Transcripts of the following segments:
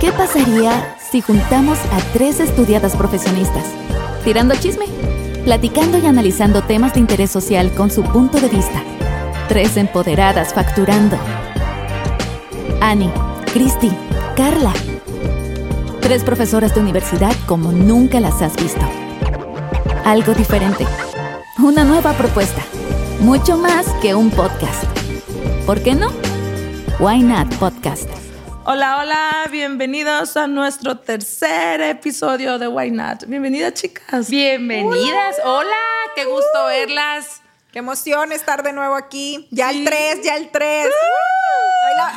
¿Qué pasaría si juntamos a tres estudiadas profesionistas? Tirando chisme, platicando y analizando temas de interés social con su punto de vista. Tres empoderadas facturando. Annie, Christy, Carla. Tres profesoras de universidad como nunca las has visto. Algo diferente. Una nueva propuesta. Mucho más que un podcast. ¿Por qué no? Why Not Podcast. Hola, hola, bienvenidos a nuestro tercer episodio de Why Not. Bienvenidas, chicas. Bienvenidas, hola, qué gusto verlas. Qué emoción estar de nuevo aquí. Ya el 3, ya el 3.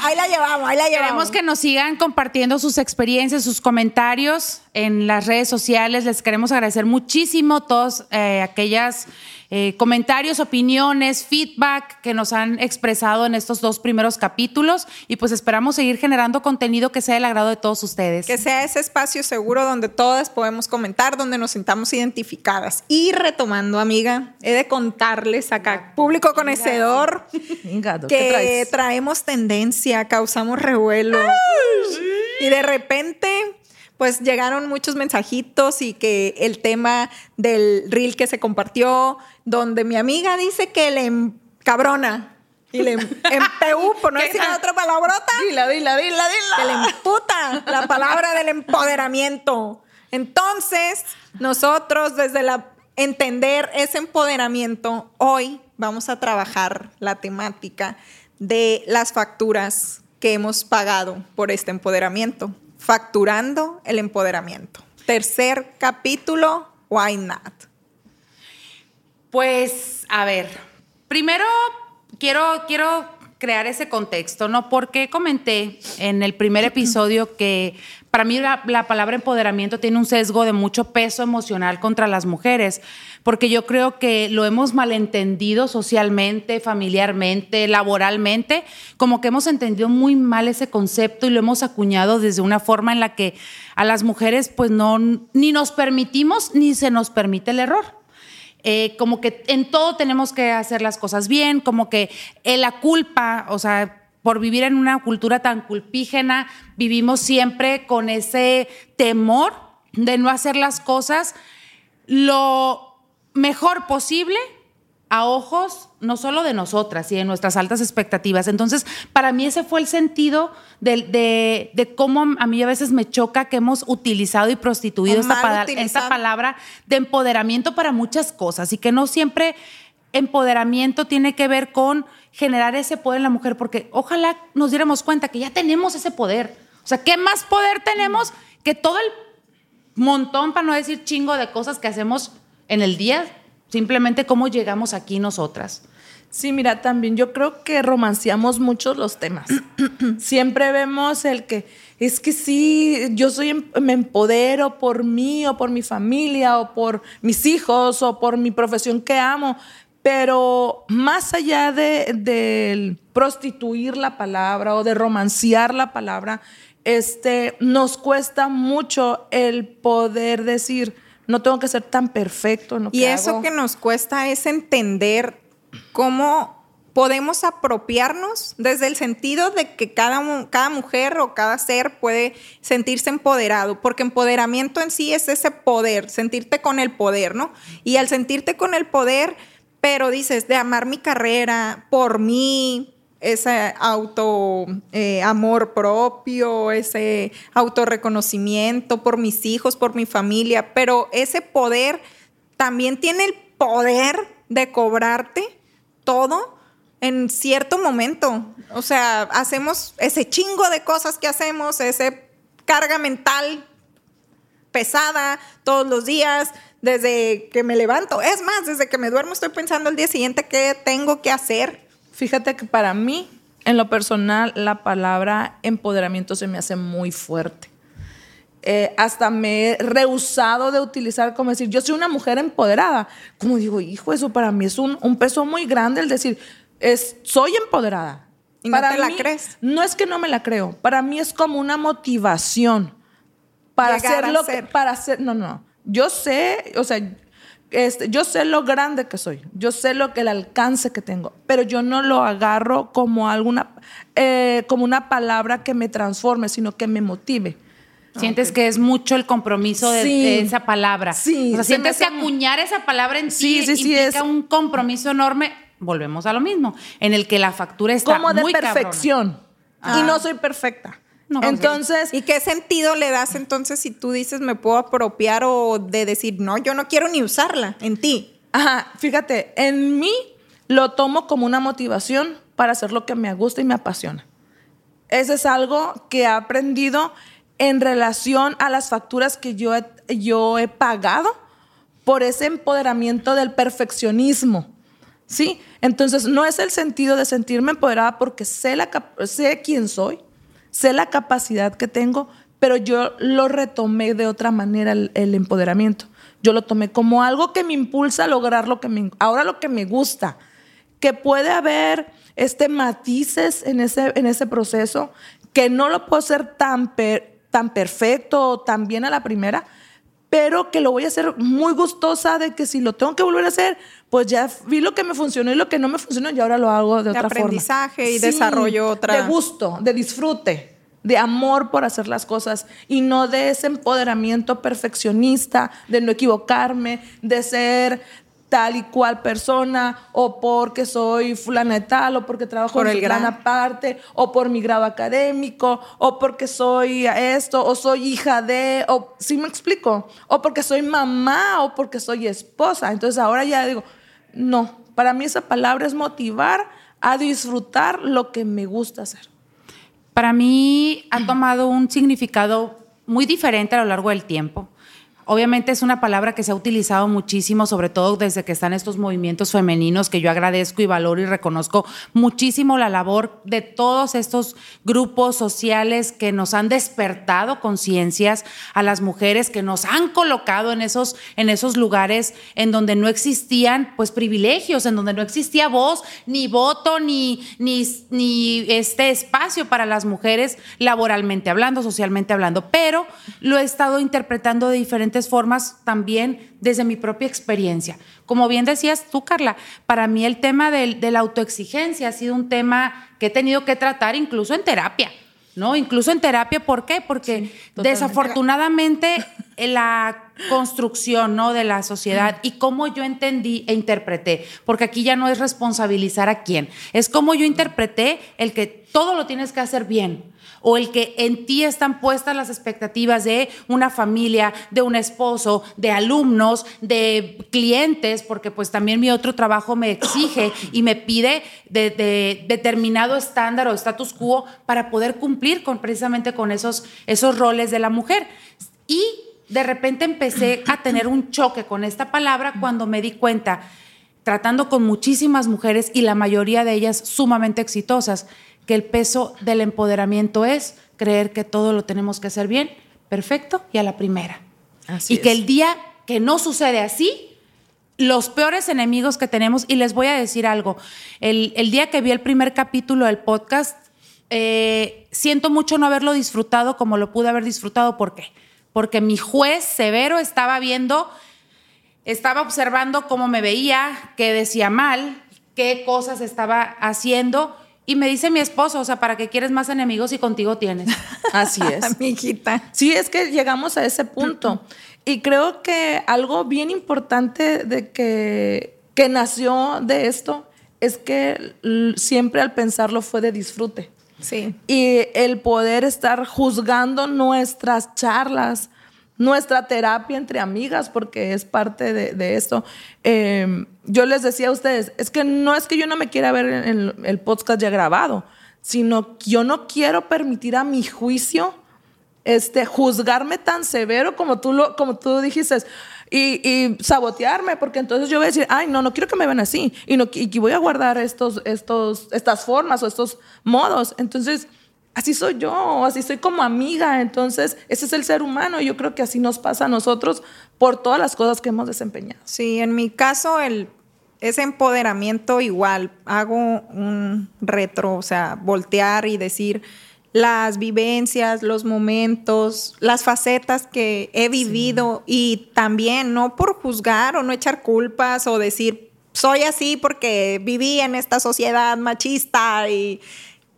Ahí la, llevamos, ahí la llevamos. Queremos que nos sigan compartiendo sus experiencias, sus comentarios en las redes sociales. Les queremos agradecer muchísimo todos eh, aquellas eh, comentarios, opiniones, feedback que nos han expresado en estos dos primeros capítulos y pues esperamos seguir generando contenido que sea del agrado de todos ustedes. Que sea ese espacio seguro donde todas podemos comentar, donde nos sintamos identificadas. Y retomando, amiga, he de contarles acá, público conocedor, que traemos tendencia, causamos revuelo. Y de repente pues llegaron muchos mensajitos y que el tema del reel que se compartió, donde mi amiga dice que le cabrona y le empeu, por no decir otra palabrota. Dila, dila, dila, dila. Que le emputa la palabra del empoderamiento. Entonces, nosotros desde la entender ese empoderamiento, hoy vamos a trabajar la temática de las facturas que hemos pagado por este empoderamiento. Facturando el empoderamiento. Tercer capítulo, Why Not? Pues, a ver, primero quiero, quiero crear ese contexto, ¿no? Porque comenté en el primer episodio que para mí la, palabra empoderamiento tiene un sesgo de mucho peso emocional contra las mujeres, porque yo creo que lo hemos malentendido socialmente, familiarmente, laboralmente, como que hemos entendido muy mal ese concepto y lo hemos acuñado desde una forma en la que a las mujeres pues no, ni nos permitimos ni se nos permite el error. Eh, como que en todo tenemos que hacer las cosas bien, como que eh, la culpa, o sea, por vivir en una cultura tan culpígena, vivimos siempre con ese temor de no hacer las cosas lo mejor posible a ojos no solo de nosotras y de nuestras altas expectativas. Entonces, para mí ese fue el sentido de, de, cómo a mí a veces me choca que hemos utilizado y prostituido esta, esta palabra de empoderamiento para muchas cosas y que no siempre empoderamiento tiene que ver con generar ese poder en la mujer, porque ojalá nos diéramos cuenta que ya tenemos ese poder. O sea, ¿qué más poder tenemos que todo el montón, para no decir chingo de cosas que hacemos en el día Simplemente cómo llegamos aquí nosotras. Sí, mira, también yo creo que romanceamos mucho los temas. Siempre vemos el que es que sí, yo soy em, me empodero por mí o por mi familia o por mis hijos o por mi profesión que amo, pero más allá de, prostituir la palabra o de romancear la palabra, este, nos cuesta mucho el poder decir, no tengo que ser tan perfecto en lo y eso que nos cuesta es entender cómo podemos apropiarnos desde el sentido de que cada, cada mujer o cada ser puede sentirse empoderado, porque empoderamiento en sí es ese poder, sentirte con el poder, ¿no? Y al sentirte con el poder, pero dices, de amar mi carrera por mí, ese auto eh, amor propio, ese autorreconocimiento por mis hijos, por mi familia, pero ese poder también tiene el poder de cobrarte todo en cierto momento. O sea, hacemos ese chingo de cosas que hacemos, ese carga mental pesada todos los días, desde que me levanto. Es más, desde que me duermo estoy pensando el día siguiente qué tengo que hacer Fíjate que para mí, en lo personal, la palabra empoderamiento se me hace muy fuerte. Eh, hasta me he rehusado de utilizar como decir, yo soy una mujer empoderada. Como digo, hijo, eso para mí es un, peso muy grande el decir, es, soy empoderada. ¿Y para no te la crees? No es que no me la creo, para mí es como una motivación para hacerlo, para hacer, no, no, yo sé, o sea, este, yo sé lo grande que soy, yo sé lo que el alcance que tengo, pero yo no lo agarro como alguna, eh, como una palabra que me transforme, sino que me motive. Sientes que es mucho el compromiso de, Sí. de esa palabra. Sí, O sea, se sientes que acuñar esa palabra en Sí, sí, sí, sí, implica es- un compromiso enorme. Volvemos a lo mismo, en el que la factura está como de muy cabrona. perfección. Ah. Y no soy perfecta. No, Entonces, ¿Y qué sentido le das entonces si tú dices me puedo apropiar o de decir, no, yo no quiero ni usarla en ti? Ajá, fíjate, en mí lo tomo como una motivación para hacer lo que me gusta y me apasiona. Ese es algo que he aprendido en relación a las facturas que yo he, yo he pagado por ese empoderamiento del perfeccionismo. ¿Sí? Entonces, no es el sentido de sentirme empoderada porque sé, la, sé quién soy, sé la capacidad que tengo, pero yo lo retomé de otra manera el, el empoderamiento. Yo lo tomé como algo que me impulsa a lograr lo que me, ahora lo que me gusta, que puede haber este matices en ese, en ese proceso, que no lo puedo hacer tan, per- tan perfecto o tan bien a la primera, pero que lo voy a hacer muy gustosa de que si lo tengo que volver a hacer, pues ya vi lo que me funcionó y lo que no me funcionó y ahora lo hago de, De otra forma. aprendizaje y desarrollo otra- De gusto, de disfrute, de amor por hacer las cosas y no de ese empoderamiento perfeccionista, de no equivocarme, de ser tal y cual persona o porque soy fulana de tal o porque trabajo Por en el fulana grado. parte o por mi grado académico o porque soy esto o soy hija de o sí me explico o porque soy mamá o porque soy esposa. Entonces ahora ya digo no para mí esa palabra es motivar a disfrutar lo que me gusta hacer Para mí ha tomado un significado muy diferente a lo largo del tiempo. Obviamente es una palabra que se ha utilizado muchísimo, sobre todo desde que están estos movimientos femeninos, que yo agradezco y valoro y reconozco muchísimo la labor de todos estos grupos sociales que nos han despertado conciencias a las mujeres, que nos han colocado en esos, en esos lugares en donde no existían pues privilegios, en donde no existía voz, ni voto, ni, ni, ni este espacio para las mujeres laboralmente hablando, socialmente hablando, pero lo he estado interpretando de diferentes formas también desde mi propia experiencia. Como bien decías tú, Carla, para mí el tema del- de la autoexigencia ha sido un tema que he tenido que tratar incluso en terapia. ¿No? Incluso en terapia, ¿por qué? Porque desafortunadamente eh, la construcción ¿no? de la sociedad y cómo yo entendí e interpreté, porque aquí ya no es responsabilizar a quién, es cómo yo interpreté el que todo lo tienes que hacer bien, o el que en ti están puestas las expectativas de una familia, de un esposo, de alumnos, de clientes, porque pues también mi otro trabajo me exige y me pide de, de determinado estándar o status quo para poder cumplir con precisamente con esos, esos roles de la mujer. Y de repente empecé a tener un choque con esta palabra cuando me di cuenta, tratando con muchísimas mujeres y la mayoría de ellas sumamente exitosas, que el peso del empoderamiento es creer que todo lo tenemos que hacer bien, perfecto y a la primera. Así y que el día que no sucede así, los peores enemigos que tenemos, y les voy a decir algo, el, el día que vi el primer capítulo del podcast, eh, siento mucho no haberlo disfrutado como lo pude haber disfrutado. ¿Por qué? Porque mi juez severo estaba viendo, estaba observando cómo me veía, qué decía mal, qué cosas estaba haciendo. Y me dice mi esposo, o sea, ¿para qué quieres más enemigos y contigo tienes? así es Mi hijita. Sí, es que llegamos a ese punto. Y creo que algo bien importante de que, que nació de esto es que siempre al pensarlo fue de disfrute. Sí. Y el poder estar juzgando nuestras charlas, nuestra terapia entre amigas, porque es parte de, de esto. Eh, yo les decía a ustedes, es que no es que yo no me quiera ver en el, el podcast ya grabado, sino que yo no quiero permitir a mi juicio este, juzgarme tan severo como tú, lo, como tú dijiste y, y sabotearme, porque entonces yo voy a decir, ay, no, no quiero que me vean así y, no, y voy a guardar estos, estos, estas formas o estos modos. Entonces, así soy yo, así soy como amiga. Entonces, ese es el ser humano yo creo que así nos pasa a nosotros por todas las cosas que hemos desempeñado. Sí, en mi caso, el, ese empoderamiento igual, hago un retro, o sea, voltear y decir las vivencias, los momentos, las facetas que he vivido y también no por juzgar o no echar culpas o decir soy así porque viví en esta sociedad machista y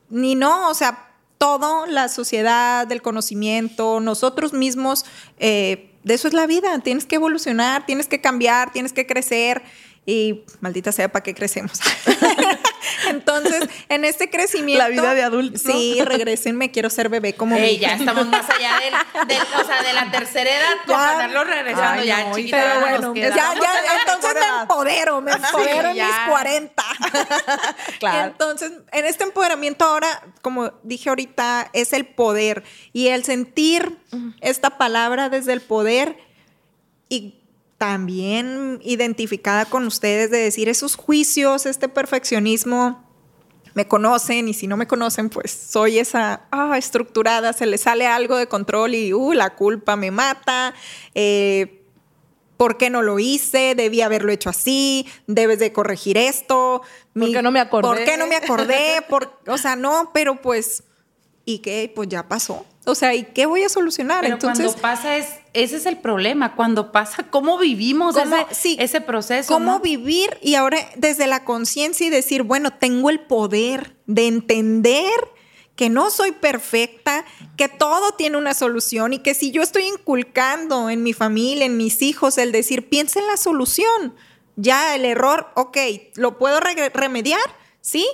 ni no, o sea, todo, la sociedad, del conocimiento, nosotros mismos, eh, de eso es la vida, tienes que evolucionar, tienes que cambiar, tienes que crecer y maldita sea para qué crecemos. Entonces, en este crecimiento. La vida de adulto. Sí, regresenme, quiero ser bebé como Ey, ya estamos más allá del, del- o sea, de la tercera edad, Ya. para andarlo regresando Ay, ya, no, chiquita. Pero bueno, ya, ya, entonces me empodero, me empodero en ya. mis 40. Claro. Entonces, en este empoderamiento ahora, como dije ahorita, es el poder y el sentir esta palabra desde el poder y también identificada con ustedes de decir esos juicios, este perfeccionismo, me conocen y si no me conocen, pues soy esa ah, estructurada, se le sale algo de control y uh, la culpa me mata. eh, ¿Por qué no lo hice? Debí haberlo hecho así. Debes de corregir esto. ¿Por qué no me acordé? ¿Por qué no me acordé? Por- o sea, no, pero pues, ¿y qué? Pues ya pasó. O sea, ¿y qué voy a solucionar? Pero Entonces, cuando pasa es, ese es el problema, cuando pasa, ¿cómo vivimos ¿Cómo- ese, sí, ese proceso? ¿Cómo no? vivir? Y ahora desde la conciencia y decir, bueno, tengo el poder de entender que no soy perfecta, que todo tiene una solución y que si yo estoy inculcando en mi familia, en mis hijos, el decir, piensa en la solución. Ya el error, ok, ¿lo puedo re- remediar? Sí,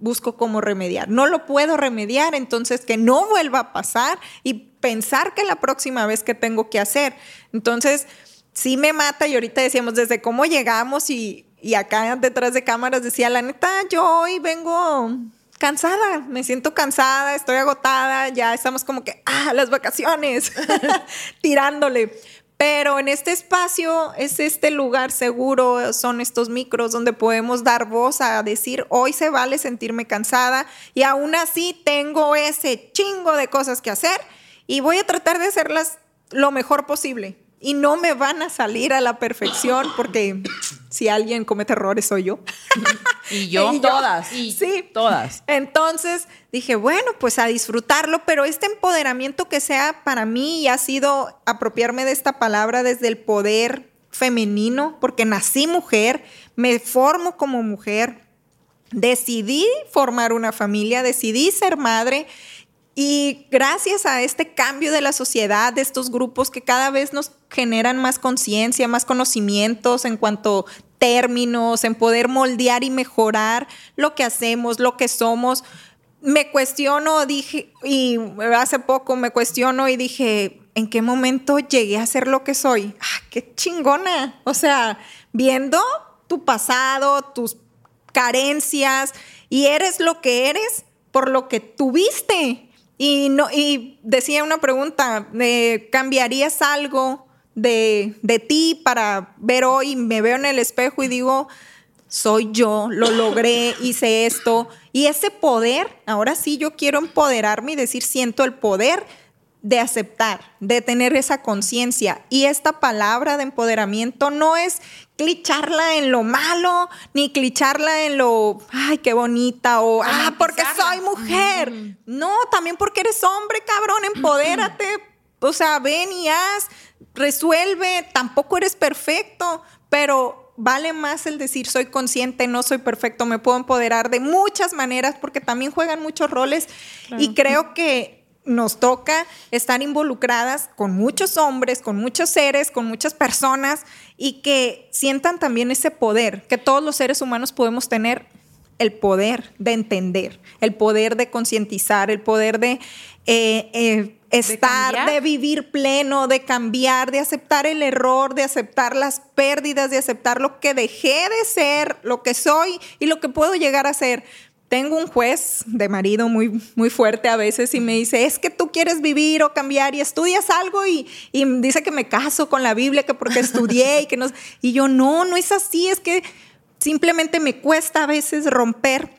busco cómo remediar. No lo puedo remediar, entonces que no vuelva a pasar y pensar que la próxima vez que tengo que hacer. Entonces, sí me mata y ahorita decíamos desde cómo llegamos y, y acá detrás de cámaras decía, la neta, yo hoy vengo cansada, me siento cansada, estoy agotada, ya estamos como que, ah, las vacaciones, tirándole. Pero en este espacio es este lugar seguro, son estos micros donde podemos dar voz a decir, hoy se vale sentirme cansada y aún así tengo ese chingo de cosas que hacer y voy a tratar de hacerlas lo mejor posible. Y no me van a salir a la perfección porque si alguien comete errores soy yo. Y yo, Y Todas. Y- Sí. Todas. Entonces dije, bueno, pues a disfrutarlo, pero este empoderamiento que sea para mí y ha sido apropiarme de esta palabra desde el poder femenino, porque nací mujer, me formo como mujer, decidí formar una familia, decidí ser madre. Y gracias a este cambio de la sociedad, de estos grupos que cada vez nos generan más conciencia, más conocimientos en cuanto términos, en poder moldear y mejorar lo que hacemos, lo que somos, me cuestiono, dije, y hace poco me cuestiono y dije, ¿en qué momento llegué a ser lo que soy? ¡Ah, qué chingona! O sea, viendo tu pasado, tus carencias, y eres lo que eres por lo que tuviste. Y, no, y decía una pregunta, eh, ¿cambiarías algo de, de ti para ver hoy? Me veo en el espejo y digo, soy yo, lo logré, hice esto. Y ese poder, ahora sí yo quiero empoderarme y decir, siento el poder de aceptar, de tener esa conciencia. Y esta palabra de empoderamiento no es clicharla en lo malo, ni clicharla en lo, ay, qué bonita, o, ah, porque soy mujer. No, también porque eres hombre, cabrón, empodérate. O sea, ven y haz, resuelve, tampoco eres perfecto, pero vale más el decir soy consciente, no soy perfecto, me puedo empoderar de muchas maneras porque también juegan muchos roles. Y creo que nos toca estar involucradas con muchos hombres, con muchos seres, con muchas personas y que sientan también ese poder que todos los seres humanos podemos tener el poder de entender, el poder de concientizar, el poder de eh, eh, estar, de, vivir pleno, de cambiar, de aceptar el error, de aceptar las pérdidas, de aceptar lo que dejé de ser, lo que soy y lo que puedo llegar a ser. Tengo un juez de marido muy, muy fuerte a veces y me dice, es que tú quieres vivir o cambiar y estudias algo y, y dice que me caso con la Biblia, que porque estudié y que no... Y yo, no, no es así, es que simplemente me cuesta a veces romper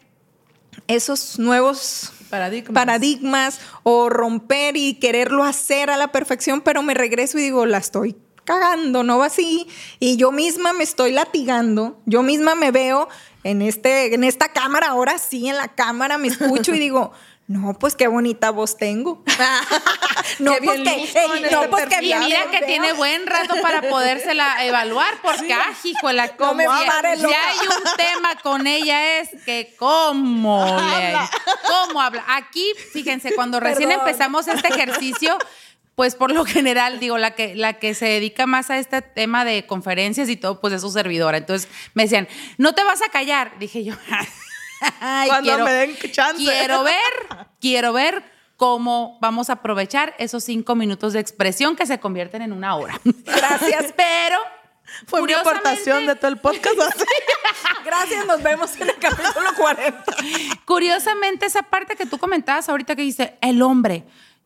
esos nuevos Paradigmas. paradigmas o romper y quererlo hacer a la perfección, pero me regreso y digo, la estoy cagando, no va así. Y yo misma me estoy latigando, yo misma me veo en, este, en esta cámara, ahora sí, en la cámara me escucho y digo, No, pues qué bonita voz tengo. no, Qué pues que, no, pues que bien mira que tiene buen rato para podérsela evaluar, porque, ah, híjole, No me como pare si loca. hay un tema con ella es que cómo le, cómo habla. Aquí, fíjense, cuando recién Perdón. empezamos este ejercicio, pues por lo general, digo, la que, la que se dedica más a este tema de conferencias y todo, pues es su servidora. Entonces me decían, no te vas a callar. Dije yo, "Ay, Cuando me den chance". quiero ver, quiero ver cómo vamos a aprovechar esos cinco minutos de expresión que se convierten en una hora. Gracias. Pero Fue mi aportación de todo el podcast. así. Gracias, nos vemos en el capítulo 40. Curiosamente, esa parte que tú comentabas ahorita que dice el hombre.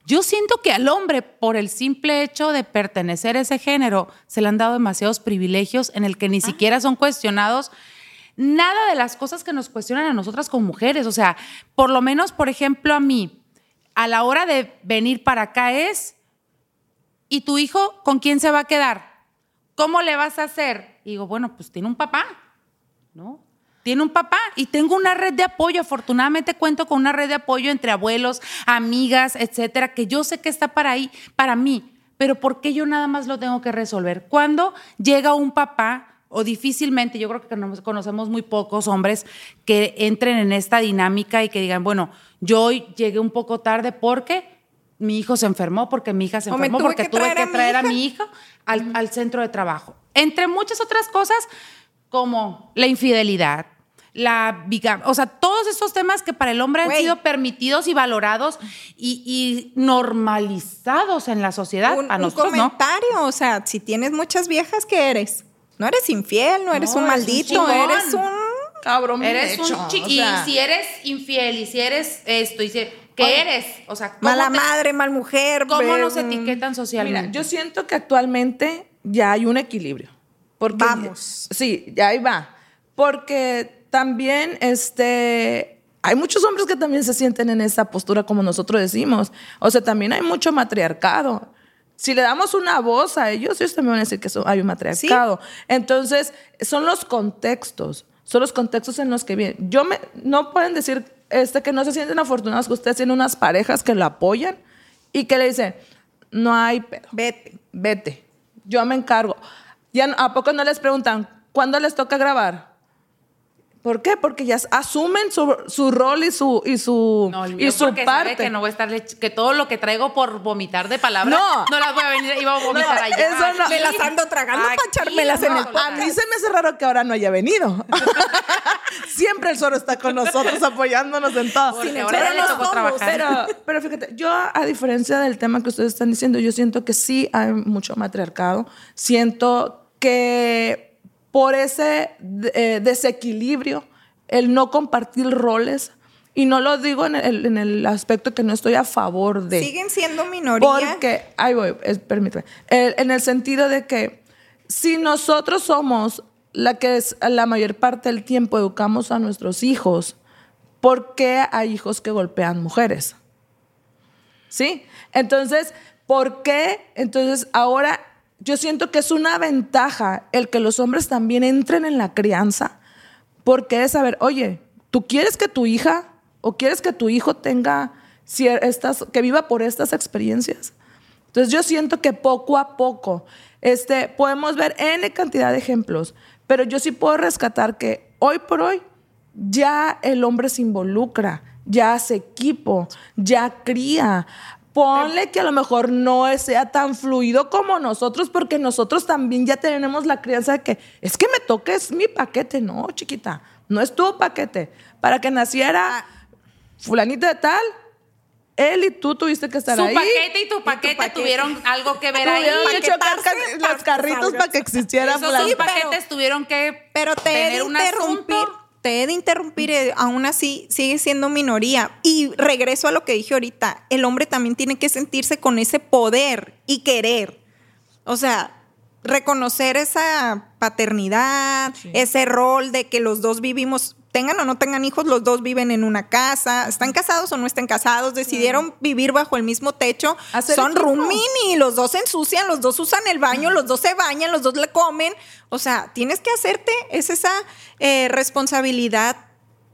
Yo siento que al hombre, por el simple hecho de pertenecer a ese género, se le han dado demasiados privilegios en el que ni siquiera son cuestionados nada de las cosas que nos cuestionan a nosotras como mujeres. O sea, por lo menos, por ejemplo, a mí, a la hora de venir para acá es, ¿y tu hijo con quién se va a quedar? ¿Cómo le vas a hacer? Digo, bueno, pues tiene un papá, ¿no? Tiene un papá y tengo una red de apoyo. Afortunadamente cuento con una red de apoyo entre abuelos, amigas, etcétera, que yo sé que está para ahí, para mí. Pero ¿por qué yo nada más lo tengo que resolver? Cuando llega un papá, o difícilmente, yo creo que conocemos muy pocos hombres que entren en esta dinámica y que digan, bueno, yo hoy llegué un poco tarde porque mi hijo se enfermó, porque mi hija se enfermó, tuve porque que tuve traer que a mi traer a mi hijo al, al centro de trabajo. Entre muchas otras cosas, como la infidelidad, la bigamia, o sea, todos estos temas que para el hombre han sido permitidos y valorados y, y normalizados en la sociedad. Un, a un nosotros no. comentario, o sea, si tienes muchas viejas, ¿qué eres? No eres infiel, no eres No, un eres un maldito, chingón. eres un... Cabrón, Eres hecho, un o chiqui. sea. y si eres infiel y si eres esto, y si, ¿qué Oye, eres? O sea, ¿cómo Mala te- madre, mal mujer. ¿Cómo nos etiquetan socialmente? Mira, yo siento que actualmente ya hay un equilibrio. Porque Vamos. Sí, ya ahí va. Porque también este, hay muchos hombres que también se sienten en esa postura como nosotros decimos. O sea, también hay mucho matriarcado. Si le damos una voz a ellos, ellos también van a decir que hay un matriarcado. Entonces, son los contextos, son los contextos en los que vienen. Yo me, no pueden decir este, que no se sienten afortunados que ustedes tienen unas parejas que lo apoyan y que le dicen, no hay pedo Vete. vete, yo me encargo. Ya, ¿A poco no les preguntan cuándo les toca grabar? ¿Por qué? Porque ya asumen su, su rol y su, y su, No, el y su porque sabe parte. que no voy a estar lech- que todo lo que traigo por vomitar de palabras No. no, las voy a venir iba a vomitar No, allá. eso no. Me las ando tragando para Aquí, echármelas en el A podcast. mí se me hace raro que ahora no haya venido. Siempre el zorro está con nosotros apoyándonos en todo. Porque Pero ahora ya le tocó trabajar. Pero, pero fíjate, yo a diferencia del tema que ustedes están diciendo, yo siento que sí hay mucho matriarcado. Siento que por ese eh, desequilibrio, el no compartir roles, y no lo digo en el, en el aspecto que no estoy a favor de... Siguen siendo minoría. Porque, ahí voy, es- permíteme. El- en el sentido de que si nosotros somos la que es la mayor parte del tiempo educamos a nuestros hijos, ¿por qué hay hijos que golpean mujeres? ¿Sí? Entonces, ¿por qué? Entonces, ahora yo siento que es una ventaja el que los hombres también entren en la crianza, porque es saber, oye, ¿tú quieres que tu hija o quieres que tu hijo tenga estas, que viva por estas experiencias? Entonces yo siento que poco a poco este, podemos ver N cantidad de ejemplos, pero yo sí puedo rescatar que hoy por hoy ya el hombre se involucra, ya hace equipo, ya cría. Ponle que a lo mejor no sea tan fluido como nosotros, porque nosotros también ya tenemos la crianza de que es que me toca, es mi paquete. No, chiquita, no es tu paquete. Para que naciera fulanita de tal, él y tú tuviste que estar Su ahí. paquete y tu paquete, paquete. tuvieron algo que ver ahí. Tuvieron los carritos para que existiera Esos dos pero- paquetes tuvieron que Pero te tener un interrumpir. asunto. Te he de interrumpir, eh, aún así sigue siendo minoría. Y regreso a lo que dije ahorita, el hombre también tiene que sentirse con ese poder y querer. O sea, reconocer esa paternidad, ese rol de que los dos vivimos, tengan o no tengan hijos, los dos viven en una casa, están casados o no están casados, decidieron vivir bajo el mismo techo, son roomie los dos se ensucian, los dos usan el baño, los dos se bañan, los dos le comen. O sea, tienes que hacerte, es esa eh, responsabilidad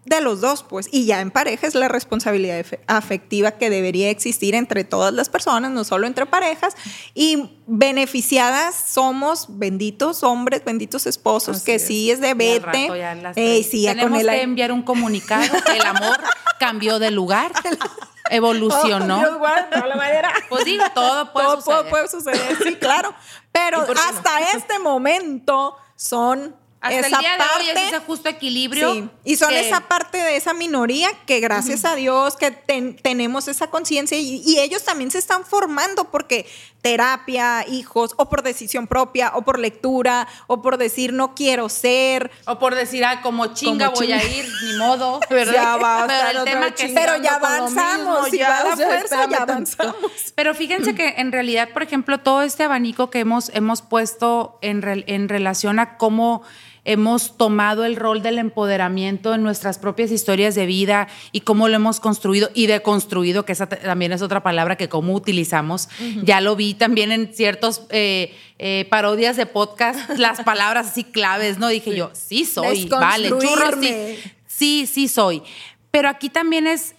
de los dos, pues, y ya en pareja es la responsabilidad afectiva que debería existir entre todas las personas, no solo entre parejas, y beneficiadas somos benditos hombres, benditos esposos, Así que es. sí es de vete. ya sí, ya Tenemos con el que enviar un comunicado. El amor cambió de lugar, evolucionó. Oh, Dios guarde, la madera. Pues digo, todo puede Todo suceder. puede, puede suceder, sí, claro. Pero hasta este momento son Hasta esa el día parte. de hoy es ese justo equilibrio. Sí, y son que- esa parte de esa minoría que gracias a Dios que ten- tenemos esa conciencia y, y ellos también se están formando porque terapia, hijos, o por decisión propia, o por lectura, o por decir no quiero ser. O por decir, ah, como chinga Como voy a ir, ni modo, ¿verdad? Ya va a estar Pero el tema que Pero ya avanzamos, mismo, ya, va la fuerza, ya avanzamos. Pero fíjense que en realidad, por ejemplo, todo este abanico que hemos, hemos puesto en, en relación a cómo hemos tomado el rol del empoderamiento en nuestras propias historias de vida y cómo lo hemos construido y deconstruido, que esa también es otra palabra que cómo utilizamos. Ya lo vi también en ciertos eh, eh, parodias de podcast, las palabras así claves, ¿no? Dije yo, sí soy, vale, churros, sí, sí, sí soy. Pero aquí también es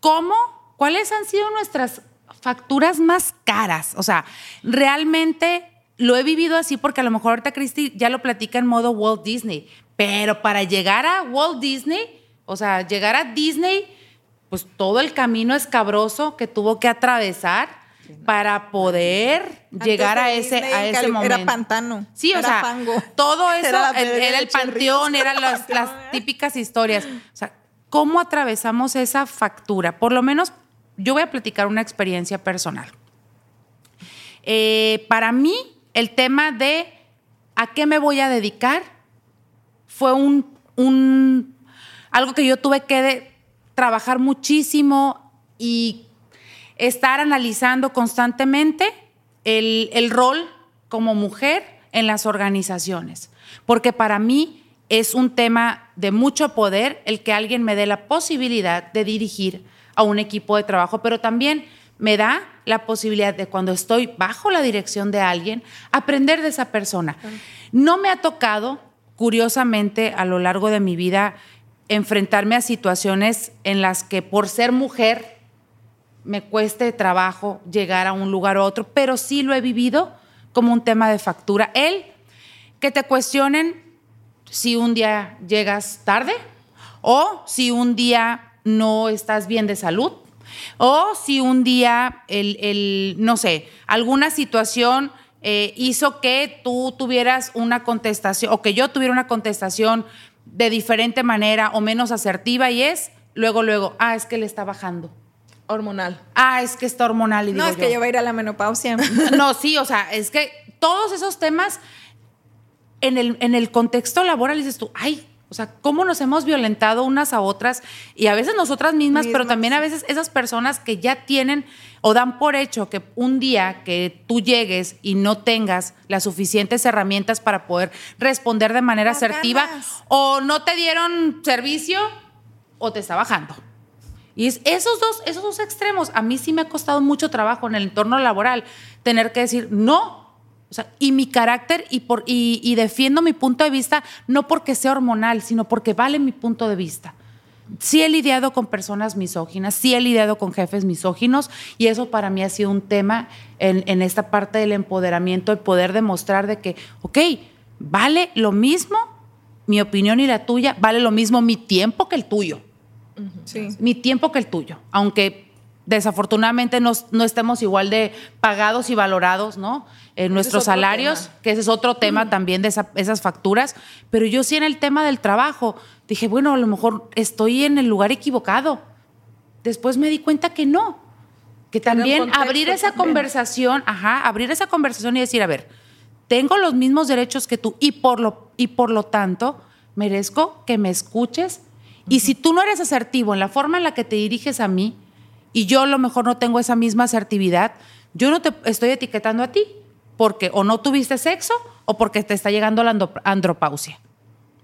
cómo, cuáles han sido nuestras facturas más caras. O sea, realmente lo he vivido así porque a lo mejor ahorita Cristi ya lo platica en modo Walt Disney. Pero para llegar a Walt Disney, o sea, llegar a Disney, pues todo el camino escabroso que tuvo que atravesar para poder llegar a ese, Disney, a ese momento. Era pantano. Sí, o sea, fango. todo eso Era el- era panteón, eran las, las típicas historias. O sea, ¿cómo atravesamos esa factura? Por lo menos yo voy a platicar una experiencia personal. Eh, para mí, el tema de a qué me voy a dedicar fue un, un- algo que yo tuve que trabajar muchísimo y estar analizando constantemente el, el rol como mujer en las organizaciones. Porque para mí es un tema de mucho poder el que alguien me dé la posibilidad de dirigir a un equipo de trabajo, pero también me da la posibilidad de cuando estoy bajo la dirección de alguien, aprender de esa persona. No me ha tocado, curiosamente, a lo largo de mi vida, enfrentarme a situaciones en las que por ser mujer me cueste trabajo llegar a un lugar u otro, pero sí lo he vivido como un tema de factura. El que te cuestionen si un día llegas tarde o si un día no estás bien de salud o si un día, el, el, no sé, alguna situación eh, hizo que tú tuvieras una contestación o que yo tuviera una contestación de diferente manera o menos asertiva y es luego, luego, ah, es que le está bajando. Hormonal. Ah, es que está hormonal y No, digo es que yo, ya va a ir a la menopausia. no, sí, o sea, es que todos esos temas en el, en el contexto laboral dices tú, ay, o sea, cómo nos hemos violentado unas a otras y a veces nosotras mismas, pero también a veces esas personas que ya tienen o dan por hecho que un día que tú llegues y no tengas las suficientes herramientas para poder responder de manera Las asertiva ganas. o no te dieron servicio o te está bajando. Y es esos dos, esos dos extremos, a mí sí me ha costado mucho trabajo en el entorno laboral tener que decir no. O sea, y mi carácter y, por, y, y defiendo mi punto de vista no porque sea hormonal, sino porque vale mi punto de vista. Sí he lidiado con personas misóginas, sí he lidiado con jefes misóginos y eso para mí ha sido un tema en, en esta parte del empoderamiento, el poder demostrar de que, ok, vale lo mismo mi opinión y la tuya, vale lo mismo mi tiempo que el tuyo Sí. mi tiempo que el tuyo, aunque desafortunadamente no, no estemos igual de pagados y valorados, ¿no? En nuestros salarios, tema. que ese es otro tema también de esa- esas facturas, pero yo sí en el tema del trabajo dije, bueno, a lo mejor estoy en el lugar equivocado. Después me di cuenta que no, que también contexto abrir esa también. conversación, ajá, abrir esa conversación y decir, a ver, tengo los mismos derechos que tú y por lo, y por lo tanto merezco que me escuches. Y si tú no eres asertivo en la forma en la que te diriges a mí y yo a lo mejor no tengo esa misma asertividad, yo no te estoy etiquetando a ti porque o no tuviste sexo o porque te está llegando la andropausia.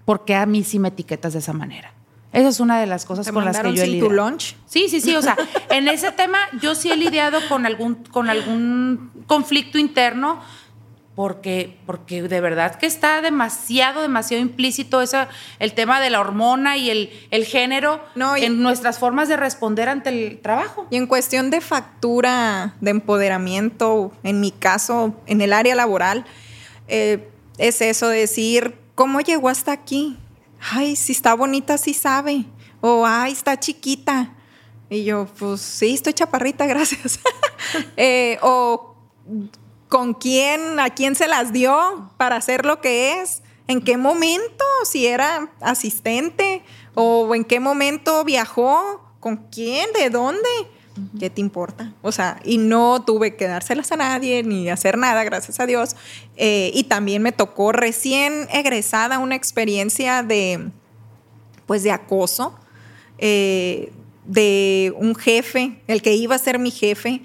Porque a mí sí me etiquetas de esa manera. Esa es una de las cosas Te con las que yo he sin tu lidiado. lunch. Sí, sí, sí. O sea, en ese tema yo sí he lidiado con algún, con algún conflicto interno porque, porque de verdad que está demasiado, demasiado implícito esa, el tema de la hormona y el, el género No, y- en nuestras formas de responder ante el trabajo. Y en cuestión de factura, de empoderamiento, en mi caso, en el área laboral, eh, es eso de decir, ¿cómo llegó hasta aquí? Ay, si está bonita, sí sabe. O, ay, está chiquita. Y yo, pues sí, estoy chaparrita, gracias. Eh, o, ¿con quién, a quién se las dio para hacer lo que es? ¿En qué momento? Si era asistente o en qué momento viajó, ¿con quién? ¿De dónde? ¿Qué te importa? O sea, y no tuve que dárselas a nadie ni hacer nada, gracias a Dios. Eh, y también me tocó recién egresada una experiencia de, pues, de acoso eh, de un jefe, el que iba a ser mi jefe.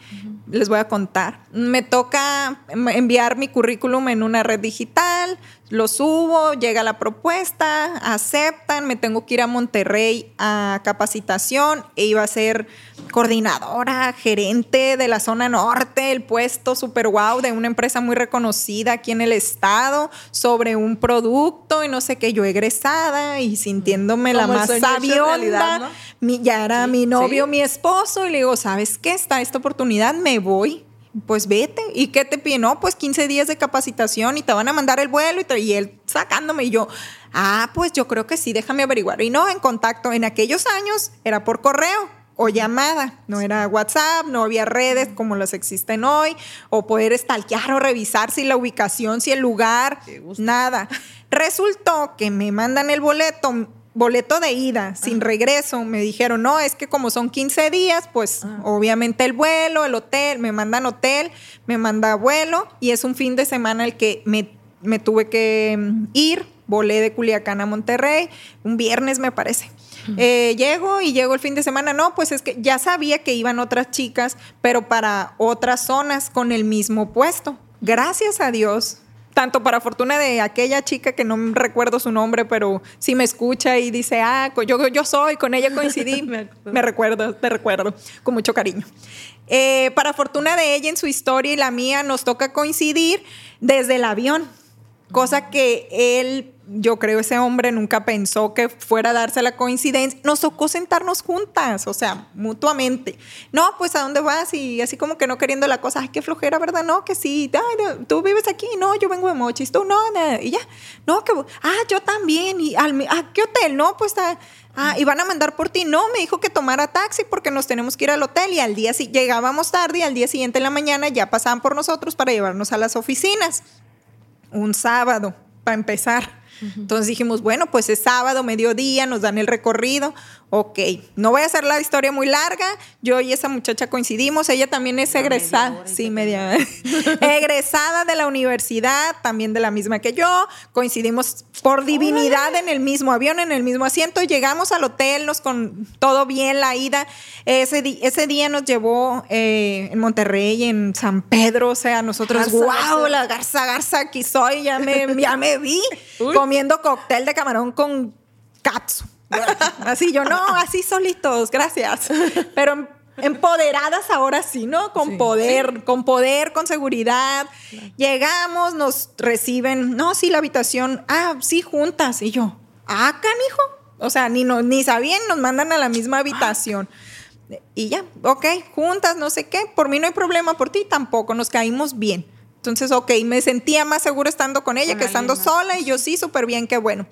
Les voy a contar. Me toca enviar mi currículum en una red digital, lo subo, llega la propuesta, aceptan, me tengo que ir a Monterrey a capacitación e iba a ser coordinadora, gerente de la zona norte, el puesto super wow de una empresa muy reconocida aquí en el estado sobre un producto y no sé qué, yo egresada y sintiéndome la Como más sabionda. realidad, ¿no? Mi- ya era Sí, mi novio, sí. mi esposo, y le digo, ¿sabes qué? Está esta oportunidad, me voy. Pues vete. ¿Y qué te piden? No, pues 15 días de capacitación y te van a mandar el vuelo y, te- y él sacándome. Y yo, ah, pues yo creo que sí, déjame averiguar. Y no, en contacto. En aquellos años era por correo o llamada. No era WhatsApp, no había redes como las existen hoy. O poder stalkear o revisar si la ubicación, si el lugar, nada. Resultó que me mandan el boleto boleto de ida sin regreso. Me dijeron, no, es que como son 15 días, pues obviamente el vuelo, el hotel, me mandan hotel, me manda vuelo y es un fin de semana el que me, me tuve que mm, ir. Volé de Culiacán a Monterrey, un viernes me parece. Eh, llego y llego el fin de semana. No, pues es que ya sabía que iban otras chicas, pero para otras zonas con el mismo puesto. Gracias a Dios, tanto para fortuna de aquella chica que no recuerdo su nombre, pero sí me escucha y dice, ah, yo, yo soy, con ella coincidí, Me recuerdo, te recuerdo, con mucho cariño. Eh, para fortuna de ella en su historia y la mía nos toca coincidir desde el avión, cosa que él, yo creo ese hombre nunca pensó que fuera a darse la coincidencia. Nos tocó sentarnos juntas, o sea, mutuamente. No, pues a dónde vas y así como que no queriendo la cosa, ay, qué flojera, ¿verdad? No, que sí, Ay, tú vives aquí, no, yo vengo de Mochis, tú no, y ya, no, que, ah, yo también, y al, mi- ¿a qué hotel? No, pues ah, Ah, y van a mandar por ti. No, me dijo que tomara taxi porque nos tenemos que ir al hotel y al día si llegábamos tarde y al día siguiente en la mañana ya pasaban por nosotros para llevarnos a las oficinas un sábado, para empezar. Entonces dijimos, bueno, pues es sábado, mediodía, nos dan el recorrido. Ok, no voy a hacer la historia muy larga. Yo y esa muchacha coincidimos. Ella también es media egresada. hora Sí, media. egresada de la universidad, también de la misma que yo. Coincidimos por divinidad en el mismo avión, en el mismo asiento. Llegamos al hotel, nos con todo bien la ida. Ese, día nos llevó eh, en Monterrey, en San Pedro. O sea, nosotros, Garza, wow, garza. la garza, garza, aquí soy, ya me, ya me vi comiendo cóctel de camarón con katsu. Así yo, no, así solitos, gracias. Pero em- empoderadas ahora sí, ¿no? Con Sí. poder, con poder, con seguridad. Llegamos, nos reciben, no, sí, la habitación, ah, sí, juntas. Y yo, ah, canijo. O sea, ni, no, ni sabían, nos mandan a la misma habitación. Y ya, ok, juntas, no sé qué, por mí no hay problema, por ti tampoco, nos caímos bien. Entonces, ok, me sentía más seguro estando con ella Con que estando sola y yo sí, súper bien, qué bueno.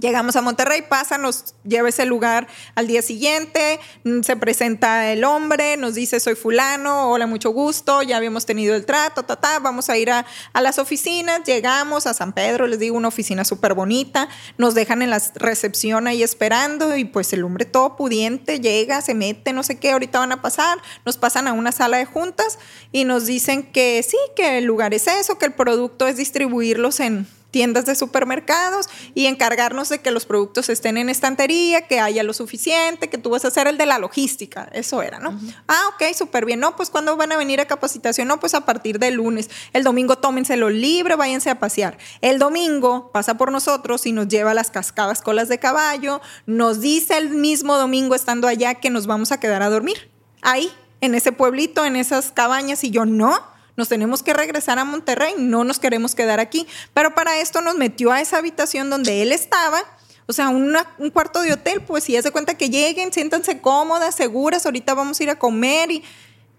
Llegamos a Monterrey, pasa, nos lleva ese lugar al día siguiente, mm, se presenta el hombre, nos dice soy fulano, hola, mucho gusto, ya habíamos tenido el trato, ta, ta, vamos a ir a, a las oficinas, llegamos a San Pedro, les digo, una oficina súper bonita, nos dejan en la recepción ahí esperando y pues el hombre todo pudiente llega, se mete, no sé qué, ahorita van a pasar, nos pasan a una sala de juntas y nos dicen que sí, que el lugar es eso, que el producto es distribuirlos en tiendas de supermercados y encargarnos de que los productos estén en estantería, que haya lo suficiente, que tú vas a hacer el de la logística. Eso era, ¿no? Ah, ok, súper bien. No, pues ¿cuándo van a venir a capacitación? No, pues a partir del lunes. El domingo tómenselo libre, váyanse a pasear. El domingo pasa por nosotros y nos lleva a las cascadas colas de caballo. Nos dice el mismo domingo estando allá que nos vamos a quedar a dormir. Ahí, en ese pueblito, en esas cabañas. Y yo, no, nos tenemos que regresar a Monterrey, no nos queremos quedar aquí. Pero para esto nos metió a esa habitación donde él estaba. O sea, un cuarto de hotel, pues si ya se cuenta que lleguen, siéntanse cómodas, seguras, ahorita vamos a ir a comer. Y,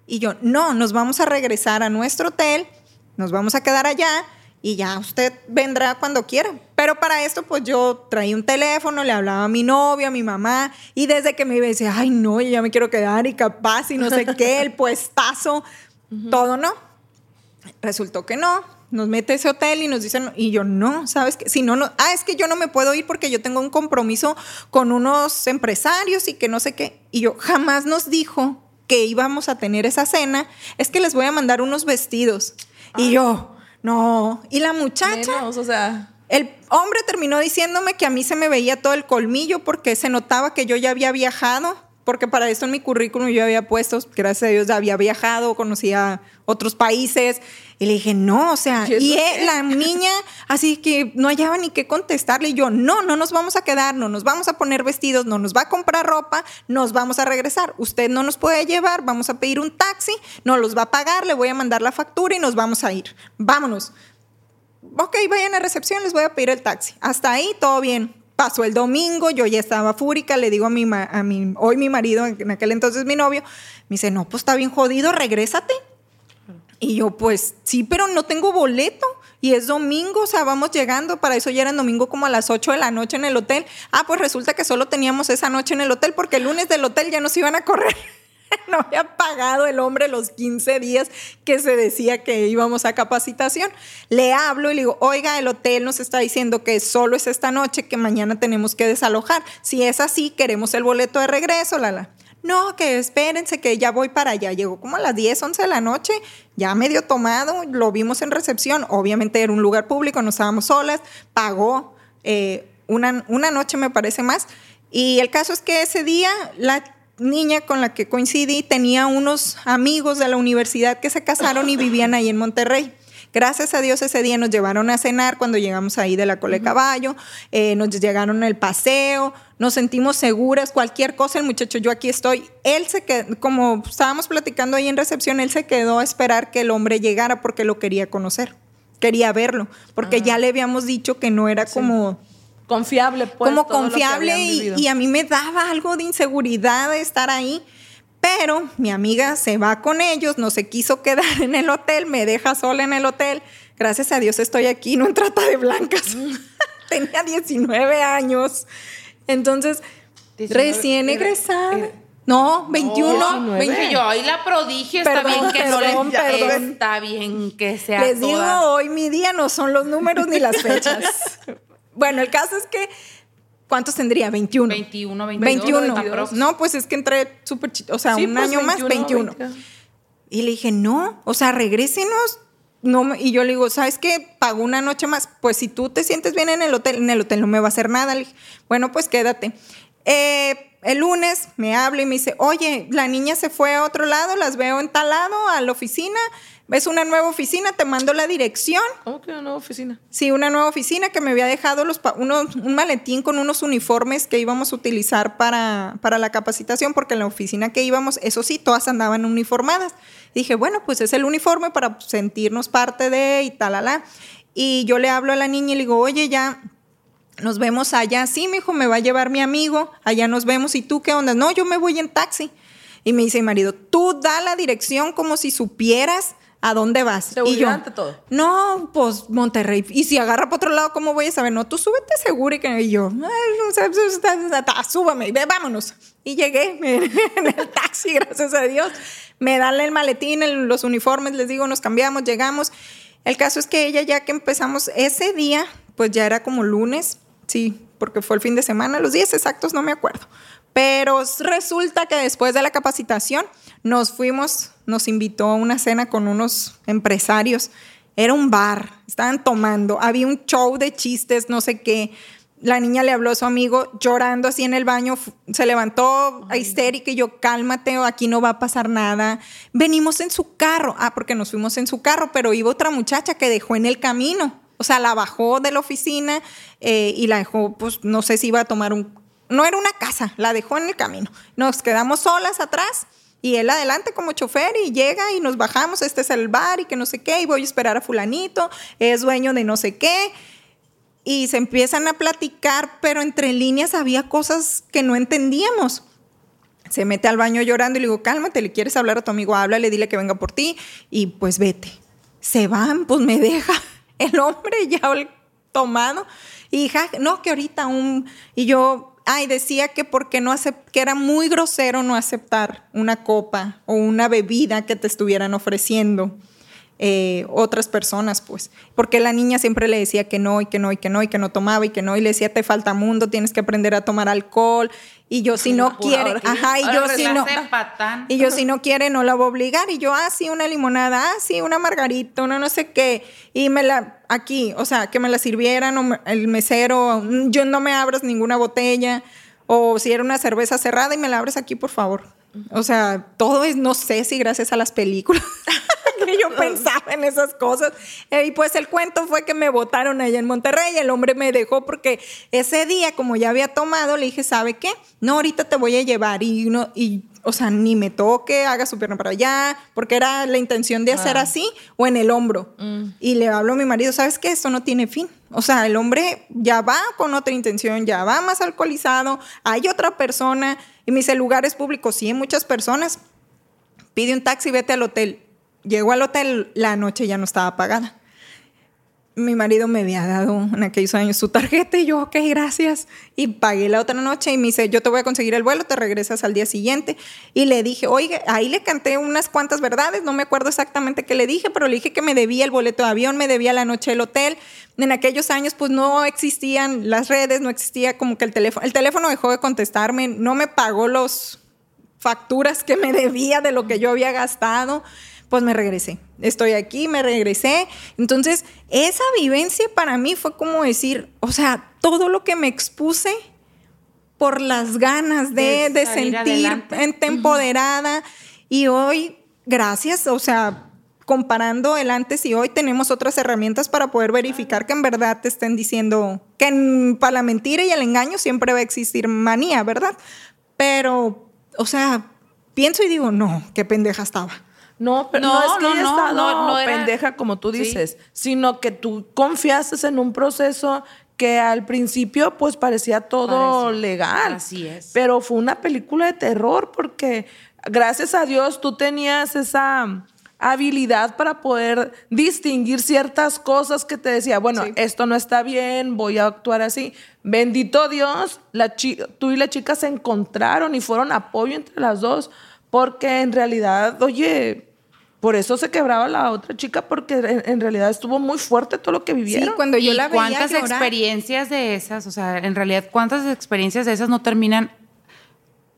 y yo, no, nos vamos a regresar a nuestro hotel, nos vamos a quedar allá y ya usted vendrá cuando quiera. Pero para esto, pues yo traía un teléfono, le hablaba a mi novio, a mi mamá, y desde que me iba decía, ay, no, ya me quiero quedar y capaz y no sé qué, el puestazo, todo no. Resultó que no. Nos mete ese hotel y nos dicen, y yo no, ¿sabes qué? Si no, no, ah, es que yo no me puedo ir porque yo tengo un compromiso con unos empresarios y que no sé qué. Y yo jamás nos dijo que íbamos a tener esa cena, es que les voy a mandar unos vestidos. Y yo, no. Y la muchacha. o sea. El hombre terminó diciéndome que a mí se me veía todo el colmillo porque se notaba que yo ya había viajado, porque para eso en mi currículum yo había puesto, gracias a Dios, había viajado, conocía otros países. Y le dije, no, o sea, y, la niña, así que no hallaba ni qué contestarle. Y yo, no, no nos vamos a quedar, no nos vamos a poner vestidos, no nos va a comprar ropa, nos vamos a regresar. Usted no nos puede llevar, vamos a pedir un taxi, no los va a pagar, le voy a mandar la factura y nos vamos a ir. Vámonos. Ok, vayan a recepción, les voy a pedir el taxi. Hasta ahí, todo bien. Pasó el domingo, yo ya estaba fúrica, le digo a mi, a mi, hoy mi marido, en aquel entonces mi novio, me dice, no, pues está bien jodido, regrésate. Y yo, pues sí, pero no tengo boleto. Y es domingo, o sea, vamos llegando. Para eso ya era domingo como a las 8 de la noche en el hotel. Ah, pues resulta que solo teníamos esa noche en el hotel porque el lunes del hotel ya nos iban a correr. no había pagado el hombre los 15 días que se decía que íbamos a capacitación. Le hablo y le digo, oiga, el hotel nos está diciendo que solo es esta noche, que mañana tenemos que desalojar. Si es así, queremos el boleto de regreso, la, la no, que espérense, que ya voy para allá. Llegó como a las 10, 11 de la noche, ya medio tomado, lo vimos en recepción, obviamente era un lugar público, no estábamos solas, pagó eh, una, una noche me parece más. Y el caso es que ese día la niña con la que coincidí tenía unos amigos de la universidad que se casaron y vivían ahí en Monterrey. Gracias a Dios ese día nos llevaron a cenar cuando llegamos ahí de la Cole Caballo, eh, nos llegaron el paseo, nos sentimos seguras, cualquier cosa, el muchacho, yo aquí estoy. Él se quedó, como estábamos platicando ahí en recepción, él se quedó a esperar que el hombre llegara porque lo quería conocer, quería verlo, porque ya le habíamos dicho que no era como confiable, pues, como confiable y, y, a mí me daba algo de inseguridad de estar ahí. Pero mi amiga se va con ellos, no se quiso quedar en el hotel, me deja sola en el hotel. Gracias a Dios estoy aquí, no en trata de blancas. Tenía 19 años. Entonces, recién egresada. No, 21. yo, hoy la prodigio, está bien que no le Está bien que sea. Les digo, hoy mi día no son los números ni las fechas. bueno, el caso es que ¿Cuántos tendría? 21. 21, 21. No, pues es que entré súper, o sea, un pues año más, 21. Y le dije, no, o sea, regrésenos. No, y yo le digo, ¿sabes qué? Pago una noche más. Pues si tú te sientes bien en el hotel, en el hotel no me va a hacer nada. Le dije, bueno, pues quédate. Eh, el lunes me habla y me dice, oye, la niña se fue a otro lado, las veo en tal lado, a la oficina, ves una nueva oficina, te mando la dirección. ¿Cómo que una nueva oficina? Sí, una nueva oficina que me había dejado los un maletín con unos uniformes que íbamos a utilizar para, para la capacitación, porque en la oficina que íbamos, eso sí, todas andaban uniformadas. dije, bueno, pues es el uniforme para sentirnos parte de y tal, Y yo le hablo a la niña y le digo, oye, ya nos vemos allá. Sí, mi hijo, me va a llevar mi amigo, allá nos vemos. ¿Y tú qué onda? No, yo me voy en taxi. Y me dice mi marido, tú da la dirección como si supieras ¿a dónde vas? y yo, ante todo. No, pues Monterrey. Y si agarra para otro lado, ¿cómo voy a saber? No, tú súbete seguro y que y yo, súbame, ve, vámonos. Y llegué en el taxi, gracias a Dios. Me dan el maletín, los uniformes, les digo, nos cambiamos, llegamos. El caso es que ella ya que empezamos ese día, pues ya era como lunes, sí, porque fue el fin de semana, los días exactos no me acuerdo. Pero resulta que después de la capacitación nos fuimos, nos invitó a una cena con unos empresarios. Era un bar, estaban tomando, había un show de chistes, no sé qué. La niña le habló a su amigo llorando así en el baño, se levantó histérica y yo, cálmate, aquí no va a pasar nada. Venimos en su carro, ah, porque nos fuimos en su carro, pero iba otra muchacha que dejó en el camino. O sea, la bajó de la oficina eh, y la dejó, pues no sé si iba a tomar un no era una casa, la dejó en el camino. Nos quedamos solas atrás Y él adelante como chofer y llega y nos bajamos, este es el bar y que no sé qué, y voy a esperar a fulanito, es dueño de no sé qué. Y se empiezan a platicar, pero entre líneas había cosas que no entendíamos. Se mete al baño llorando y le digo, cálmate, le quieres hablar a tu amigo, háblale, dile que venga por ti y pues vete. Se van, pues me deja el hombre ya tomado. Y hija, no, que ahorita un... Y yo, ay, decía que porque no acept, que era muy grosero no aceptar una copa o una bebida que te estuvieran ofreciendo. Eh, otras personas, pues. Porque la niña siempre le decía que no, y que no, y que no, y que no tomaba, y que no, y le decía, te falta mundo, tienes que aprender a tomar alcohol. Y yo, si no quiere, ajá, y yo, si no, y yo, si no quiere, no la voy a obligar. Y yo, ah, sí, una limonada, ah, sí, una margarita, una no sé qué. Y me la, aquí, o sea, que me la sirvieran, o el mesero, yo no me abras ninguna botella. O si era una cerveza cerrada y me la abres aquí, por favor. O sea, todo es, no sé si gracias a las películas. que yo pensaba en esas cosas. Y pues el cuento fue que me votaron allá en Monterrey. El hombre me dejó porque ese día, como ya había tomado, le dije, ¿sabe qué? No, ahorita te voy a llevar. Y, no, y o sea, ni me toque, haga su pierna para allá, porque era la intención de hacer así o en el hombro. Mm. Y le hablo a mi marido, ¿sabes qué? Esto no tiene fin. O sea, el hombre ya va con otra intención, ya va más alcoholizado, hay otra persona. Y me dice, lugares públicos, sí, muchas personas. Pide un taxi, vete al hotel. Llegó al hotel, la noche ya no estaba pagada. Mi marido me había dado en aquellos años su tarjeta y yo, ok, gracias. Y pagué la otra noche y me dice, yo te voy a conseguir el vuelo, te regresas al día siguiente. Y le dije, oye, ahí le canté unas cuantas verdades, no me acuerdo exactamente qué le dije, pero le dije que me debía el boleto de avión, me debía la noche del hotel. En aquellos años pues no existían las redes, no existía como que el teléfono, el teléfono dejó de contestarme, no me pagó los facturas que me debía de lo que yo había gastado pues me regresé. Estoy aquí, me regresé. Entonces, esa vivencia para mí fue como decir, o sea, todo lo que me expuse por las ganas de, de, sentir empoderada. Y hoy, gracias, o sea, comparando el antes y hoy, tenemos otras herramientas para poder verificar que en verdad te estén diciendo que para la mentira y el engaño siempre va a existir manía, ¿verdad? Pero, o sea, pienso y digo, no, qué pendeja estaba. No, pero no, es que haya estado pendeja como tú dices, sino que tú confiaste en un proceso que al principio pues parecía todo legal. Así es. Pero fue una película de terror porque gracias a Dios tú tenías esa habilidad para poder distinguir ciertas cosas que te decía, bueno, esto no está bien, voy a actuar así. Bendito Dios, la tú y la chica se encontraron y fueron apoyo entre las dos porque en realidad, oye, por eso se quebraba la otra chica, porque en, realidad estuvo muy fuerte todo lo que vivieron. Sí, cuando yo la veía ¿Cuántas experiencias de esas, o sea, en realidad, cuántas experiencias de esas no terminan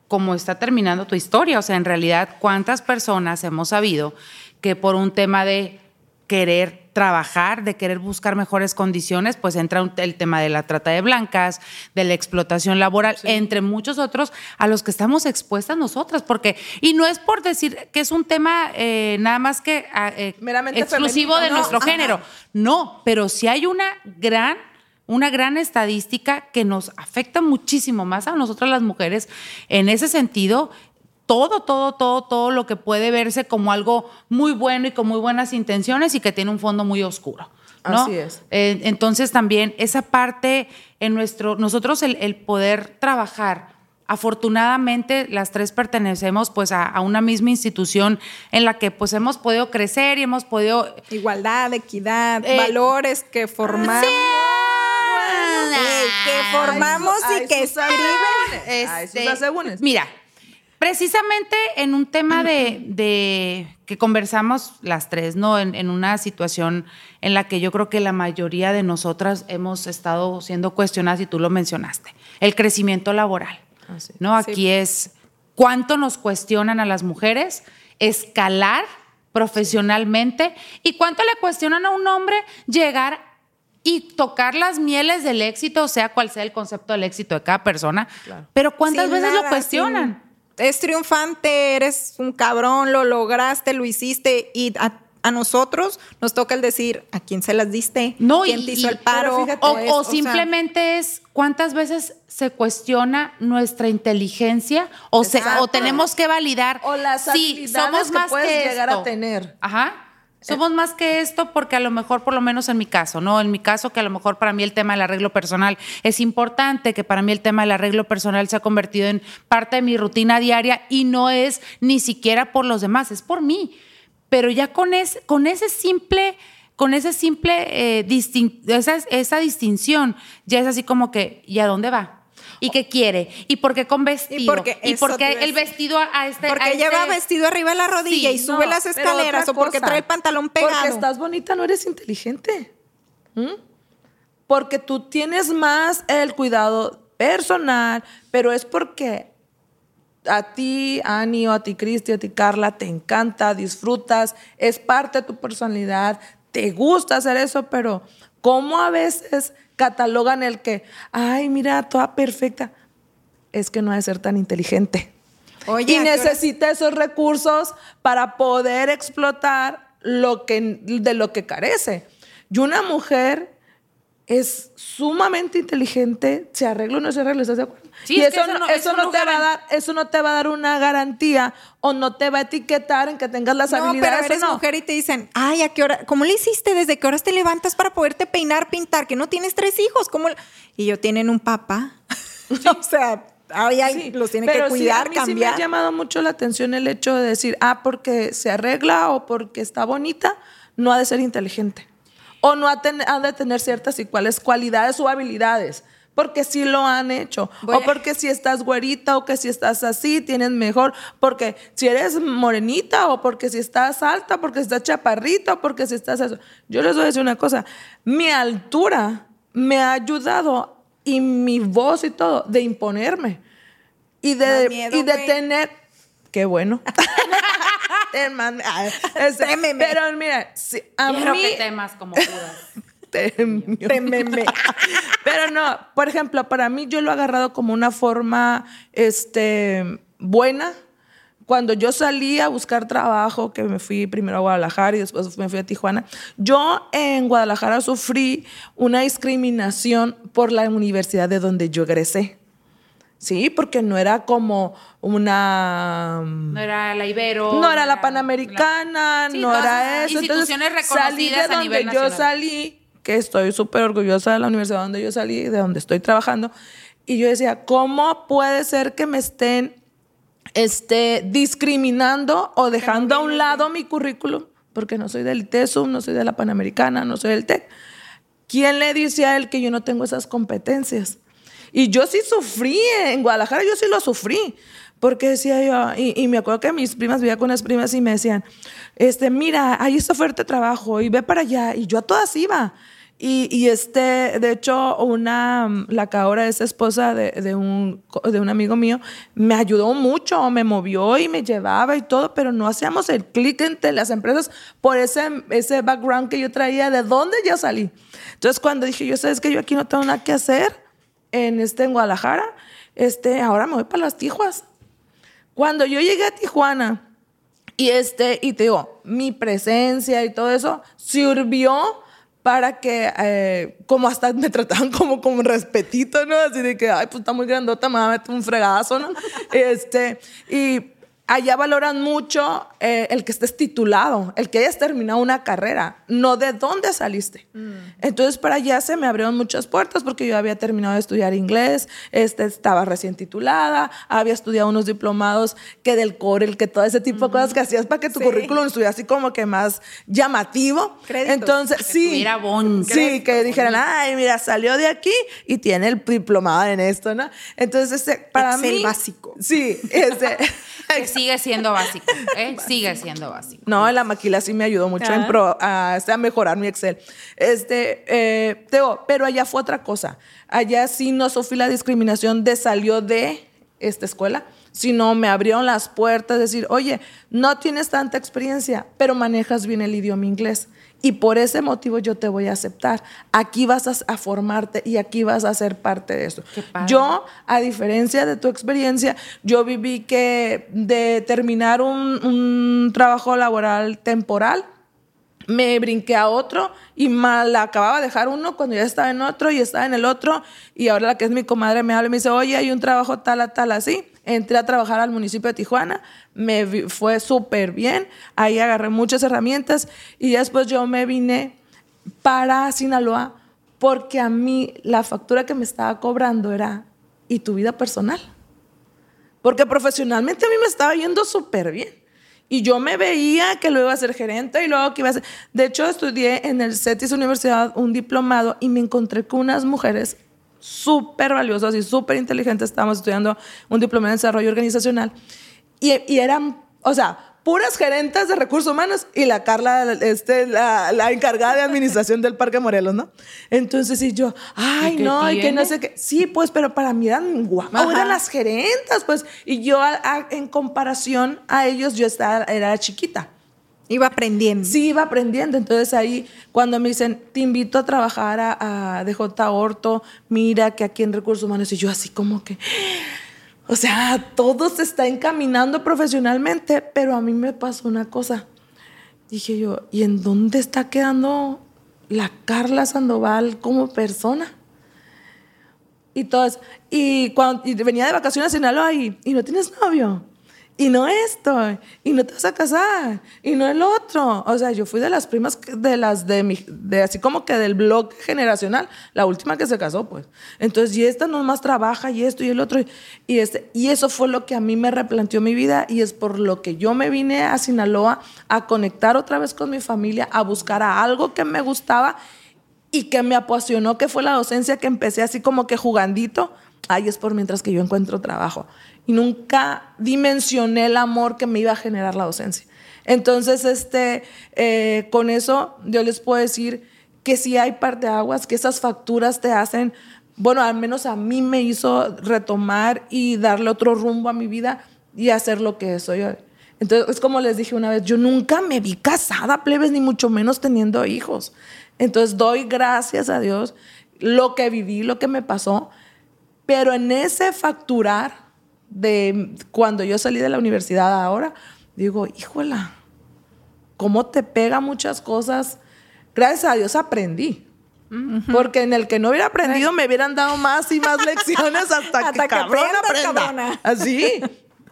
como está terminando tu historia? O sea, en realidad, ¿cuántas personas hemos sabido que por un tema de querer trabajar, de querer buscar mejores condiciones, pues entra el tema de la trata de blancas, de la explotación laboral, entre muchos otros a los que estamos expuestas nosotras, porque, y no es por decir que es un tema eh, nada más que ah, eh, exclusivo de nuestro género, no, pero sí hay una gran una gran estadística que nos afecta muchísimo más a nosotras las mujeres en ese sentido todo, todo, todo, todo lo que puede verse como algo muy bueno y con muy buenas intenciones y que tiene un fondo muy oscuro. ¿no? Así es. Eh, entonces también esa parte en nuestro, nosotros el, poder trabajar, afortunadamente las tres pertenecemos pues a, una misma institución en la que pues hemos podido crecer y hemos podido... Igualdad, equidad, eh, valores que formamos. que formamos y que escriben. Este, mira, Precisamente en un tema de, que conversamos las tres, ¿no? En, una situación en la que yo creo que la mayoría de nosotras hemos estado siendo cuestionadas, y tú lo mencionaste, el crecimiento laboral. Ah, ¿no? Aquí es cuánto nos cuestionan a las mujeres escalar profesionalmente y cuánto le cuestionan a un hombre llegar y tocar las mieles del éxito, sea cual sea el concepto del éxito de cada persona, pero cuántas veces lo cuestionan es triunfante, eres un cabrón, lo lograste, lo hiciste y a, a nosotros nos toca el decir a quién se las diste, No, quién y- te hizo y- el paro. fíjate, O, es- o sea, simplemente es cuántas veces se cuestiona nuestra inteligencia o, se- o tenemos que validar O las habilidades somos que más puedes que llegar esto. a tener. Ajá. Somos más que esto porque a lo mejor, por lo menos en mi caso, ¿no? En mi caso, que a lo mejor para mí el tema del arreglo personal es importante, que para mí el tema del arreglo personal se ha convertido en parte de mi rutina diaria y no es ni siquiera por los demás, es por mí. Pero ya con, ese con ese simple, con ese simple, eh, distin- esa, esa distinción, ya es así como que, ¿y a dónde va? ¿Y qué quiere? ¿Y por qué con vestido? Y porque ¿Y eso por te qué iba a el vestido a, este porque a lleva este- vestido arriba de la rodilla Sí, y sube no, las escaleras o porque cosa, trae el pantalón pegado. Porque estás bonita, no eres inteligente. ¿Mm? Porque tú tienes más el cuidado personal, pero es porque a ti, Ani, o a ti, Cristi, o a ti, Carla, te encanta, disfrutas, es parte de tu personalidad, te gusta hacer eso, pero ¿cómo a veces catalogan el que, ay, mira, toda perfecta? Es que no ha de ser tan inteligente Oye, y ¿a qué hora- necesita esos recursos para poder explotar lo que, de lo que carece. Y una mujer es sumamente inteligente, se arregla o no se arregla, ¿estás de acuerdo? Sí, y es que eso, eso no, no- eso eso no no te va a dar, eso no te va a dar una garantía o no te va a etiquetar en que tengas las No, pero habilidades eres o no. mujer y te dicen, ay, ¿a qué hora? ¿Cómo le hiciste? ¿Desde qué horas te levantas para poderte peinar, pintar? Que no tienes tres hijos. ¿Cómo? le-?" Y yo tienen un papá. o sea, ay, ay, Sí, los tiene pero que sí, cuidar, a mí Sí me cambiar. ha llamado mucho la atención el hecho de decir, ah, porque se arregla o porque está bonita, no ha de ser inteligente. O no ha, ten- ha de tener ciertas y cuáles cualidades o habilidades. Porque sí lo han hecho. Voy o a- porque si estás güerita o que si estás así, tienes mejor. Porque si eres morenita o porque si estás alta, porque si estás chaparrita o porque si estás eso. Yo les voy a decir una cosa. Mi altura me ha ayudado y mi voz y todo de imponerme y de, miedo, y de tener qué bueno este, Témeme. pero mira si a Quiero mí que temas como puras. Temió. Témeme. pero no por ejemplo para mí yo lo he agarrado como una forma este buena cuando yo salí a buscar trabajo, que me fui primero a Guadalajara y después me fui a Tijuana, yo en Guadalajara sufrí una discriminación por la universidad de donde yo egresé. Sí, porque no era como una... No era la Ibero. No era la Panamericana, Sí, no era eso. Entonces, instituciones salí de reconocidas a donde nivel yo salí, que estoy súper orgullosa de la universidad donde yo salí, de donde estoy trabajando, y yo decía, ¿cómo puede ser que me estén este, discriminando o dejando a un lado mi currículum? Porque no soy del ITESUM, no soy de la Panamericana, no soy del TEC. ¿Quién le dice a él que yo no tengo esas competencias? Y yo sí sufrí, en Guadalajara yo sí lo sufrí, porque decía yo, y, y me acuerdo que mis primas, vivía con unas primas y me decían, este, mira, hay esta oferta de trabajo y ve para allá, y yo a todas iba. Y, este, de hecho, una, la que ahora es esposa de, de un, de un amigo mío, me ayudó mucho, me movió y me llevaba y todo, pero no hacíamos el clic entre las empresas por ese, ese background que yo traía, de dónde yo salí. Entonces, cuando dije, yo sabes que yo aquí no tengo nada que hacer en, este, en Guadalajara, este, ahora me voy para las Tijuas. Cuando yo llegué a Tijuana, y este, y te digo, mi presencia y todo eso sirvió para que, eh, como hasta me trataban como con respetito, ¿no? Así de que, ay, pues está muy grandota, me va a meter un fregazo, ¿no? este, y allá valoran mucho eh, el que estés titulado, el que hayas terminado una carrera, no de dónde saliste. Entonces, para allá se me abrieron muchas puertas porque yo había terminado de estudiar inglés, este, estaba recién titulada, había estudiado unos diplomados que del core, el que todo ese tipo de cosas que hacías para que tu Sí. currículum estuviera así como que más llamativo. Créditos. Entonces, sí. tuviera bon. Sí, que dijeran, ay, mira, salió de aquí y tiene el diplomado en esto, ¿no? Entonces, este, para Excel mí. básico. Sí, este. Que sigue siendo básico, ¿eh? Sigue siendo básico. No, la maquila sí me ayudó mucho Ah. en pro- a, a mejorar mi Excel. Este, eh, te digo, pero allá fue otra cosa. Allá sí no sufrí la discriminación de salió de esta escuela, sino me abrieron las puertas, decir, oye, no tienes tanta experiencia, pero manejas bien el idioma inglés. Y por ese motivo yo te voy a aceptar. Aquí vas a, formarte y aquí vas a ser parte de eso. Yo, a diferencia de tu experiencia, yo viví que de terminar un, un trabajo laboral temporal, me brinqué a otro y mal acababa de dejar uno cuando ya estaba en otro y estaba en el otro y ahora la que es mi comadre me habla y me dice, oye, hay un trabajo tal a tal así. Entré a trabajar al municipio de Tijuana, me fue súper bien, ahí agarré muchas herramientas y después yo me vine para Sinaloa porque a mí la factura que me estaba cobrando era, ¿y tu vida personal? Porque profesionalmente a mí me estaba yendo súper bien. Y yo me veía que luego iba a ser gerente y luego que iba a ser... De hecho, estudié en el CETIS Universidad un diplomado y me encontré con unas mujeres súper valiosas y súper inteligentes. Estábamos estudiando un diplomado en desarrollo organizacional. Y, y eran, o sea, puras gerentes de recursos humanos y la Carla, este, la, la, encargada de administración del Parque Morelos, ¿no? Entonces, y yo, ay, no, y que no sé qué. Sí, pues, pero para mí eran guapas, eran las gerentes, pues. Y yo, a, a, en comparación a ellos, yo estaba, era chiquita. Iba aprendiendo. Sí, iba aprendiendo. Entonces ahí, cuando me dicen, te invito a trabajar a, a DJ Orto, mira que aquí en Recursos Humanos, y yo así como que, o sea, todo se está encaminando profesionalmente, pero a mí me pasó una cosa. Dije yo, ¿y en dónde está quedando la Carla Sandoval como persona? Y todas, y cuando venía de vacaciones a Sinaloa y, y no tienes novio y no esto, y no te vas a casar, y no el otro. O sea, yo fui de las primas de las de mi, de así como que del blog generacional, la última que se casó, pues. Entonces, y esta nomás trabaja, y esto y el otro, y, este, y eso fue lo que a mí me replanteó mi vida, y es por lo que yo me vine a Sinaloa a conectar otra vez con mi familia, a buscar a algo que me gustaba y que me apasionó, que fue la docencia, que empecé así como que jugandito. Ahí es por mientras que yo encuentro trabajo y nunca dimensioné el amor que me iba a generar la docencia. Entonces, este, eh, con eso yo les puedo decir que si hay parte de aguas, que esas facturas te hacen, bueno, al menos a mí me hizo retomar y darle otro rumbo a mi vida y hacer lo que soy hoy. Entonces, es como les dije una vez, yo nunca me vi casada, plebes, ni mucho menos teniendo hijos. Entonces, doy gracias a Dios lo que viví, lo que me pasó, pero en ese facturar, de cuando yo salí de la universidad ahora, digo, híjola, ¿cómo te pega muchas cosas? Gracias a Dios aprendí. Porque en el que no hubiera aprendido me hubieran dado más y más lecciones hasta, que, cabrón aprenda. Así.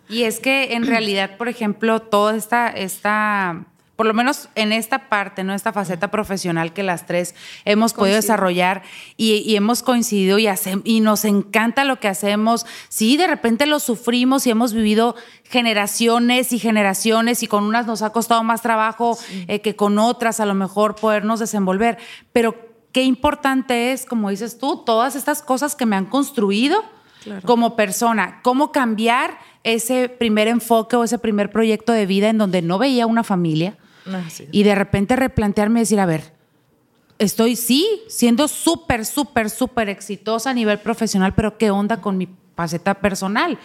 Y es que en realidad, por ejemplo, toda esta, esta por lo menos en esta parte, ¿no? Esta faceta profesional que las tres hemos podido desarrollar y, hemos coincidido y, y nos encanta lo que hacemos. Sí, de repente lo sufrimos y hemos vivido generaciones y generaciones y con unas nos ha costado más trabajo eh, que con otras a lo mejor podernos desenvolver. Pero qué importante es, como dices tú, todas estas cosas que me han construido como persona, cómo cambiar ese primer enfoque o ese primer proyecto de vida en donde no veía una familia, y de repente replantearme y decir, a ver, estoy sí siendo súper, súper, súper exitosa a nivel profesional, pero ¿qué onda con mi faceta personal?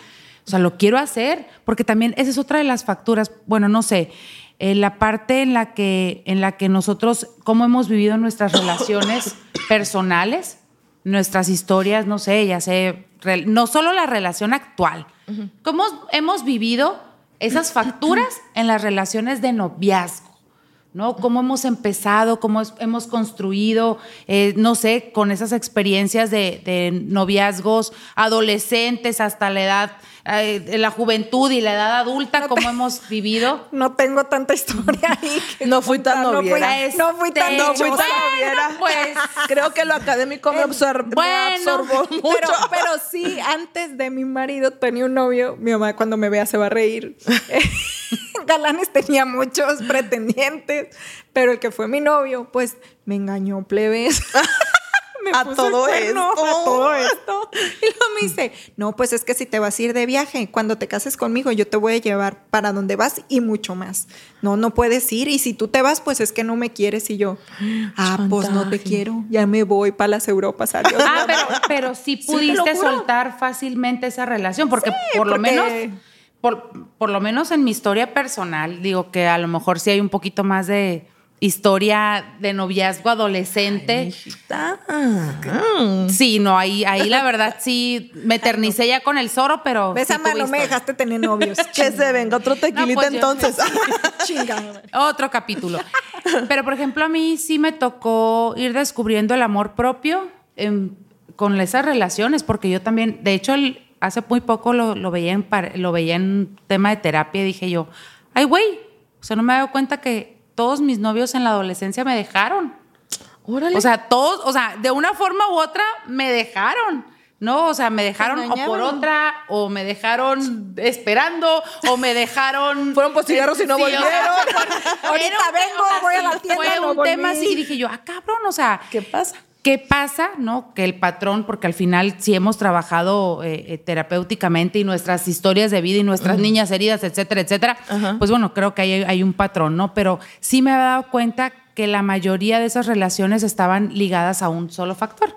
O sea, lo quiero hacer, porque también esa es otra de las facturas, bueno, no sé, eh, la parte en la, que, en la que nosotros, cómo hemos vivido nuestras relaciones personales, nuestras historias, no sé, ya sé, no solo la relación actual, cómo hemos vivido esas facturas en las relaciones de noviazgo. ¿No? Cómo hemos empezado, cómo hemos construido, eh, no sé, con esas experiencias de, de, noviazgos adolescentes hasta la edad, eh, la juventud y la edad adulta, cómo hemos vivido. No tengo tanta historia ahí. No fui tan noviera. No fui, tan, no fui tan noviera. Pues, creo que lo académico me, absorb bueno, me absorbó mucho. Pero, pero sí, antes de mi marido tenía un novio, mi mamá cuando me vea se va a reír. Galanes tenía muchos pretendientes, pero el que fue mi novio, pues me engañó, plebes. me a todo esto. A todo esto. Y luego me dice, no, pues es que si te vas a ir de viaje, cuando te cases conmigo, yo te voy a llevar para donde vas y mucho más. No, no puedes ir. Y si tú te vas, pues es que no me quieres. Y yo, ah, pues no te quiero. Ya me voy para las Europas. Adiós. Ah, pero, pero sí pudiste soltar fácilmente esa relación, porque por lo menos por, por lo menos en mi historia personal, digo que a lo mejor sí hay un poquito más de historia de noviazgo adolescente. Sí, no, ahí, ahí la verdad sí me eternicé ya con el Zoro, pero. Ves, sí no me dejaste tener novios. que se venga otro tequilita pues entonces. Otro capítulo. Pero, por ejemplo, a mí sí me tocó ir descubriendo el amor propio en- con esas relaciones, porque yo también, de hecho, el- hace muy poco lo, lo veía en, lo veía en tema de terapia y dije yo, ay, güey, o sea, no me he dado cuenta que todos mis novios en la adolescencia me dejaron. Órale. O sea, todos, o sea, de una forma u otra me dejaron. No, o sea, me dejaron o por otra, o me dejaron esperando, o me dejaron. Fueron por cigarros y no Sí, o sea, volvieron. Ahorita un vengo, voy a la tienda, Fue un tema así dije yo, ah, cabrón, o sea, ¿Qué pasa? ¿Qué pasa? ¿No? Que el patrón, porque al final sí hemos trabajado eh, eh, terapéuticamente y nuestras historias de vida y nuestras niñas heridas, etcétera, etcétera, pues bueno, creo que hay, hay un patrón, ¿no? Pero sí me he dado cuenta que la mayoría de esas relaciones estaban ligadas a un solo factor.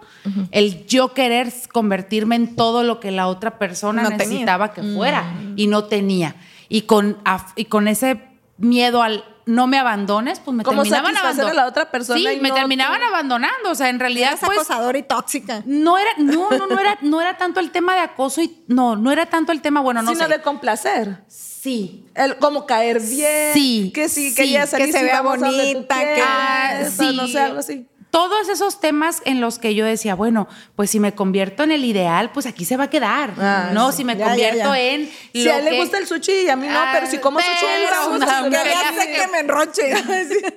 El yo querer convertirme en todo lo que la otra persona No tenía. necesitaba que fuera y no tenía. Y con, y con ese miedo al no me abandones, pues me Como terminaban satisfacer a abandonando. la otra persona Sí, y me no terminaban abandonando. O sea, en realidad, Eres pues, acosadora y tóxica. no era, no, no, no era, no era tanto el tema de acoso y no, no era tanto el tema, bueno, no Sino sé. de complacer. Sí. El, como caer bien. Sí, Que sí, que ella que se vea bonita, que- Ah, sí. No sé, algo así. Todos esos temas en los que yo decía, bueno, pues si me convierto en el ideal, pues aquí se va a quedar. Ah, no, sí. si me Ya, convierto ya. en Si lo a él le gusta el sushi y a mí no, Ah, pero si como sushi, pero me gusta. Que le me enroche.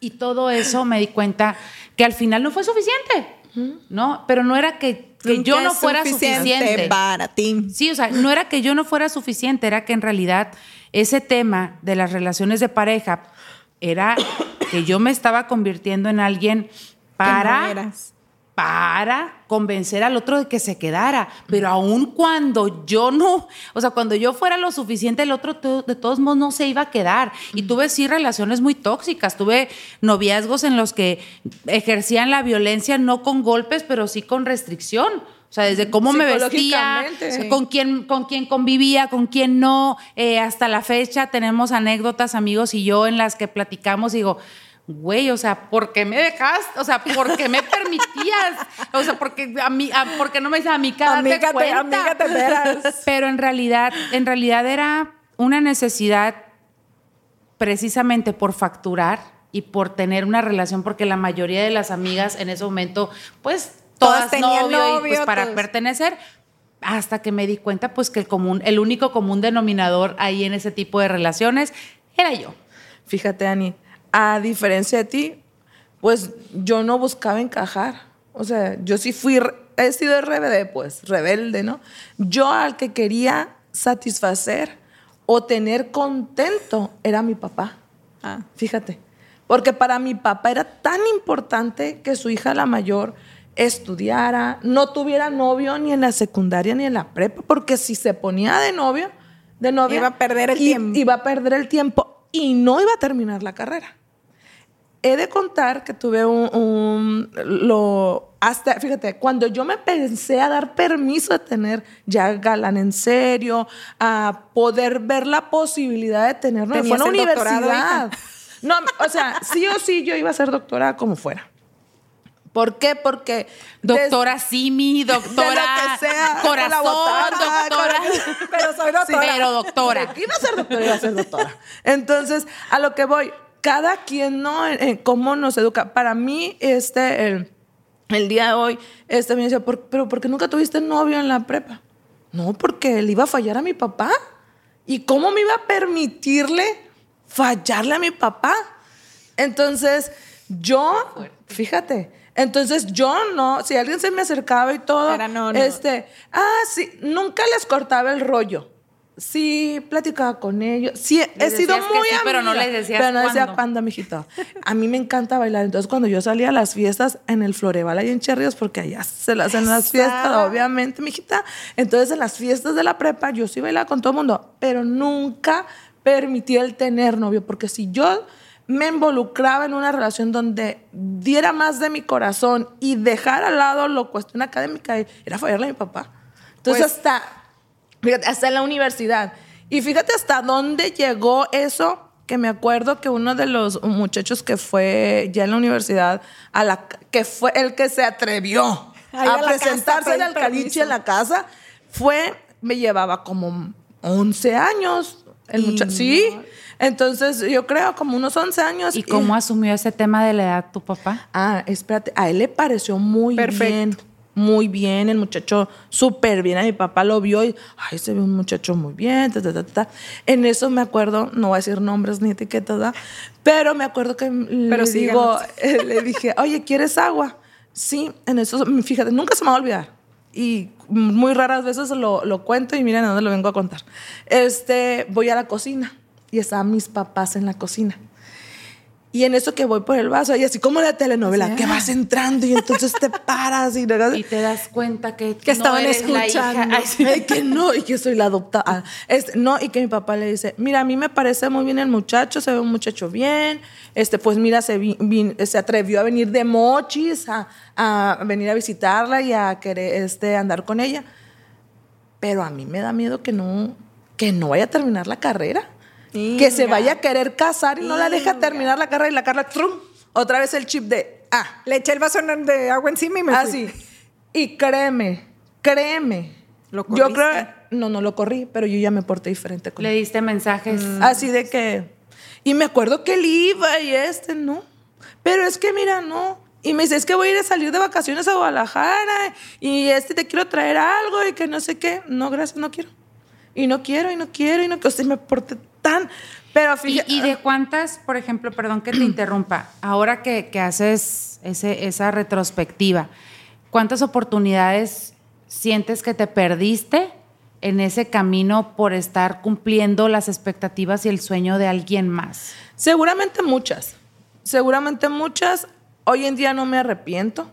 Y todo eso me di cuenta que al final no fue suficiente, ¿no? Pero no era que, que yo no fuera suficiente. para ti. Sí, o sea, no era que yo no fuera suficiente, era que en realidad ese tema de las relaciones de pareja era que yo me estaba convirtiendo en alguien para no para convencer al otro de que se quedara, pero aun cuando yo no, o sea, cuando yo fuera lo suficiente, el otro de todos modos no se iba a quedar. Y tuve sí relaciones muy tóxicas, tuve noviazgos en los que ejercían la violencia no con golpes, pero sí con restricción. O sea, desde cómo me vestía. Sí. con quién, con quién convivía, con quién no. Eh, hasta la fecha tenemos anécdotas, amigos y yo, en las que platicamos y digo, güey, o sea, ¿por qué me dejaste? O sea, ¿por qué me permitías? O sea, porque a mí, a- porque no me dices a mí date Amiga, te- cuenta. amiga, te. Pero en realidad, en realidad era una necesidad precisamente por facturar y por tener una relación, porque la mayoría de las amigas en ese momento, pues, Todas todas, tenían novio, y, novio, pues para todos. pertenecer. Hasta que me di cuenta, pues, que el común, el único común denominador ahí en ese tipo de relaciones era yo. Fíjate, Ani, a diferencia de ti, pues yo no buscaba encajar. O sea, yo sí fui, he sido rebelde, pues, rebelde, ¿no? Yo al que quería satisfacer o tener contento era mi papá. Ah. Fíjate. Porque para mi papá era tan importante que su hija, la mayor, estudiara, no tuviera novio ni en la secundaria ni en la prepa, porque si se ponía de novio, de novia, Iba a perder el i- tiempo. Iba a perder el tiempo y no iba a terminar la carrera. He de contar que tuve un, un- lo hasta fíjate cuando yo me pensé a dar permiso de tener ya galán en serio a poder ver la posibilidad de tener fue doctorado, universidad no o sea sí o sí yo iba a ser doctora como fuera ¿por qué? porque Doctora Simi, doctora de lo que sea, Corazón, doctora. con- Pero soy doctora. Pero doctora. Iba a ser doctora, iba a ser doctora. Entonces, a lo que voy, cada quien, ¿no? En- en cómo nos educa. Para mí, este, el, el día de hoy, este me decía, "¿Por- pero ¿por qué nunca tuviste novio en la prepa? No, porque le iba a fallar a mi papá. ¿Y cómo me iba a permitirle fallarle a mi papá? Entonces, yo, fíjate, entonces yo no, si alguien se me acercaba y todo, Era no, no. este, ah, sí, nunca les cortaba el rollo. Sí, platicaba con ellos. Sí, he sido muy sí, pero no amiga, les decías Pero no decía cuándo. mijito. A mí me encanta bailar. Entonces, cuando yo salía a las fiestas en el Floreval ahí en Cherríos, porque allá se las hacen las fiestas, obviamente, mijita. Entonces, en las fiestas de la prepa, yo sí bailaba con todo el mundo, pero nunca permití el tener novio, porque si yo me involucraba en una relación donde diera más de mi corazón y dejar al lado la cuestión académica, era fallarle a mi papá. Entonces, Pues- hasta, fíjate, hasta en la universidad. Y fíjate hasta dónde llegó eso, que me acuerdo que uno de los muchachos que fue ya en la universidad, a la, que fue el que se atrevió A ir a presentarse en pedir el caliche permiso. en la casa, fue, me llevaba como 11 años. El Y sí. Entonces, yo creo como unos 11 años. ¿Y cómo asumió ese tema de la edad tu papá? Ah, espérate, a él le pareció muy Perfecto. bien. Muy bien, el muchacho súper bien. A mi papá lo vio y, ay, se ve un muchacho muy bien. ta, ta, ta, ta. En eso me acuerdo, no voy a decir nombres ni etiquetas, ¿verdad? pero me acuerdo que Pero le, digo, eh, le dije, oye, ¿quieres agua? Sí, en eso, fíjate, nunca se me va a olvidar. Y muy raras veces lo, lo cuento y miren a dónde lo vengo a contar. Este, voy a la cocina y estaban mis papás en la cocina. Y en eso que voy por el vaso, y así como la telenovela, que vas entrando y entonces te paras y, Y te das cuenta que, Que no estaban eres la escuchando. hija. Ay, sí. Ay, que no, y que soy la adoptada. Este, no, y que mi papá le dice, mira, a mí me parece muy bien el muchacho, se ve un muchacho bien, este, pues mira, se, vi- se atrevió a venir de mochis, a, a venir a visitarla y a querer este, andar con ella. Pero a mí me da miedo que no, que no vaya a terminar la carrera. Que se vaya a querer casar y no la deja terminar la carrera y la Carla, trum, otra vez el chip de, ah, Le eché el vaso de agua encima y me fui. Así. Y créeme, créeme. ¿Lo yo corriste? creo, no, no lo corrí, pero yo ya me porté diferente con Le él. diste mensajes. Así de que. Y me acuerdo que él iba y este, ¿no? Pero es que, mira, no. Y me dice, es que voy a ir a salir de vacaciones a Guadalajara y este te quiero traer algo y que no sé qué. No, gracias, no quiero. Y no quiero, y no quiero, y no quiero. O sea, me porté tan. Pero ¿Y, fíjate. y de cuántas, por ejemplo, perdón que te interrumpa, ahora que, que haces ese, esa retrospectiva, ¿cuántas oportunidades sientes que te perdiste en ese camino por estar cumpliendo las expectativas y el sueño de alguien más? Seguramente muchas. Seguramente muchas. Hoy en día no me arrepiento,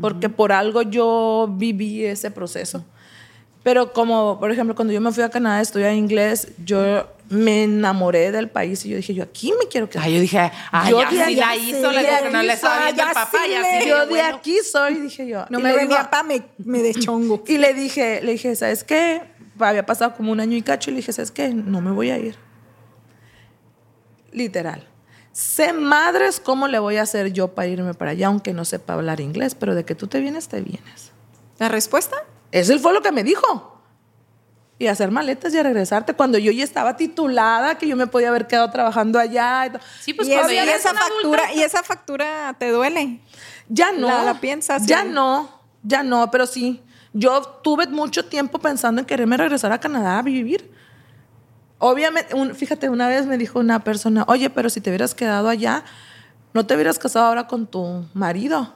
porque por algo yo viví ese proceso. Pero como, por ejemplo, cuando yo me fui a Canadá a estudiar inglés, yo me enamoré del país y yo dije, yo aquí me quiero quedar. Ay, yo dije, ay, Yo ya de sí aquí la soy, hizo, le de digo que no aquí le estaba soy, viendo el ya papá, sí ya le- sí, Yo de bueno. aquí soy, dije yo. No Y me le venía digo- pa, me, me deschongo. Y le dije, le dije, ¿sabes qué? Había pasado como un año y cacho y le dije, ¿sabes qué? No me voy a ir. Literal. Sé madres cómo le voy a hacer yo para irme para allá, aunque no sepa hablar inglés, pero de que tú te vienes, te vienes. ¿La respuesta? Eso fue lo que me dijo. Y hacer maletas y a regresarte cuando yo ya estaba titulada, que yo me podía haber quedado trabajando allá. y. Sí, pues y, es- y esa adulta, factura, y esa factura te duele. Ya no. La- la piensas, Ya sí. no, ya no, pero sí. Yo tuve mucho tiempo pensando en quererme regresar a Canadá a vivir. Obviamente, un- fíjate, una vez me dijo una persona, oye, pero si te hubieras quedado allá, no te hubieras casado ahora con tu marido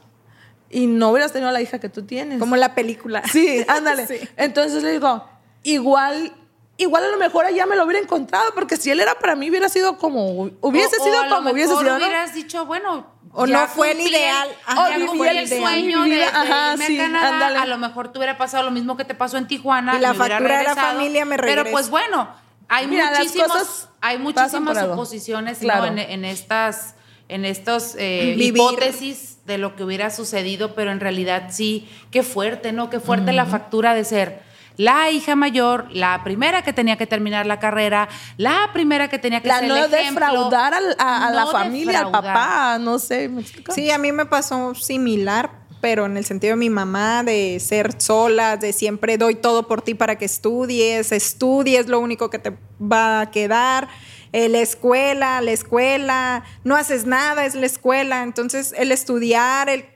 y no hubieras tenido la hija que tú tienes. Como la película. Sí, ándale. Sí. Entonces le digo, igual, igual a lo mejor allá me lo hubiera encontrado, porque si él era para mí, hubiera sido como, hubiese o- sido como hubiese sido, ¿no? hubieras dicho, bueno, O ya no fue el ideal. Ajá, ya cumplí el sueño de, de ajá, irme sí, a Canadá. ándale. A lo mejor te hubiera pasado lo mismo que te pasó en Tijuana. Y la factura de la familia me Pero regresa. pues bueno, hay Mira, muchísimos, hay muchísimas suposiciones ¿no? Claro. en, en estas, en estos eh, hipótesis de lo que hubiera sucedido, pero en realidad sí, qué fuerte, ¿no? Qué fuerte la factura de ser la hija mayor, la primera que tenía que terminar la carrera, la primera que tenía que La ser no el ejemplo. defraudar al- a, a la familia, al papá, no sé, ¿me explico? Sí, a mí me pasó similar, pero en el sentido de mi mamá, de ser sola, de siempre doy todo por ti para que estudies, estudies lo único que te va a quedar. Eh, la escuela, la escuela, no haces nada, es la escuela. Entonces, el estudiar, el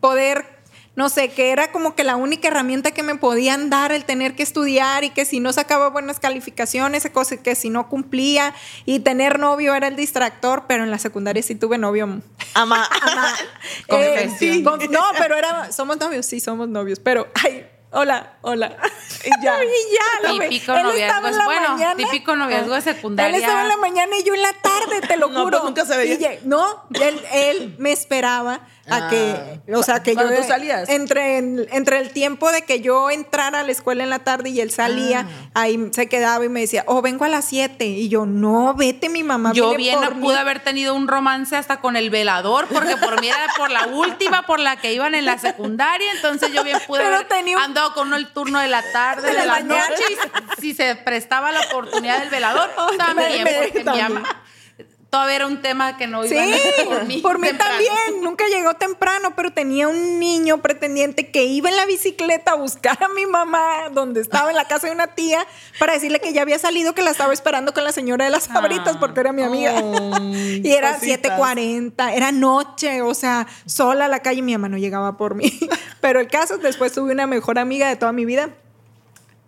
poder, no sé, que era como que la única herramienta que me podían dar el tener que estudiar y que si no sacaba buenas calificaciones, cosa que si no cumplía y tener novio era el distractor, pero en la secundaria sí tuve novio. Ama. Sí, con- no, pero era, somos novios, sí, somos novios, pero, ay, hola, hola. Y ya. y ya, Típico él noviazgo es bueno, mañana. típico noviazgo de Él secundaria. estaba en la mañana y yo en la tarde, te lo No, juro. pues nunca se veía. Y no, él, él me esperaba a que, o sea, que yo tú salías. entre entre el tiempo de que yo entrara a la escuela en la tarde y él salía, Ah. ahí se quedaba y me decía, "Oh, vengo a las 7." Y yo, "No, vete, mi mamá Yo bien por pude mí". haber tenido un romance hasta con el velador, porque por mí era por la última, por la que iban en la secundaria, entonces yo bien pude Pero haber tenía un- con uno el turno de la tarde, De de, la noche, y si se prestaba la oportunidad del velador, también, porque mi ama- todavía era un tema que no Sí, iba por mí, también. Nunca llegó temprano, pero tenía un niño pretendiente que iba en la bicicleta a buscar a mi mamá, donde estaba en la casa de una tía, para decirle que ya había salido, que la estaba esperando con la señora de las fabritas, porque era mi amiga. y era cositas. 7:40, era noche, o sea, sola a la calle. Mi mamá no llegaba por mí. pero el caso, después tuve una mejor amiga de toda mi vida.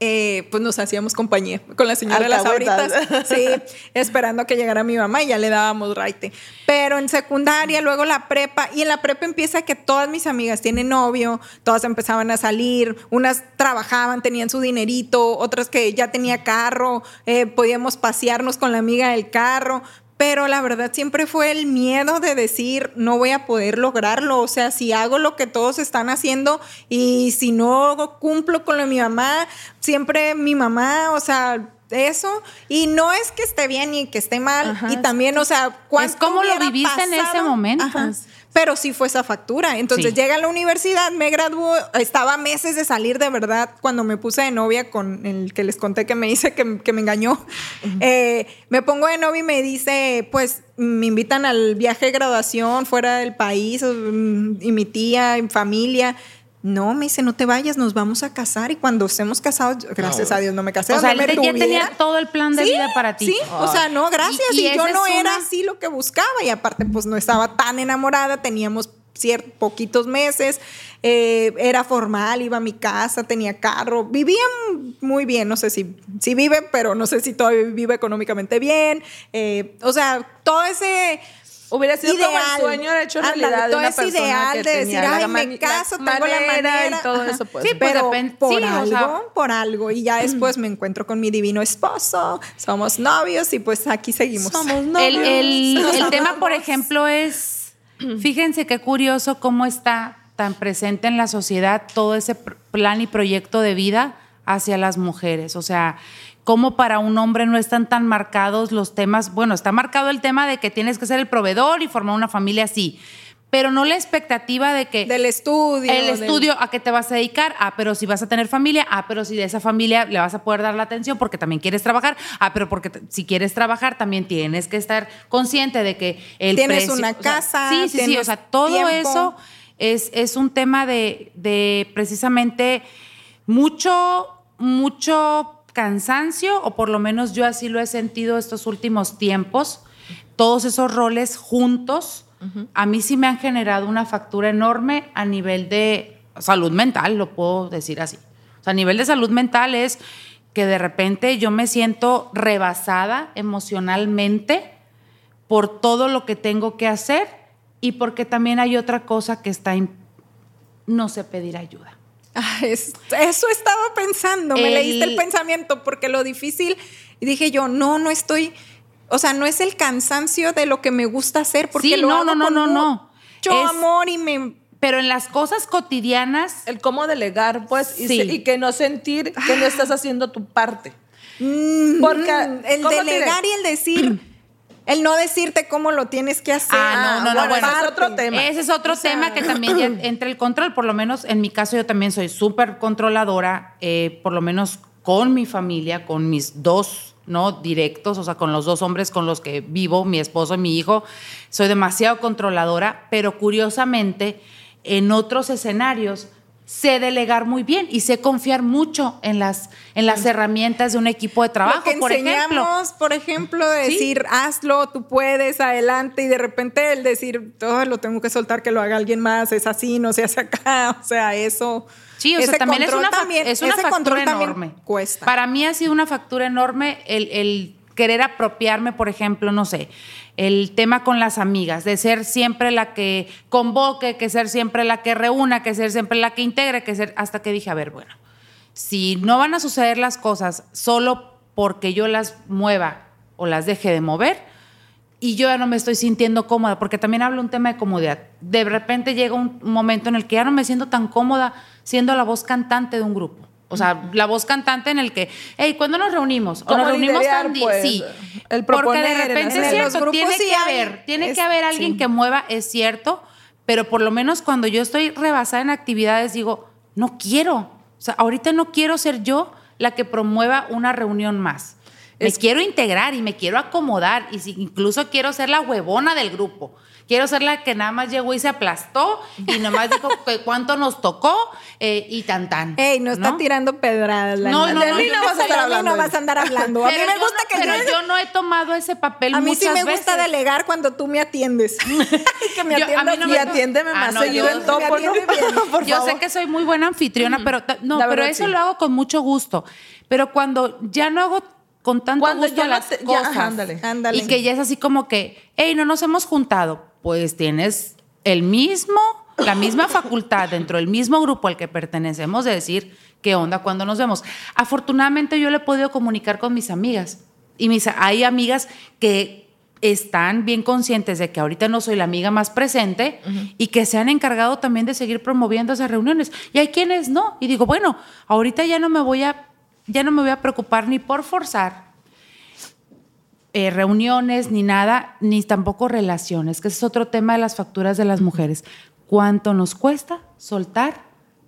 Eh, pues nos hacíamos compañía con la señora de las abritas. Sí, esperando que llegara mi mamá y ya le dábamos raite. Pero en secundaria, luego la prepa, y en la prepa empieza que todas mis amigas tienen novio, todas empezaban a salir, unas trabajaban, tenían su dinerito, otras que ya tenía carro, eh, podíamos pasearnos con la amiga del carro. Pero la verdad siempre fue el miedo de decir, no voy a poder lograrlo. O sea, si hago lo que todos están haciendo y si no cumplo con lo de mi mamá, siempre mi mamá, o sea, eso. Y no es que esté bien ni que esté mal. Ajá. Y también, o sea, ¿cuánto cómo lo hubiera viviste en ese momento. Ajá. Pero sí fue esa factura. Entonces Sí. llega a la universidad, me graduó, estaba meses de salir de verdad cuando me puse de novia con el que les conté que me hice, que, que me engañó. Eh, me pongo de novia y me dice, pues me invitan al viaje de graduación fuera del país mm, y mi tía y familia. No, me dice, no te vayas, nos vamos a casar y cuando estemos casados, gracias a Dios no me casé. O sea, él ya tenía todo el plan de Sí, vida para ti. Sí, o sea, no, gracias. Y- Y, y yo no era así lo que buscaba. Y aparte, pues no estaba tan enamorada, teníamos ciertos poquitos meses, eh, era formal, iba a mi casa, tenía carro, vivía muy bien, no sé si, si vive, pero no sé si todavía vive económicamente bien. eh, o sea, todo ese... Hubiera sido como Ideal. el sueño hecho Ándale, realidad de una ese persona ideal que de decir, tenía la "Ay, me la caso, tengo la manera". y todo eso, pues. Sí, pues, pero depende- por sí, o algo, sea- por algo. Y ya después me encuentro con mi divino esposo, somos novios y pues aquí seguimos. Somos El, novios. el- tema, por ejemplo, es, fíjense qué curioso cómo está tan presente en la sociedad todo ese plan y proyecto de vida hacia las mujeres. O sea, cómo para un hombre no están tan marcados los temas. Bueno, está marcado el tema de que tienes que ser el proveedor y formar una familia así, pero no la expectativa de que Del estudio. el del- estudio, ¿a qué te vas a dedicar? Ah, pero si vas a tener familia. Ah, pero si de esa familia le vas a poder dar la atención porque también quieres trabajar. Ah, pero porque si quieres trabajar también tienes que estar consciente de que el Tienes precio- una o sea, casa, sí, sí, sí. O sea, todo tiempo. eso es, es un tema de, de precisamente mucho, mucho cansancio, o por lo menos yo así lo he sentido estos últimos tiempos. Todos esos roles juntos, a mí sí me han generado una factura enorme a nivel de salud mental, lo puedo decir así. O sea, a nivel de salud mental es que de repente yo me siento rebasada emocionalmente por todo lo que tengo que hacer y porque también hay otra cosa que está, no sé pedir ayuda. Ah, es- eso estaba pensando, me El- leíste el pensamiento porque lo difícil, y dije yo, no, no estoy, o sea, no es el cansancio de lo que me gusta hacer, porque Sí, lo no, hago no, no, con no, no. mucho Es- amor y me... Pero en las cosas cotidianas, El cómo delegar, pues, y, Sí. se- y que no sentir que no estás haciendo tu parte. Mm, Porque, el ¿cómo te delegar y el decir, el no decirte cómo lo tienes que hacer. Ah, no, no, no, bueno, ese es otro tema. Ese es otro O sea, tema que también ya entra el control. Por lo menos en mi caso, yo también soy súper controladora, eh, por lo menos con mi familia, con mis dos, ¿no? Directos, o sea, con los dos hombres con los que vivo, mi esposo y mi hijo. Soy demasiado controladora, pero curiosamente, en otros escenarios, sé delegar muy bien y sé confiar mucho en las, en las herramientas de un equipo de trabajo, Lo que por ejemplo. enseñamos, por ejemplo, de Sí. decir, hazlo, tú puedes, adelante, y de repente el decir, todo lo tengo que soltar, que lo haga alguien más, es así, no se hace acá, o sea, eso. Sí, o sea, también es una, fac- también- es una ese factura enorme. Cuesta. Para mí ha sido una factura enorme el, el querer apropiarme, por ejemplo, no sé, el tema con las amigas, de ser siempre la que convoque, que ser siempre la que reúna, que ser siempre la que integre, que ser, hasta que dije, a ver, bueno, si no van a suceder las cosas solo porque yo las mueva o las deje de mover, y yo ya no me estoy sintiendo cómoda, porque también hablo un tema de comodidad. De repente llega un momento en el que ya no me siento tan cómoda siendo la voz cantante de un grupo. O sea, la voz cantante en el que, hey, ¿cuándo nos reunimos? O ¿Cómo nos reunimos liderar, tan pues? sí. El Porque de repente es cierto, tiene que hay, haber, tiene es- que haber alguien sí. que mueva, es cierto, pero por lo menos cuando yo estoy rebasada en actividades digo, no quiero. O sea, ahorita no quiero ser yo la que promueva una reunión más. Me Es- quiero integrar y me quiero acomodar y si incluso quiero ser la huevona del grupo. Quiero ser la que nada más llegó y se aplastó y nomás dijo que cuánto nos tocó eh, y tan tan. Ey, no está tirando pedradas. la No, neta. no, de no, mí no no vas a estar hablando. No vas a andar hablando. A mí Pero me gusta no- que pero yo... yo no he tomado ese papel A mí sí me gusta veces. delegar cuando tú me atiendes. que me Yo- a mí atiendas no y atiéndeme Ah, más no, seguido yo- en topo, ¿no? Yo sé que soy muy buena anfitriona, pero ta- no, pero eso lo hago con mucho gusto. Pero cuando ya no hago con tanto Cuando gusto ya no las te- cosas ándale. Ándale. y que ya es así como que, hey, no nos hemos juntado, pues tienes el mismo, la misma facultad dentro del mismo grupo al que pertenecemos de decir qué onda cuando nos vemos. Afortunadamente yo le he podido comunicar con mis amigas y mis, hay amigas que están bien conscientes de que ahorita no soy la amiga más presente y que se han encargado también de seguir promoviendo esas reuniones. Y hay quienes no. Y digo, bueno, ahorita ya no me voy a, ya no me voy a preocupar ni por forzar eh, reuniones, ni nada, ni tampoco relaciones, que ese es otro tema de las facturas de las mujeres. ¿Cuánto nos cuesta soltar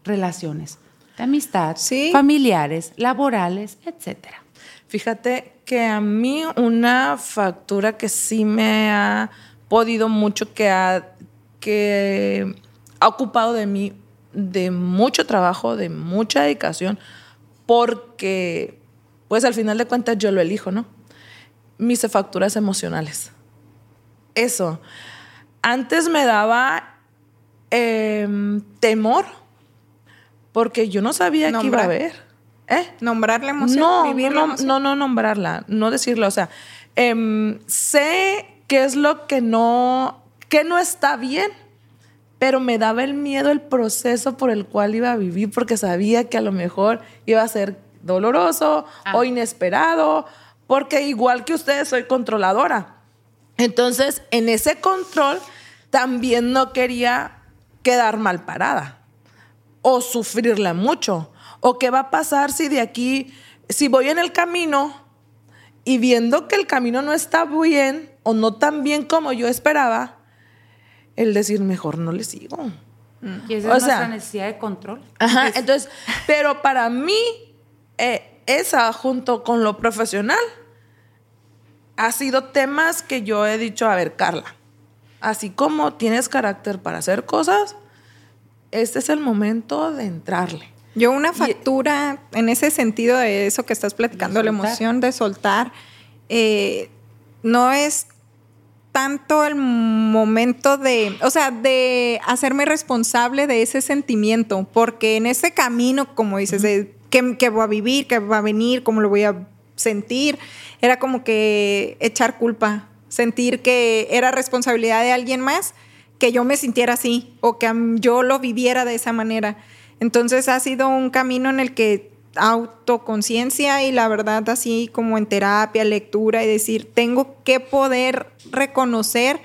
relaciones de amistad, Sí. familiares, laborales, etcétera? Fíjate que a mí una factura que sí me ha podido mucho, que ha, que ha ocupado de mí de mucho trabajo, de mucha dedicación, porque pues al final de cuentas yo lo elijo, ¿no? Mis facturas emocionales. Eso. Antes me daba em, temor porque yo no sabía que iba a haber. ¿Eh? Nombrar la emoción, No, vivir no, la no, emoción. no, no nombrarla, no decirlo. O sea, em, sé qué es lo que no, que no está bien, pero me daba el miedo el proceso por el cual iba a vivir, porque sabía que a lo mejor iba a ser doloroso Ah. o inesperado, porque igual que ustedes soy controladora. Entonces, en ese control también no quería quedar mal parada o sufrirla mucho. O qué va a pasar si de aquí, si voy en el camino y viendo que el camino no está bien o no tan bien como yo esperaba, el decir mejor no le sigo. Y esa O es sea- nuestra necesidad de control. Ajá, entonces, pero para mí, eh, esa junto con lo profesional ha sido temas que yo he dicho, a ver, Carla, así como tienes carácter para hacer cosas, este es el momento de entrarle. Yo una factura en ese sentido de eso que estás platicando, la emoción de soltar, eh, no es tanto el momento de, o sea, de hacerme responsable de ese sentimiento, porque en ese camino, como dices, de qué, qué voy a vivir, qué va a venir, cómo lo voy a sentir, era como que echar culpa, sentir que era responsabilidad de alguien más, que yo me sintiera así o que yo lo viviera de esa manera. Entonces ha sido un camino en el que autoconciencia y la verdad así como en terapia, lectura y decir, tengo que poder reconocer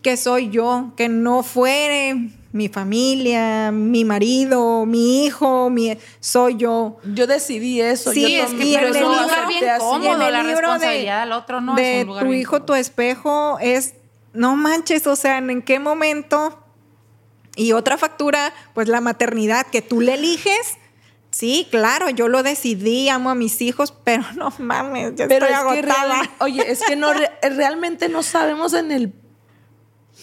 que soy yo, que no fue mi familia, mi marido, mi hijo, mi, soy yo. Yo decidí eso. Sí, yo es que pero es el un lugar bien cómodo, Y en el la libro responsabilidad del otro no es de un lugar tu hijo, cómodo. tu espejo es, no manches, o sea, en qué momento. Y otra factura, pues la maternidad que tú le eliges. Sí, claro, yo lo decidí, amo a mis hijos, pero no mames, ya Pero estoy es que agotada. real- oye, es que no re- realmente no sabemos en el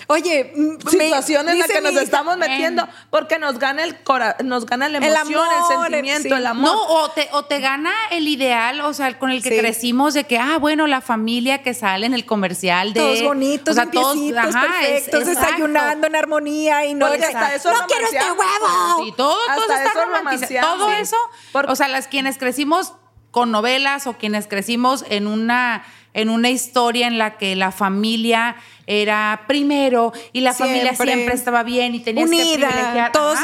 Oye, mm, situación en la que nos hija, estamos metiendo porque nos gana el cora nos gana la El emoción, el, amor, sentimiento, sí. el amor. No, o te, o te gana el ideal, o sea, con el que Sí. crecimos de que, ah, bueno, la familia que sale en el comercial de... Todos bonitos, o sea, todos, ajá, perfectos, desayunando en armonía y no hasta eso no quiero este huevo. Sí, todo, todo está romantizado. Todo Sí. eso, Porque- o sea, las quienes crecimos con novelas o quienes crecimos en una en una historia en la que la familia era primero y la familia Siempre. estaba bien y tenías que unida, privilegiar. todos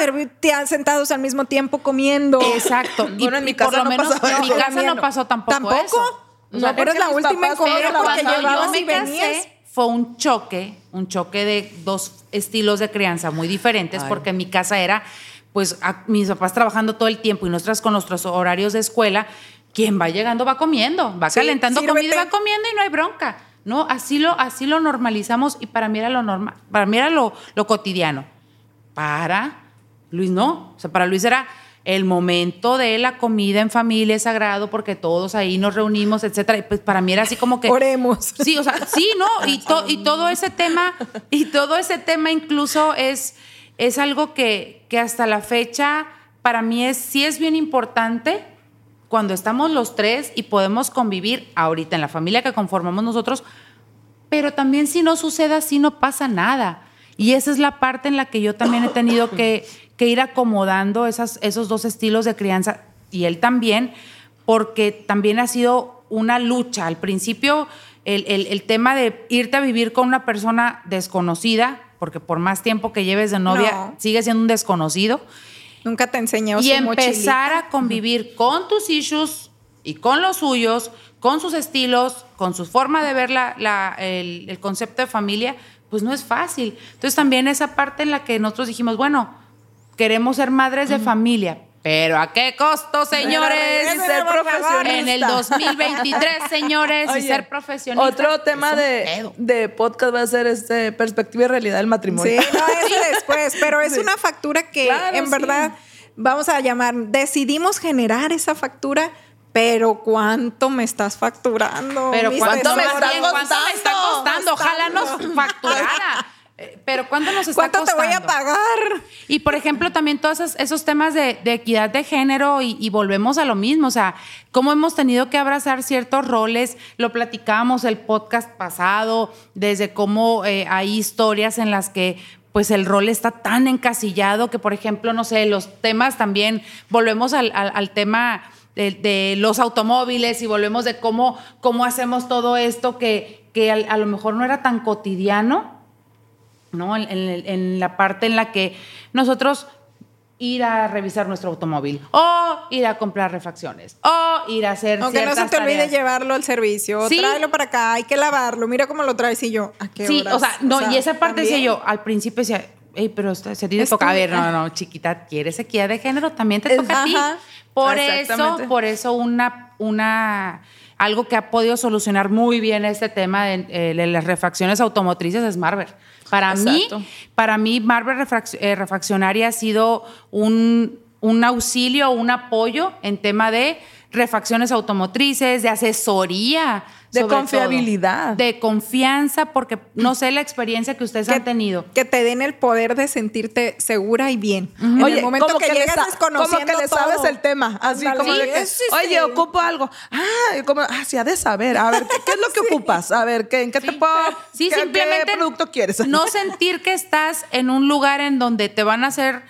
sentados al mismo tiempo comiendo. Exacto. Y, Bueno, en mi y por casa lo no menos pasaba en mi casa no pasó tampoco, ¿Tampoco? eso. No, pero la última en comer porque cuando llevabas yo me y venías. casé fue un choque, un choque de dos estilos de crianza muy diferentes, Ay. porque en mi casa era, pues, a- mis papás trabajando todo el tiempo y nosotras con nuestros horarios de escuela, quien va llegando va comiendo, va Sí, calentando comida, y va comiendo y no hay bronca. No, así lo, así lo normalizamos y para mí era lo normal, para mí era lo, lo cotidiano. Para Luis no, o sea, para Luis era el momento de la comida en familia es sagrado porque todos ahí nos reunimos, etcétera. Y pues para mí era así como que. Oremos. Sí, o sea, sí, ¿no? Y, y todo ese tema, y todo ese tema incluso es, es algo que, que hasta la fecha para mí es, sí es bien importante cuando estamos los tres y podemos convivir ahorita en la familia que conformamos nosotros, pero también si no sucede así no pasa nada. Y esa es la parte en la que yo también he tenido que, ir acomodando esas, esos dos estilos de crianza y él también, porque también ha sido una lucha. Al principio, el, tema de irte a vivir con una persona desconocida, porque por más tiempo que lleves de novia, sigue siendo un desconocido. Nunca te enseñó Y empezar a convivir con tus issues y con los suyos, con sus estilos, con su forma de ver la, el, concepto de familia, pues no es fácil. Entonces también esa parte en la que nosotros dijimos, bueno, queremos ser madres de familia, pero ¿a qué costo, señores? Y ser profesionista. En el 2023, señores, y ser profesionista. Otro tema de, de, podcast va a ser este perspectiva y realidad del matrimonio. Sí, no, eso después, pero es una factura que en verdad vamos a llamar, decidimos generar esa factura pero ¿cuánto me estás facturando? Pero ¿cuánto me, está costando? Ojalá nos facturara. Eh, pero ¿cuánto nos está ¿Cuánto te voy a pagar? Y por ejemplo, también todos esos, temas de, equidad de género y, volvemos a lo mismo, o sea, cómo hemos tenido que abrazar ciertos roles, lo platicábamos el podcast pasado, desde cómo eh, hay historias en las que pues el rol está tan encasillado que, por ejemplo, no sé, los temas también, volvemos al, tema de, los automóviles y volvemos de cómo, cómo hacemos todo esto que, que a lo mejor no era tan cotidiano ¿no? En, la parte en la que nosotros ir a revisar nuestro automóvil o ir a comprar refacciones o ir a hacer Aunque no se te olvide llevarlo al servicio, ¿Sí? tráelo para acá, hay que lavarlo, mira cómo lo traes y yo, ¿a qué Sí, o sea, no, y esa parte decía yo, al principio decía, Ey, pero se te toca, a ver, no, no, chiquita, ¿quieres equidad de género? También te toca a ti. Por eso, por eso una, una algo que ha podido solucionar muy bien este tema de, eh, las refacciones automotrices es Marver. Para mí, para mí, Marvel eh, Refaccionaria ha sido un, un auxilio, un apoyo en tema de refacciones automotrices, de asesoría. De confiabilidad. de confianza, porque no sé la experiencia que ustedes han tenido. Que te den el poder de sentirte segura y bien. Oye, el momento que, llegas desconociendo Como que le sabes el tema. Así como de que, oye, ocupo algo. Ah, como, ah, sí, ha de saber. A ver, ¿qué, es lo que ocupas? A ver, ¿qué, ¿en qué te puedo...? Sí, simplemente ¿qué producto quieres? No sentir que estás en un lugar en donde te van a hacer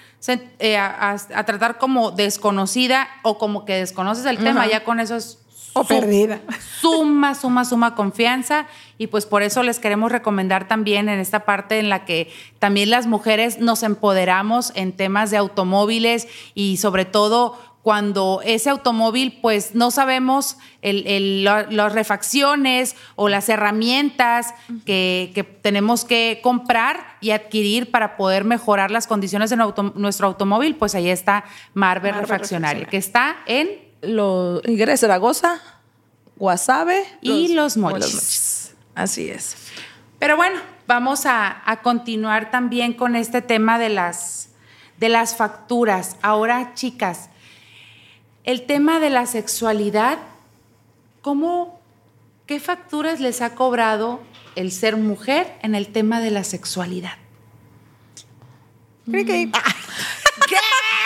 eh, a, tratar como desconocida o como que desconoces el tema, ya con eso es o perdida. Suma, suma, suma confianza. Y pues por eso les queremos recomendar también en esta parte en la que también las mujeres nos empoderamos en temas de automóviles y sobre todo cuando ese automóvil, pues no sabemos las refacciones o las herramientas que, tenemos que comprar y adquirir para poder mejorar las condiciones de nuestro automóvil, pues ahí está Marvel, Refaccionaria, que está en... Lo, Zaragoza, Guasave y Los, mochis. Así es. Pero bueno, vamos a, a, continuar también con este tema de las, de las facturas. Ahora, chicas, el tema de la sexualidad, ¿cómo, qué facturas les ha cobrado el ser mujer en el tema de la sexualidad? Creo que...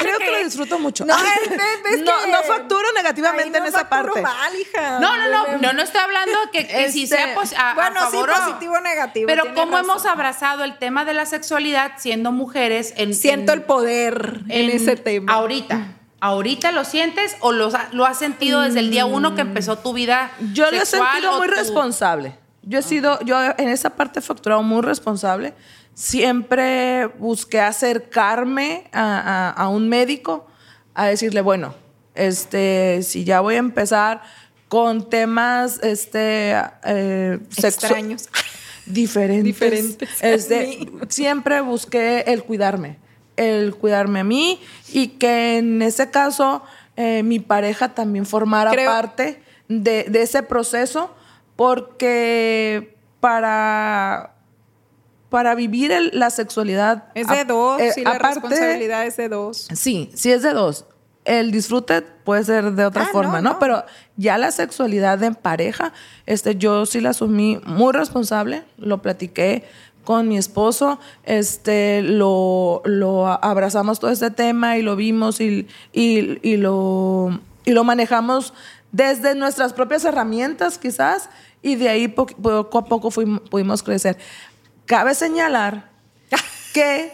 Creo que lo disfruto mucho. No, no, facturo negativamente en esa parte. Mal, hija. No, no, no, no, no estoy hablando que, que si sea este, a, bueno, sí, positivo o negativo. Pero cómo hemos abrazado el tema de la sexualidad siendo mujeres en siento el poder en, ese tema. Ahorita. ¿Ahorita lo sientes o lo, lo has sentido desde el día uno que mm. empezó tu vida? Yo lo he sentido muy responsable. Yo he sido, yo en esa parte he facturado muy responsable. Siempre busqué acercarme a, un médico a decirle, bueno, este, si ya voy a empezar con temas este, eh, extraños, diferentes, diferentes. Este, siempre busqué el cuidarme el cuidarme a mí y que en ese caso eh, mi pareja también formara parte de, ese proceso porque para, para vivir la sexualidad... Es de dos, y eh, la responsabilidad es de dos. Sí, sí es de dos. el disfrute puede ser de otra Ah, forma, no, ¿no? no. Pero ya la sexualidad en pareja, este, yo sí la asumí muy responsable, lo platiqué con mi esposo, este, lo, lo abrazamos todo este tema y lo vimos y, y- y lo, y lo manejamos desde nuestras propias herramientas quizás y de ahí po- poco a poco fuimos- pudimos crecer. Cabe señalar que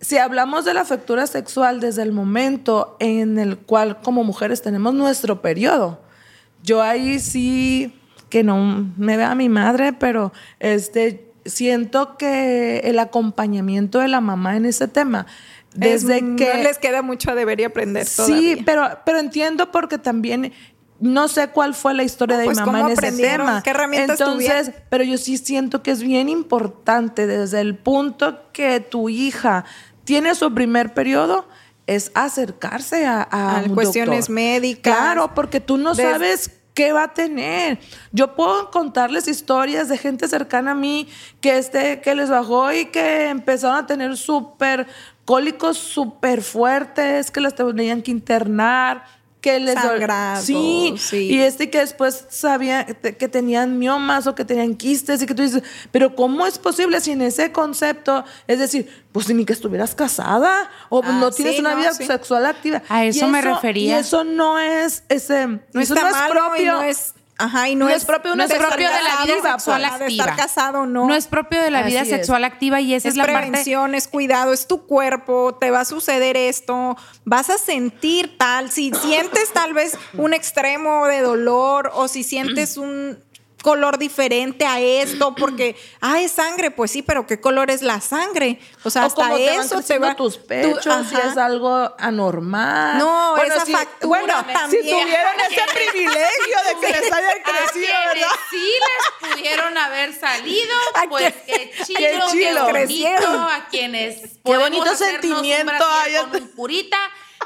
si hablamos de la factura sexual desde el momento en el cual como mujeres tenemos nuestro periodo, yo ahí sí que no me vea mi madre, pero este siento que el acompañamiento de la mamá en ese tema desde Es- que no les queda mucho a deber y aprender Sí, todavía. pero, pero entiendo porque también no sé cuál fue la historia de pues, mi mamá ¿cómo en ese tema. ¿Qué herramientas Entonces, tuvieron? pero yo sí siento que es bien importante desde el punto que tu hija tiene su primer periodo es acercarse a, a A un cuestiones doctor. médicas. Claro, porque tú no sabes qué va a tener. Yo puedo contarles historias de gente cercana a mí que este que les bajó y que empezaron a tener súper cólicos súper fuertes, que las tenían que internar, que les Sangrados, sí, sí. y este que después sabía que que tenían miomas o que tenían quistes y que tú dices, pero ¿cómo es posible si en ese concepto, es decir, pues ni que estuvieras casada o Ah, no tienes sí, una no, vida sí. sexual activa? A eso me refería. Y eso no es ese no eso está no es malo propio y no es Ajá, y no, no es propio de No es propio de la vida sexual de activa. estar casado, no. No es propio de la vida es. sexual activa y esa es, es la parte. prevención, es cuidado, es tu cuerpo, te va a suceder esto, vas a sentir tal, si sientes tal vez un extremo de dolor o si sientes un color diferente a esto porque ah es sangre pues sí pero qué color es la sangre o sea o hasta como te van eso te creciendo va tus tú- pechos si ajá. es algo anormal. No, esa factura bueno, también. si tuvieron ese privilegio de que les hayan A crecido, quienes ¿verdad? sí les pudieron haber salido, A pues qué chido, qué qué, bonito. A quienes Qué bonito sentimiento un hay. con un curita,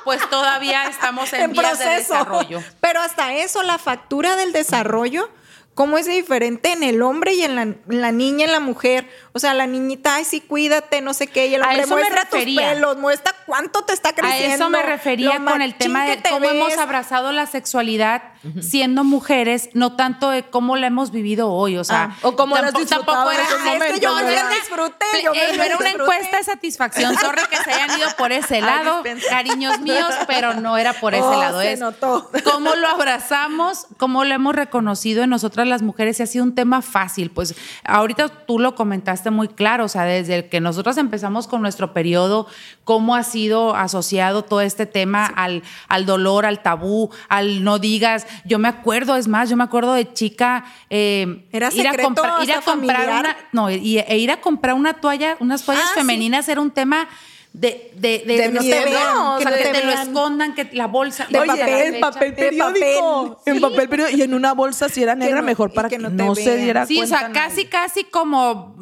pues todavía estamos en, en vías de proceso. desarrollo. Pero hasta eso, la factura del desarrollo, ¿cómo es diferente en el hombre y en la, en la niña, en la mujer? O sea, la niñita, ay, sí, cuídate, no sé qué, y el A hombre eso me muestra tus refería. pelos, muestra cuánto te está A creciendo. eso me refería con el tema de te cómo hemos abrazado la sexualidad siendo mujeres, no tanto de cómo la hemos vivido hoy, o sea, Ah, o cómo la has tampo- disfrutado tampoco en era- es que yo ¿verdad? era- disfruté, yo me eh, era una disfruté. encuesta de satisfacción, sorry que se hayan ido por ese lado, cariños míos, pero no era por ese Oh, lado, se es notó. cómo lo abrazamos, cómo lo hemos reconocido en nosotras las mujeres y ha sido un tema fácil, pues ahorita tú lo comentaste muy claro, o sea, desde el que nosotros empezamos con nuestro periodo, cómo ha sido asociado todo este tema al, al dolor, al tabú, al no digas, yo me acuerdo, es más, yo me acuerdo de chica eh, Era ir a comprar, ir a comprar familiar. una, no, y- e ir a comprar una toalla, unas toallas Ah, sí. femeninas era un tema de, de, de, De no miedo, te vean, o que, sea, no que te, te lo escondan, que la bolsa De Oye, papel, en papel periódico. papel. En Sí. papel periódico. Y en una bolsa si era negra, no- mejor para que que, no se diera Sí, o cuenta sea, nadie. casi, casi como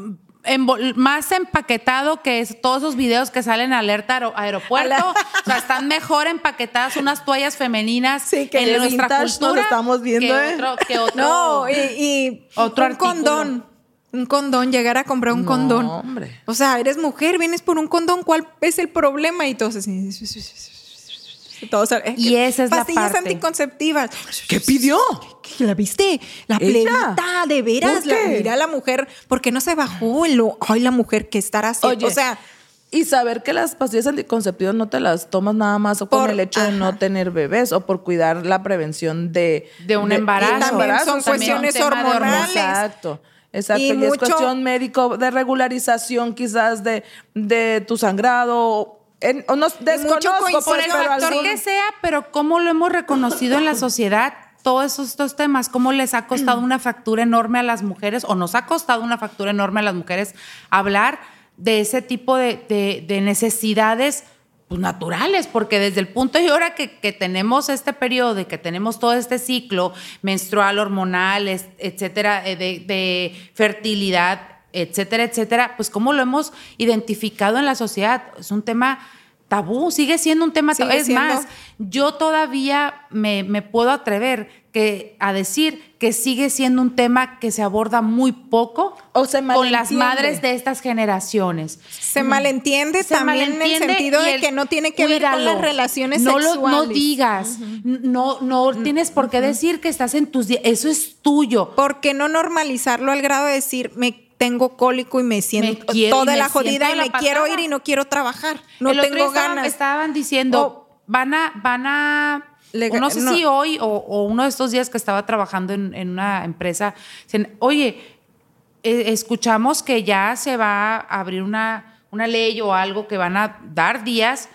más empaquetado que es- todos esos videos que salen en alerta aero- aeropuerto. o sea, están mejor empaquetadas unas toallas femeninas Sí, que en nuestra cultura. estamos viendo, que ¿eh? otro, que otro- No, y, y Otro un artículo. condón. Un condón, llegar a comprar un No, condón. hombre. O sea, eres mujer, vienes por un condón, ¿cuál es el problema? Y así. Todos, Y esa es la pastillas anticonceptivas. ¿Qué pidió? ¿Qué, ¿La viste? La plebita, de veras. ¿Por La, mira la mujer, ¿por qué no se bajó? Lo, ay, la mujer, ¿qué estará haciendo? Oye, o sea, y saber que las pastillas anticonceptivas no te las tomas nada más o Por- con el hecho de no tener bebés o por cuidar la prevención de, De un embarazo. Y también embarazo, son también cuestiones hormonales. Exacto. Exacto, Y y, es cuestión médico de regularización quizás de, de tu sangrado. En- o no desconozco, por pues, el pero factor algún- que sea, pero cómo lo hemos reconocido en la sociedad, todos esos, estos temas, cómo les ha costado una factura enorme a las mujeres o nos ha costado una factura enorme a las mujeres hablar de ese tipo de, de- de necesidades pues, naturales, porque desde el punto y hora que, que tenemos este periodo y que tenemos todo este ciclo menstrual, hormonal, etcétera, eh, de, de fertilidad, etcétera, etcétera, pues cómo lo hemos identificado en la sociedad. Es un tema tabú, sigue siendo un tema tabú. Es siendo. más, yo todavía me, me puedo atrever que, a decir que sigue siendo un tema que se aborda muy poco O se con las madres de estas generaciones. Se malentiende Se también en el sentido de que no tiene que ver con las relaciones no lo- no digas, no, no tienes por qué decir que estás en tus días, eso es tuyo. ¿Por qué no normalizarlo al grado de decir, me tengo cólico y me siento y toda me la jodida y me quiero ir y no quiero trabajar? No El otro tengo estaban, ganas. estaban diciendo, O- van a, van a, no sé no. si hoy o, o uno de estos días que estaba trabajando en, en una empresa, dicen, oye, eh, escuchamos que ya se va a abrir una, una ley o algo que van a dar días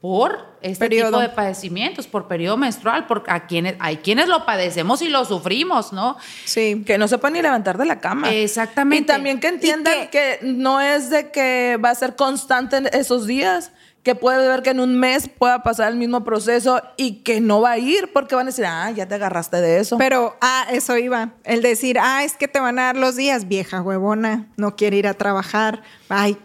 por este Periodo. tipo de padecimientos, por periodo menstrual, porque a quienes, hay quienes lo padecemos y lo sufrimos, ¿no? Sí. Que no se puede ni levantar de la cama. Exactamente. Y también que entiendan que, no es de que va a ser constante en esos días, que puede ver que en un mes pueda pasar el mismo proceso y que no va a ir porque van a decir, ah, ya te agarraste de eso. Pero, ah, eso iba. El decir, ah, es que te van a dar los días, vieja huevona, no quiere ir a trabajar. Ay,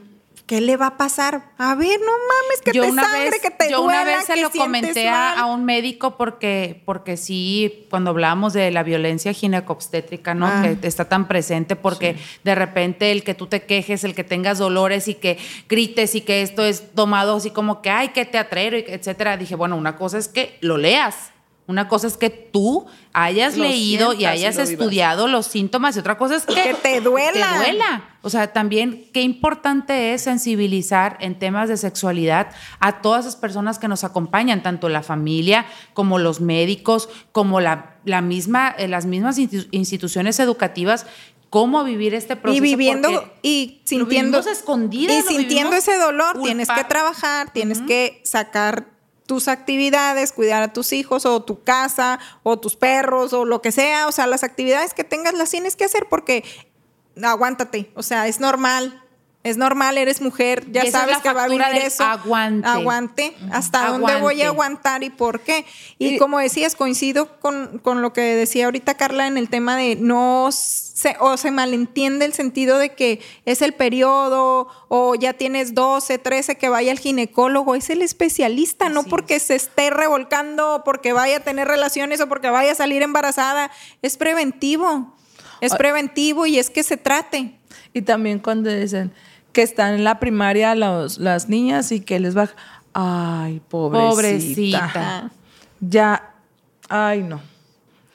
¿qué le va a pasar? A ver, no mames, que yo te una sangre, vez, que te yo una vez se que lo comenté a, un médico porque, porque sí, cuando hablábamos de la violencia ginecobstétrica, ¿no? Ah. Que está tan presente porque de repente el que tú te quejes, el que tengas dolores y que grites y que esto es tomado así como que, ay, qué teatrero, y que etcétera. Dije, bueno, una cosa es que lo leas. Una cosa es que tú hayas Lo leído y hayas vivas. estudiado los síntomas y otra cosa es que, Que te duela. te duela. O sea, también qué importante es sensibilizar en temas de sexualidad a todas esas personas que nos acompañan, tanto la familia como los médicos, como la, la misma, eh, las mismas institu- instituciones educativas, cómo vivir este proceso. y viviendo porque y sintiendo escondidas, y lo sintiendo ese dolor tienes que trabajar tienes que sacar tus actividades cuidar a tus hijos o tu casa o tus perros o lo que sea o sea las actividades que tengas las tienes que hacer porque aguántate o sea es normal es normal, eres mujer, ya sabes que va a vivir eso. aguante. Aguante. ¿Hasta dónde voy a aguantar y por qué? Y, Y- como decías, coincido con, con lo que decía ahorita Carla en el tema de no se, o se malentiende el sentido de que es el periodo o ya tienes 12, 13, que vaya al ginecólogo, es el especialista, no porque se esté revolcando, o porque vaya a tener relaciones o porque vaya a salir embarazada, es preventivo. Es Ah. preventivo y es que se trate. Y también cuando dicen que están en la primaria los- las niñas y que les baja, ay, pobrecita. Pobrecita. Ya, ay, no.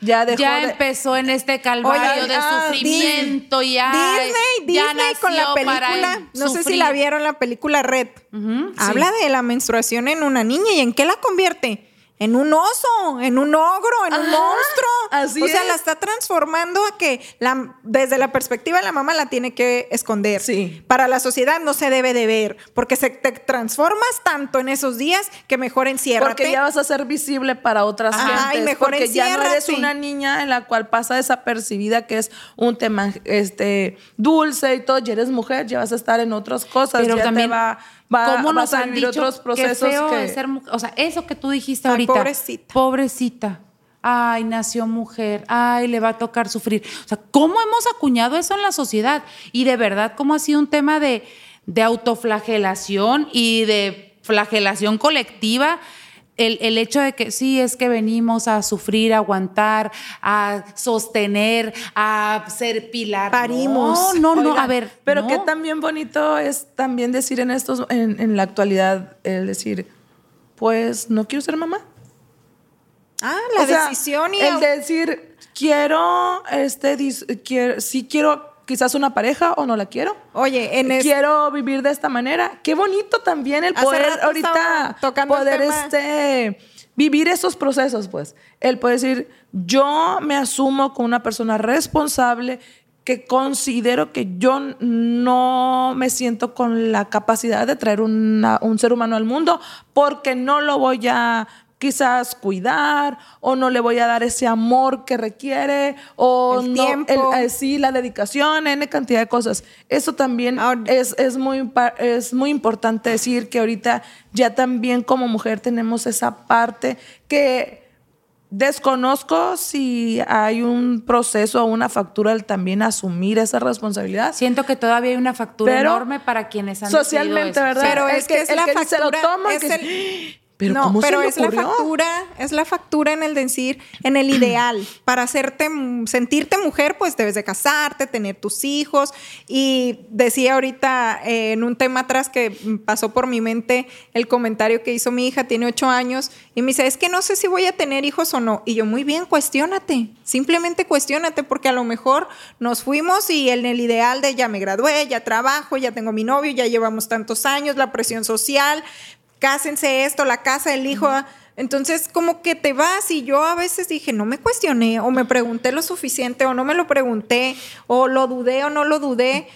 Ya dejó ya de- empezó en este calvario Oye, de ah, sufrimiento Disney, ya Disney con la película, no sé si la vieron la película Red. Habla de la menstruación en una niña y en qué la convierte? En un oso, en un ogro, en un monstruo. así o sea, es. la está transformando a que la, desde la perspectiva de la mamá la tiene que esconder. Sí. Para la sociedad no se debe de ver, porque se te transformas tanto en esos días que mejor enciérrate. Porque ya vas a ser visible para otras Ajá, y gentes. mejor porque ya no eres una niña en la cual pasa desapercibida, que es un tema este, dulce y todo. Ya eres mujer, ya vas a estar en otras cosas. Pero ya también, te va, va, ¿cómo vas nos a han dicho otros procesos qué feo que... de ser mujer? O sea, eso que tú dijiste Ay, ahorita. pobrecita. Pobrecita. Ay, nació mujer. Ay, le va a tocar sufrir. O sea, ¿cómo hemos acuñado eso en la sociedad? Y de verdad, ¿cómo ha sido un tema de, de autoflagelación y de flagelación colectiva? El, el hecho de que sí, es que venimos a sufrir, a aguantar, a sostener, a ser pilar. Parimos. No, no, no. A ver. Pero no. qué también bonito es también decir en estos, en, en la actualidad, el decir, pues no quiero ser mamá. Ah, la O sea, decisión y el decir, quiero, este, dis- quiero, sí quiero quizás una pareja o no la quiero. Oye, en es- quiero vivir de esta manera. Qué bonito también el poder ahorita el poder tema. este vivir esos procesos, pues. El poder decir, yo me asumo como una persona responsable que considero que yo no me siento con la capacidad de traer una- un ser humano al mundo porque no lo voy a quizás cuidar o no le voy a dar ese amor que requiere o El no tiempo. el- eh, sí la dedicación n cantidad de cosas eso también Ahora- es, es muy es muy importante decir que ahorita ya también como mujer tenemos esa parte que Desconozco si hay un proceso o una factura del también asumir esa responsabilidad. Siento que todavía hay una factura Pero enorme para quienes han Socialmente. ¿verdad? Pero es que es el la que se lo factura, toma, es que- el- pero no, ¿cómo pero se le es la factura, es la factura en el decir, en el ideal. Para hacerte, sentirte mujer, pues debes de casarte, tener tus hijos. Y decía ahorita eh, en un tema atrás que pasó por mi mente el comentario que hizo mi hija, tiene ocho años, y me dice, es que no sé si voy a tener hijos o no. Y yo, muy bien, cuestiónate. Simplemente cuestiónate, porque a lo mejor nos fuimos y en el ideal de ya me gradué, ya trabajo, ya tengo mi novio, ya llevamos tantos años, la presión social, cásense esto, la casa, el hijo. Entonces, como que te vas y yo a veces dije, no me cuestioné o me pregunté lo suficiente o no me lo pregunté o lo dudé o no lo dudé.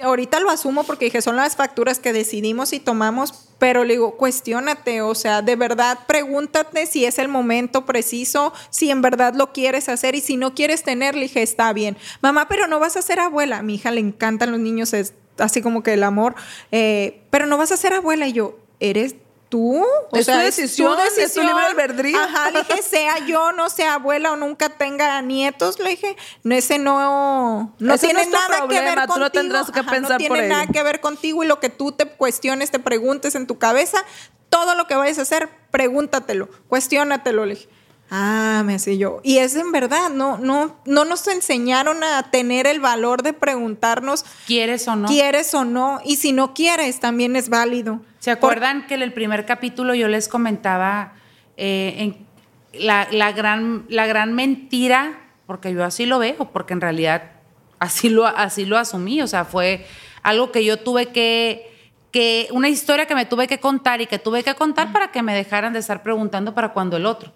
Ahorita lo asumo porque dije, son las facturas que decidimos y tomamos, pero le digo, cuestiónate, o sea, de verdad pregúntate si es el momento preciso, si en verdad lo quieres hacer y si no quieres tener, le dije, está bien. Mamá, pero no vas a ser abuela. A mi hija le encantan los niños, es así como que el amor, eh, pero no vas a ser abuela. Y yo, ¿eres tú? Es tu decisión, es tu libre albedrío. Ajá, le dije, sea yo, no sea abuela o nunca tenga nietos, le dije, no, ese no, no Ese tiene no es tu nada que ver tú no contigo. tendrás que Ajá, pensar no tiene por nada que ver contigo y lo que tú te cuestiones, te preguntes en tu cabeza, todo lo que vayas a hacer, pregúntatelo, cuestiónatelo, le dije. Ah, me hacía yo. Y es en verdad, no, no, no nos enseñaron a tener el valor de preguntarnos ¿Quieres o no? quieres o no, y si no quieres, también es válido. ¿Se acuerdan que en el primer capítulo yo les comentaba eh, en la, la gran, la gran mentira, porque yo así lo veo, porque en realidad así lo, así lo asumí, o sea, fue algo que yo tuve que, que, una historia que me tuve que contar y que tuve que contar para que me dejaran de estar preguntando para cuando el otro.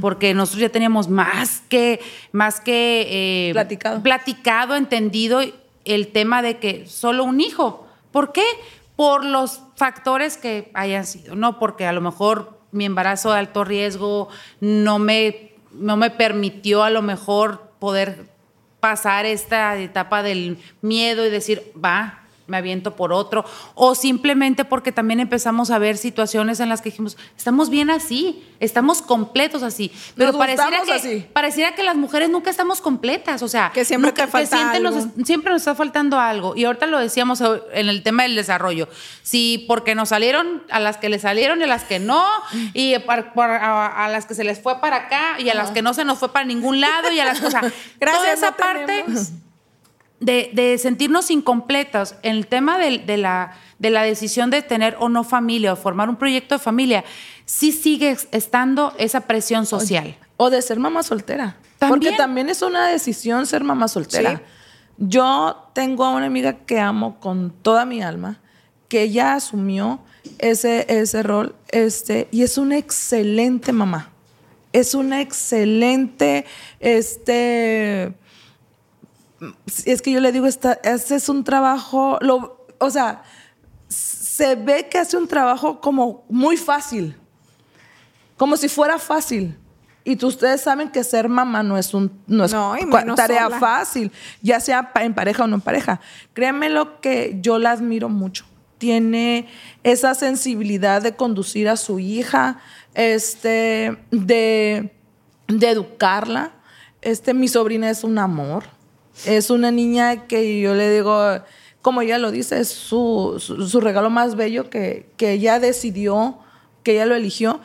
Porque nosotros ya teníamos más que, más que eh, Platicado. platicado, entendido el tema de que solo un hijo. ¿Por qué? Por los factores que hayan sido, no porque a lo mejor mi embarazo de alto riesgo no me, no me permitió a lo mejor poder pasar esta etapa del miedo y decir, va, me aviento por otro, o simplemente porque también empezamos a ver situaciones en las que dijimos, estamos bien así, estamos completos así, pero Nos pareciera que, así. pareciera que las mujeres nunca estamos completas, o sea, Que siempre nunca- te falta siempre nos, algo. siempre nos está faltando algo. Y ahorita lo decíamos en el tema del desarrollo. Si porque nos salieron a las que le salieron y a las que no, y par- a, a las que se les fue para acá y a las que no se nos fue para ningún lado y a las cosas. Gracias, toda esa no parte tenemos. De, de sentirnos incompletos en el tema de, la, de la decisión de tener o no familia o formar un proyecto de familia, sí sigue estando esa presión social. O de ser mamá soltera. También. Porque también es una decisión ser mamá soltera. Sí. Yo tengo a una amiga que amo con toda mi alma, que ella asumió ese, ese rol este, y es una excelente mamá. Es una excelente, este, es que yo le digo, esta, este es un trabajo, lo, o sea, se ve que hace un trabajo como muy fácil, como si fuera fácil. Y tú, ustedes saben que ser mamá no es un no es No, tarea sola. fácil, ya sea en pareja o no en pareja. Créanme lo que yo la admiro mucho. Tiene esa sensibilidad de conducir a su hija, este, de, de educarla. Este, mi sobrina es un amor. Es una niña que yo le digo, como ella lo dice, es su, su- su regalo más bello que, que ella decidió, que ella lo eligió.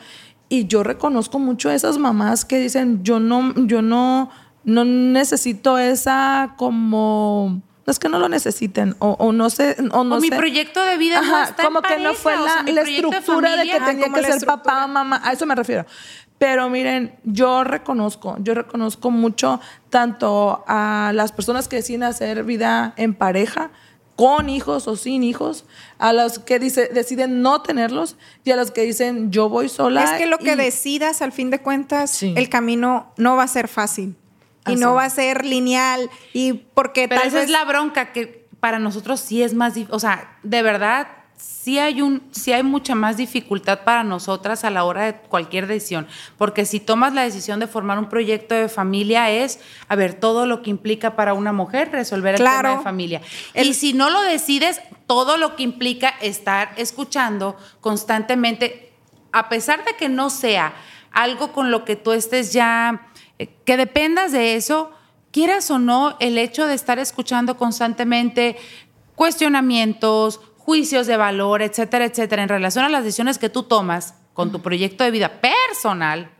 Y yo reconozco mucho a esas mamás que dicen, yo no, yo no, no necesito esa como... No es que no lo necesiten, o, o no sé, o no o mi sé. proyecto de vida no Ajá, está como en que no pareja, fue o la, sea, la de estructura de, que tenía que ser papá o mamá, a eso me refiero. Pero miren, yo reconozco, yo reconozco mucho tanto a las personas que deciden hacer vida en pareja, con hijos o sin hijos, a los que dice, deciden no tenerlos y a los que dicen yo voy sola. Es que lo que y- decidas, al fin de cuentas, Sí. el camino no va a ser fácil. Y Así. no va a ser lineal. Y porque Pero tal esa vez es la bronca que para nosotros sí es más difícil. O sea, de verdad, sí hay, un, sí hay mucha más dificultad para nosotras a la hora de cualquier decisión. Porque si tomas la decisión de formar un proyecto de familia es, a ver, todo lo que implica para una mujer resolver el tema de familia. El- y si no lo decides, todo lo que implica estar escuchando constantemente, a pesar de que no sea algo con lo que tú estés ya, eh, que dependas de eso, quieras o no, el hecho de estar escuchando constantemente cuestionamientos, juicios de valor, etcétera, etcétera, en relación a las decisiones que tú tomas con tu proyecto de vida personal,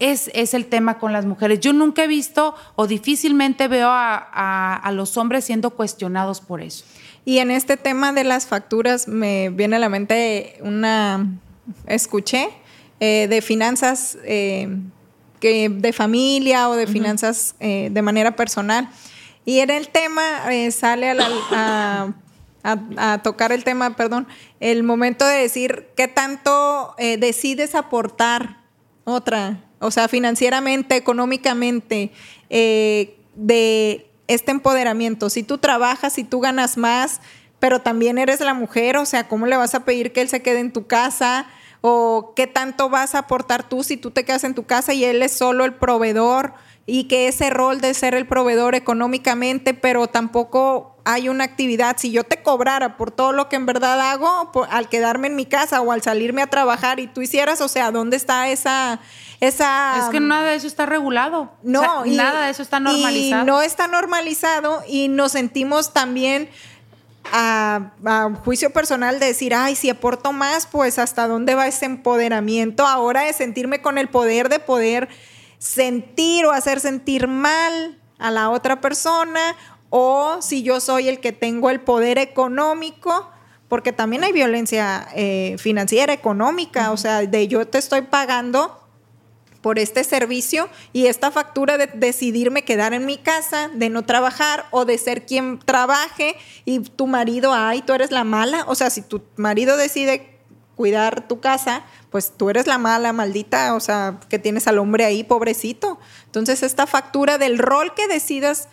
es, es, el tema con las mujeres. Yo nunca he visto o difícilmente veo a, a, los hombres siendo cuestionados por eso. Y en este tema de las facturas me viene a la mente una, escuché, eh, de finanzas eh, que, de familia o de finanzas eh, de manera personal. Y en el tema sale a, a, tocar el tema, perdón, el momento de decir qué tanto decides aportar otra o sea, financieramente, económicamente, eh, de este empoderamiento. Si tú trabajas, si tú ganas más, pero también eres la mujer, o sea, ¿cómo le vas a pedir que él se quede en tu casa? ¿O qué tanto vas a aportar tú si tú te quedas en tu casa y él es solo el proveedor? Y que ese rol de ser el proveedor económicamente, pero tampoco hay una actividad. Si yo te cobrara por todo lo que en verdad hago, al quedarme en mi casa o al salirme a trabajar y tú hicieras, o sea, ¿dónde está esa esa... Es que nada de eso está regulado. No, nada de eso está normalizado. Y no está normalizado y nos sentimos también a, juicio personal de decir, ay, si aporto más, pues hasta dónde va ese empoderamiento ahora de sentirme con el poder de poder sentir o hacer sentir mal a la otra persona o si yo soy el que tengo el poder económico, porque también hay violencia eh, financiera, económica, o sea, de yo te estoy pagando por este servicio y esta factura de decidirme quedar en mi casa, de no trabajar o de ser quien trabaje y tu marido, ay, tú eres la mala. O sea, si tu marido decide cuidar tu casa, pues tú eres la mala, maldita, o sea, que tienes al hombre ahí, pobrecito. Entonces, esta factura del rol que decidas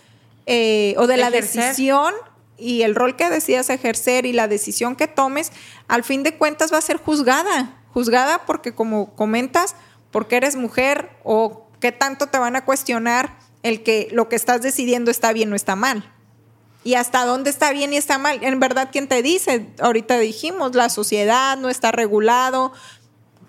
eh, o de la decisión y el rol que decidas ejercer y la decisión que tomes, al fin de cuentas va a ser juzgada. Juzgada porque, como comentas, porque eres mujer o qué tanto te van a cuestionar el que lo que estás decidiendo está bien o está mal. Y hasta dónde está bien y está mal. En verdad, ¿quién te dice? Ahorita dijimos, la sociedad no está regulado.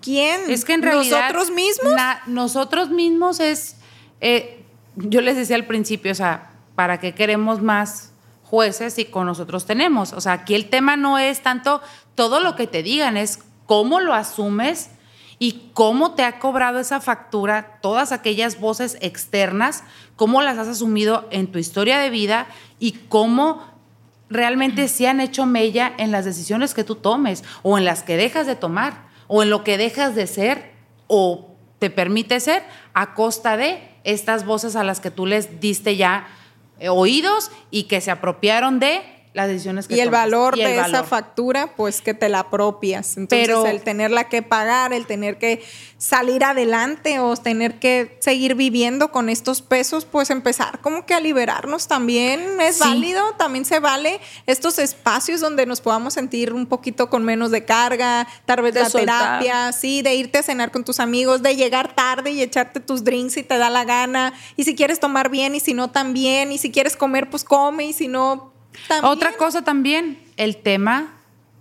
¿Quién? Es que en realidad. ¿Nosotros mismos? nosotros mismos es. Eh, yo les decía al principio, o sea, ¿para qué queremos más jueces y con nosotros tenemos? O sea, aquí el tema no es tanto todo lo que te digan, es cómo lo asumes y cómo te ha cobrado esa factura, todas aquellas voces externas, cómo las has asumido en tu historia de vida y cómo realmente se han hecho mella en las decisiones que tú tomes o en las que dejas de tomar o en lo que dejas de ser o te permite ser a costa de estas voces a las que tú les diste ya eh, oídos y que se apropiaron de las decisiones que Y el valor de esa factura, pues que te la apropias. Entonces, Pero, el tenerla que pagar, el tener que salir adelante o tener que seguir viviendo con estos pesos, pues empezar como que a liberarnos también es válido, también se vale estos espacios donde nos podamos sentir un poquito con menos de carga, tal vez de la terapia, sí, de irte a cenar con tus amigos, de llegar tarde y echarte tus drinks si te da la gana, y si quieres tomar bien y si no también, y si quieres comer, pues come, y si no, otra cosa también, el tema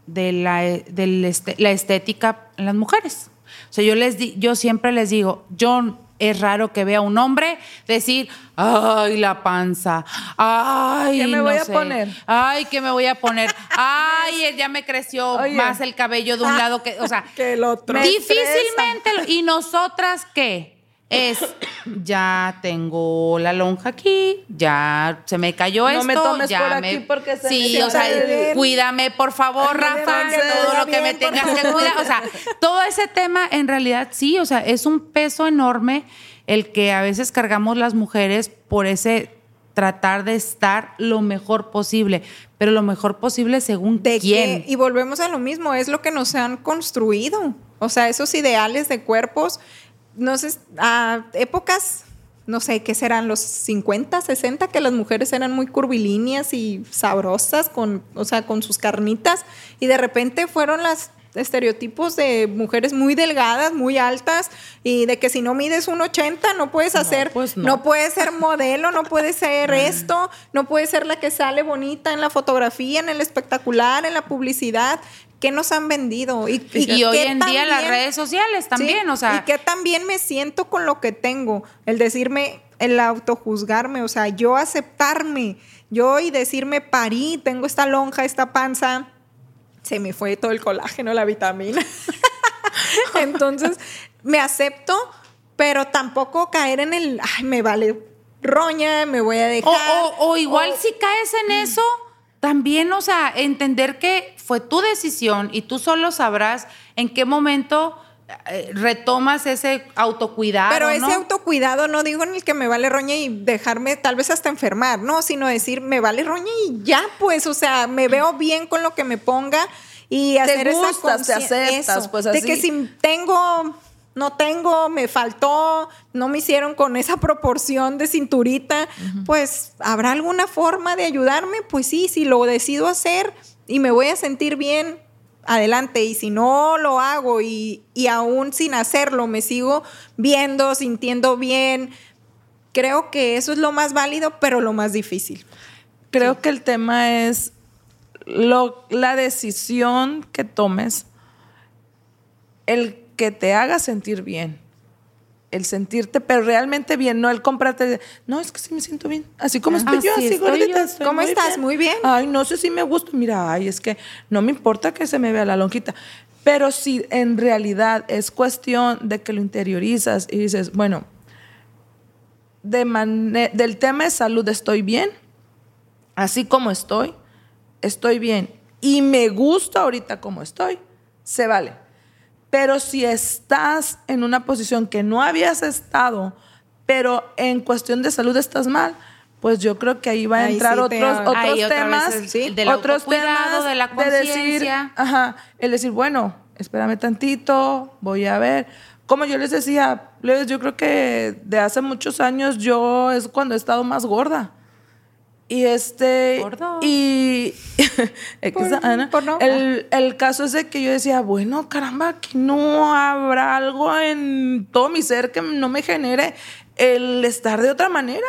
de la, este, la estética en las mujeres. O sea, yo, les yo siempre les digo, yo es raro que vea un hombre decir, ay, la panza, ay, ¿qué me voy a poner? Ay, ¿qué me voy a poner? Ay, ya me creció más el cabello de un lado que, o sea, que el otro. Difícilmente, ¿y nosotras qué? Es ya tengo la lonja aquí, ya se me cayó esto, no me tomes ya por aquí porque se Sí, o sea, cuídame por favor, Rafa, todo lo que me tengas que cuidar, o sea, todo ese tema en realidad sí, o sea, es un peso enorme el que a veces cargamos las mujeres por ese tratar de estar lo mejor posible, pero lo mejor posible según de quién. y volvemos a lo mismo, es lo que nos han construido. O sea, esos ideales de cuerpos no sé, a épocas, no sé, ¿qué serán? Los 50, 60, que las mujeres eran muy curvilíneas y sabrosas, con, o sea, con sus carnitas, y de repente fueron las estereotipos de mujeres muy delgadas, muy altas y de que si no mides un 80 no puedes hacer, pues no. no. puedes ser modelo, no puedes ser esto, no puedes ser la que sale bonita en la fotografía, en el espectacular, en la publicidad ¿qué nos han vendido? Y, hoy en día las redes sociales también, o sea. Y que también me siento con lo que tengo, el decirme, el autojuzgarme, o sea, yo aceptarme, yo y decirme, parí, tengo esta lonja, esta panza, se me fue todo el colágeno, la vitamina. Entonces, me acepto, pero tampoco caer en el, ay, me vale roña, me voy a dejar. O, igual si caes en eso, también, o sea, entender que fue tu decisión y tú solo sabrás en qué momento eh, retomas ese autocuidado. Pero ese autocuidado no digo en el que me vale roña y dejarme tal vez hasta enfermar, no, sino decir me vale roña y ya, pues, o sea, me veo bien con lo que me ponga y hacer te gustas, te aceptas, pues así. De que si tengo no tengo, me faltó, no me hicieron con esa proporción de cinturita, pues habrá alguna forma de ayudarme, pues sí, si lo decido hacer y me voy a sentir bien, adelante. Y si no lo hago y, aún sin hacerlo me sigo viendo, sintiendo bien, creo que eso es lo más válido, pero lo más difícil. Creo que el tema es lo, la decisión que tomes, el que te haga sentir bien. El sentirte, pero realmente bien, no el comprarte, no, es que sí me siento bien, así como estoy yo, así gordita. ¿Cómo estás? Muy bien. Ay, no sé si me gusta, mira, ay, es que no me importa que se me vea la lonjita, pero si en realidad es cuestión de que lo interiorizas y dices, bueno, de del tema de salud estoy bien, así como estoy, estoy bien, y me gusta ahorita como estoy, se vale pero si estás en una posición que no habías estado, pero en cuestión de salud estás mal, pues yo creo que ahí va a entrar otros, otros temas, otros temas de la decir, ajá, el decir, bueno, espérame tantito, voy a ver. Como yo les decía, yo creo que de hace muchos años yo es cuando he estado más gorda. Y este. Y. el, el, caso es de que yo decía, bueno, caramba, aquí no habrá algo en todo mi ser que no me genere el estar de otra manera.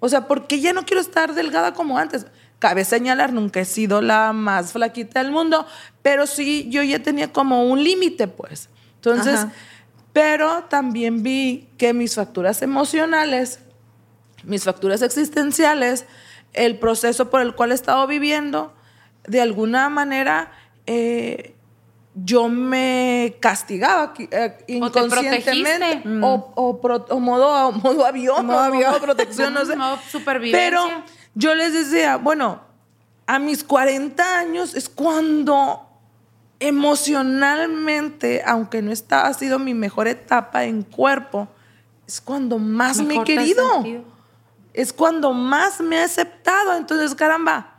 O sea, ¿por qué ya no quiero estar delgada como antes? Cabe señalar, nunca he sido la más flaquita del mundo, pero sí, yo ya tenía como un límite, pues. Entonces, pero también vi que mis facturas emocionales, mis facturas existenciales, el proceso por el cual he estado viviendo, de alguna manera eh, yo me castigaba eh, inconscientemente o, o, modo, modo avión, modo, avión. modo protección, no sé. Modo supervivencia. Pero yo les decía, bueno, a mis 40 años es cuando emocionalmente, aunque no está, ha sido mi mejor etapa en cuerpo, es cuando más me he querido es cuando más me ha aceptado. Entonces, caramba,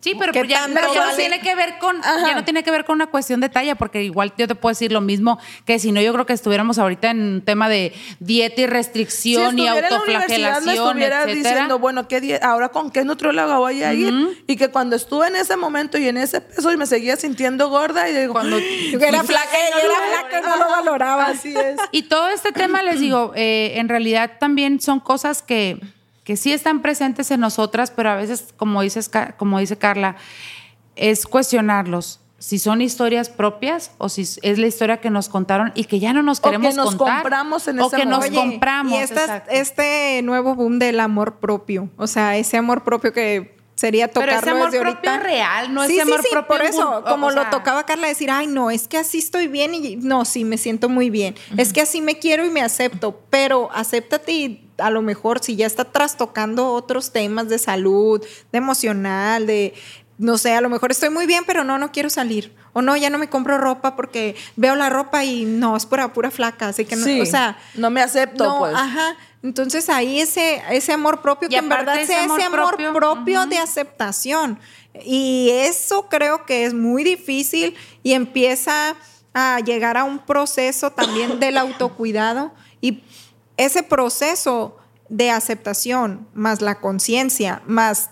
Sí, pero, ya, no tiene que ver con ya no tiene que ver con una cuestión de talla, porque igual yo te puedo decir lo mismo que si no yo creo que estuviéramos ahorita en un tema de dieta y restricción y autoflagelación, me estuviera diciendo, bueno, ¿qué ahora con qué nutrióloga voy a ir? Y que cuando estuve en ese momento y en ese peso y me seguía sintiendo gorda y digo, cuando era flaca, era flaca, no lo valoraba, así es. Y todo este tema les digo, eh, en realidad también son cosas que que sí están presentes en nosotras, pero a veces, como, dices, como dice Carla, es cuestionarlos si son historias propias o si es la historia que nos contaron y que ya no nos queremos o que nos compramos en o que nos compramos. Y este nuevo boom del amor propio, o sea, ese amor propio que sería tocarlo Pero ese amor desde propio ahorita. real, no es amor propio. Por eso, como lo tocaba Carla decir, ay, no, es que así estoy bien y no, sí, me siento muy bien. Es que así me quiero y me acepto, pero acéptate y a lo mejor si ya está trastocando otros temas de salud, de emocional, de no sé, a lo mejor estoy muy bien, pero no, no quiero salir. O no, ya no me compro ropa porque veo la ropa y no, es pura, pura flaca. Así que no, o sea. No me acepto, pues. Ajá. Entonces ahí ese, ese amor propio, que en verdad sea ese amor propio, de aceptación. Y eso creo que es muy difícil y empieza a llegar a un proceso también del autocuidado y ese proceso de aceptación, más la conciencia, más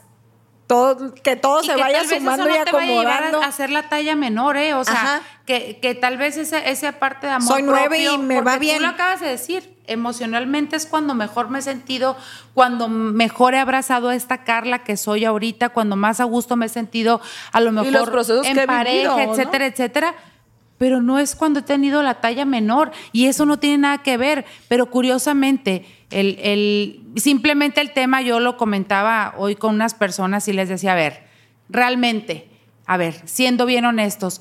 todo, que todo se vaya sumando y acomodando. a hacer la talla menor, ¿eh? O sea, que, que tal vez esa, esa parte de amor Soy nueve propio, y me porque va bien. Tú lo acabas de decir. Emocionalmente es cuando mejor me he sentido, cuando mejor he abrazado a esta Carla que soy ahorita, cuando más a gusto me he sentido a lo mejor los procesos en que pareja, vivido, ¿no? etcétera, etcétera. Pero no es cuando he tenido la talla menor y eso no tiene nada que ver. Pero curiosamente, el, el- simplemente el tema yo lo comentaba hoy con unas personas y les decía, a ver, realmente, a ver, siendo bien honestos,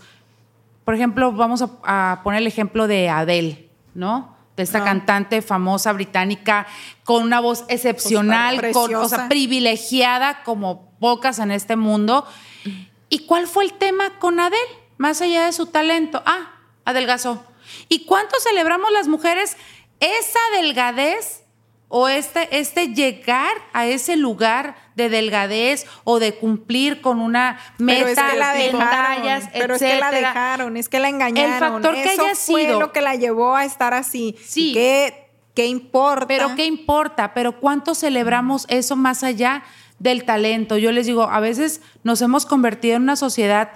por ejemplo, vamos a, a poner el ejemplo de Adele, ¿no? De esta cantante famosa británica con una voz excepcional, Pues, con, o sea, privilegiada como pocas en este mundo. ¿Y cuál fue el tema con Adele? Más allá de su talento. Ah, adelgazó. ¿Y cuánto celebramos las mujeres esa delgadez o este, este llegar a ese lugar de delgadez o de cumplir con una meta Pero es que la dejaron, pero es que la dejaron, es que la engañaron. factor que Eso haya fue sido. lo que la llevó a estar así. Sí. ¿Qué, qué importa? Pero ¿qué importa? Pero ¿cuánto celebramos eso más allá del talento? Yo les digo, a veces nos hemos convertido en una sociedad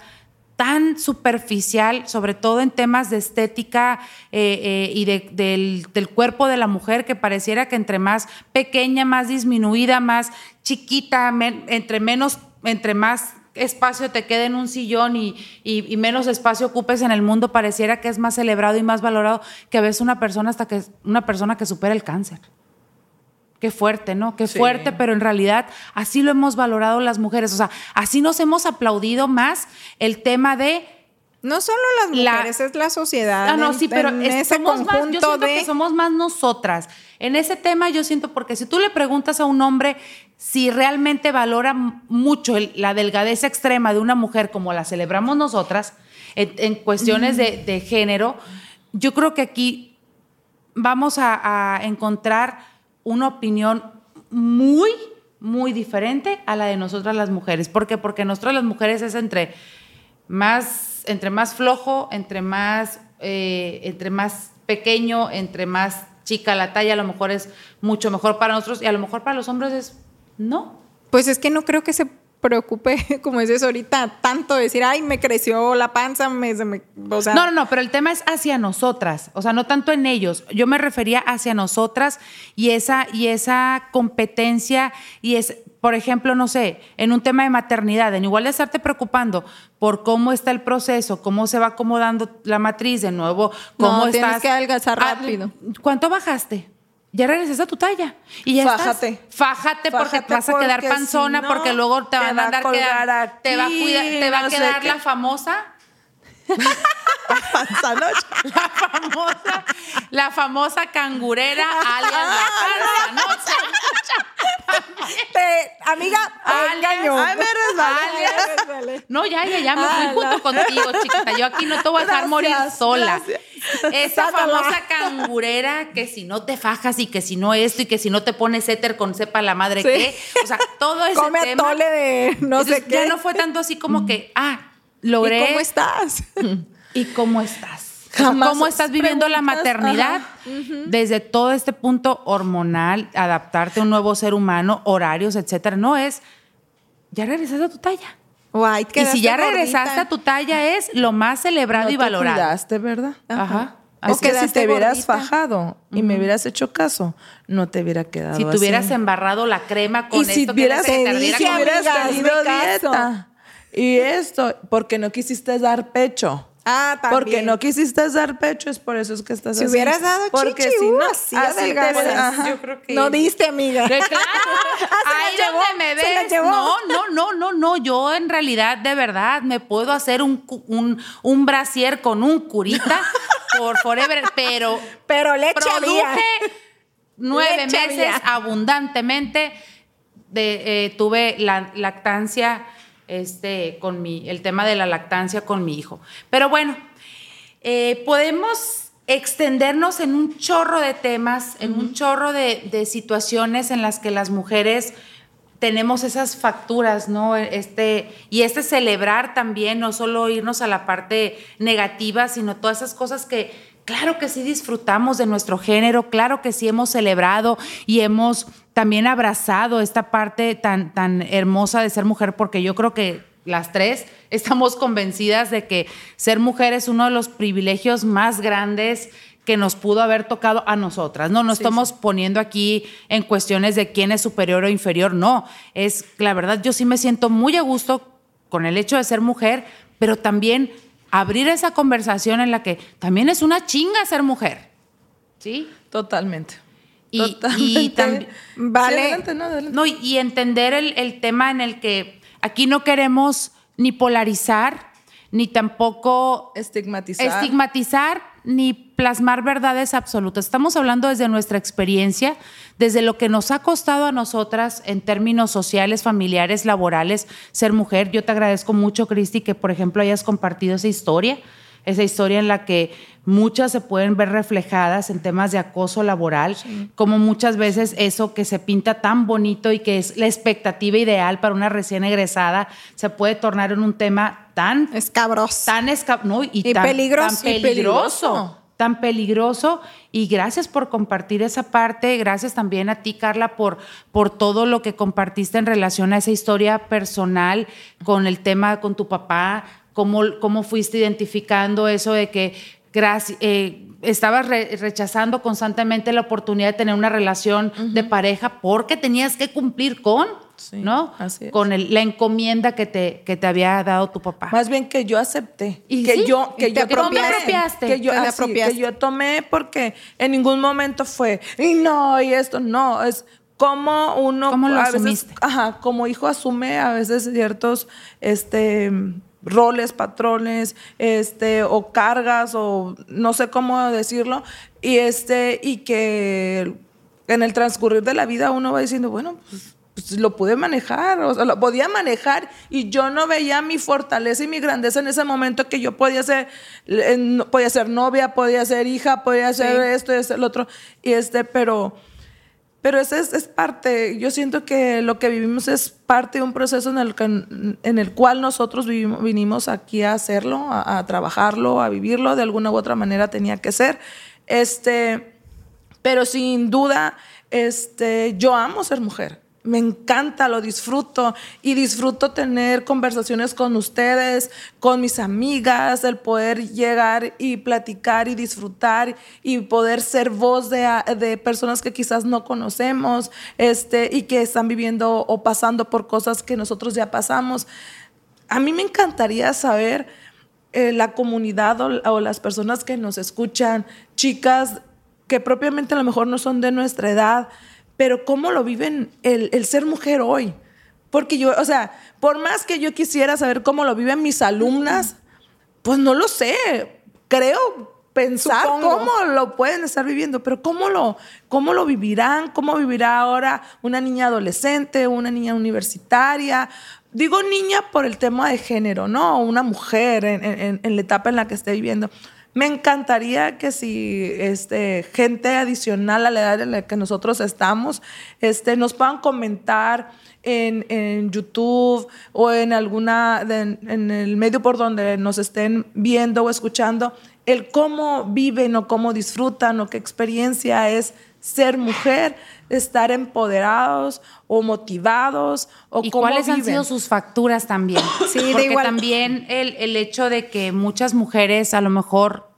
tan superficial, sobre todo en temas de estética eh, eh, y de- del, cuerpo de la mujer, que pareciera que entre más pequeña, más disminuida, más chiquita, entre menos, entre más espacio te quede en un sillón y, menos espacio ocupes en el mundo, pareciera que es más celebrado y más valorado que ves una persona hasta que una persona que supera el cáncer. Qué fuerte, ¿no? Qué Sí. fuerte, pero en realidad así lo hemos valorado las mujeres. O sea, así nos hemos aplaudido más el tema de. No solo las La- mujeres, es la sociedad. Ah, no, en- sí, pero en es- ese somos más, yo conjunto siento de. que somos más nosotras. En ese tema yo siento, porque si tú le preguntas a un hombre si realmente valora mucho el- la delgadez extrema de una mujer como la celebramos nosotras, en, en cuestiones de, de género, yo creo que aquí vamos a, a encontrar una opinión muy, muy diferente a la de nosotras las mujeres. ¿Por qué? Porque nosotras las mujeres es entre más, entre más flojo, entre más, eh, entre más pequeño, entre más chica la talla, a lo mejor es mucho mejor para nosotros y a lo mejor para los hombres es no. Pues es que no creo que se preocupe, como dices ahorita, tanto decir, ay, me creció la panza, me, se me-", o sea, No, no, no, pero el tema es hacia nosotras, o sea, no tanto en ellos. Yo me refería hacia nosotras y esa, y esa competencia y es, por ejemplo, no sé, en un tema de maternidad, en igual de estarte preocupando por cómo está el proceso, cómo se va acomodando la matriz de nuevo, cómo No, estás. tienes que adelgazar Ah, rápido. ¿Cuánto bajaste? Ya regresaste a tu talla. Y ya Fájate. estás. Fájate porque te vas a quedar panzona si no, porque luego te te van va a a andar colgar quedar, te va a aquí, cuidar, te va a no quedar la famosa Panzanocha. la famosa, la famosa cangurera alias la panza, Te- amiga, te Alias- engañó. Ay, me resbalé. No, ya, ya, ya, me fui junto contigo, chiquita. Yo aquí no te voy a dejar morir sola. gracias. Esa famosa cangurera que si no te fajas y que si no esto y que si no te pones éter con sepa la madre Sí. qué. O sea, todo ese Come tema. atole de no sé qué. Ya no fue tanto así como que, ah, logré. ¿Y cómo estás? ¿Y cómo estás? Jamás ¿Cómo estás viviendo la maternidad? ajá. Desde todo este punto hormonal, adaptarte a un nuevo ser humano, horarios, etcétera. No es, ya regresaste a tu talla. O, ay, Y si ya gordita. regresaste a tu talla es lo más celebrado No y te valorado. cuidaste, ¿verdad? Ajá. Es Así que si te hubieras gordita. fajado y me hubieras hecho caso, no te hubiera quedado Si te hubieras embarrado la crema con y si esto que hubieras, que te hubieras tenido dieta y esto, porque no quisiste dar pecho. Ah, también. Porque no quisiste dar pecho, es por eso es que estás Si así. hubieras dado Porque chichi, si uh, no, así, así te adelgazas. ves, ajá. Yo creo que- No diste, amiga. Que claro, ahí llevó, donde me ves. llevó. No, no, no, no, no. Yo en realidad, de verdad, me puedo hacer un, un, un brasier con un curita por forever, pero Pero leche había. produje nueve Leche meses había. abundantemente. De, eh, tuve la lactancia, este, con mi, el tema de la lactancia con mi hijo. Pero bueno, eh, podemos extendernos en un chorro de temas, en un chorro de, de situaciones en las que las mujeres tenemos esas facturas, ¿no? Este, y este celebrar también, no solo irnos a la parte negativa, sino todas esas cosas que, claro que sí disfrutamos de nuestro género, claro que sí hemos celebrado y hemos también abrazado esta parte tan, tan hermosa de ser mujer, porque yo creo que las tres estamos convencidas de que ser mujer es uno de los privilegios más grandes que nos pudo haber tocado a nosotras. No, no estamos poniendo aquí en cuestiones de quién es superior o inferior, no. Es, la verdad, yo sí me siento muy a gusto con el hecho de ser mujer, pero también abrir esa conversación en la que también es una chinga ser mujer. ¿Sí? Totalmente. Y, y también, Vale. adelante, no, adelante. no, y- y entender el, el tema en el que aquí no queremos ni polarizar, ni tampoco Estigmatizar. estigmatizar, ni plasmar verdades absolutas. Estamos hablando desde nuestra experiencia, desde lo que nos ha costado a nosotras en términos sociales, familiares, laborales, ser mujer. Yo te agradezco mucho, Cristi, que por ejemplo hayas compartido esa historia, esa historia en la que muchas se pueden ver reflejadas en temas de acoso laboral, como muchas veces eso que se pinta tan bonito y que es la expectativa ideal para una recién egresada, se puede tornar en un tema tan Escabroso. tan esca- no, y, Y tan, peligroso. tan Y peligroso, peligroso. tan peligroso y gracias por compartir esa parte, gracias también a ti Carla por por todo lo que compartiste en relación a esa historia personal con el tema con tu papá, cómo cómo fuiste identificando eso de que graci- eh, estabas re- rechazando constantemente la oportunidad de tener una relación de pareja porque tenías que cumplir con, Sí, ¿no? así. Con el- la encomienda que te, que te había dado tu papá. Más bien que yo acepté. Y que sí, yo, que yo tomé. apropiaste. Que yo, Te así, apropiaste. que yo tomé porque en ningún momento fue, y no, y esto, no, es como uno ¿Cómo lo a veces, asumiste? ajá, como hijo asume a veces ciertos este roles, patrones, este, o cargas, o no sé cómo decirlo, y este, y que en el transcurrir de la vida uno va diciendo, bueno, pues, pues, lo pude manejar, o sea, lo podía manejar y yo no veía mi fortaleza y mi grandeza en ese momento que yo podía ser, eh, podía ser novia, podía ser hija, podía ser esto, esto, el otro, y este, pero, pero eso es, es parte, yo siento que lo que vivimos es parte de un proceso en el, que- en el cual nosotros vinimos aquí a hacerlo, a, a trabajarlo, a vivirlo, de alguna u otra manera tenía que ser. Este, pero sin duda, este, yo amo ser mujer. Me encanta, lo disfruto y disfruto tener conversaciones con ustedes, con mis amigas, el poder llegar y platicar y disfrutar y poder ser voz de, personas que quizás no conocemos este, y que están viviendo o pasando por cosas que nosotros ya pasamos. A mí me encantaría saber eh, la comunidad o las personas que nos escuchan, chicas que propiamente a lo mejor no son de nuestra edad, pero cómo lo viven el, el ser mujer hoy. Porque yo, o sea, por más que yo quisiera saber cómo lo viven mis alumnas, pues no lo sé. Creo pensar Supongo. cómo lo pueden estar viviendo, pero cómo lo, cómo lo vivirán, cómo vivirá ahora una niña adolescente, una niña universitaria. Digo niña por el tema de género, ¿no? Una mujer en, en- en la etapa en la que esté viviendo. Me encantaría que si este, gente adicional a la edad en la que nosotros estamos, este, nos puedan comentar en, en YouTube o en alguna, de- en el medio por donde nos estén viendo o escuchando, el cómo viven o cómo disfrutan o qué experiencia es ser mujer, estar empoderados o motivados o y cómo cuáles han sido sus facturas también. Sí, de Porque igual- también el, el hecho de que muchas mujeres a lo mejor,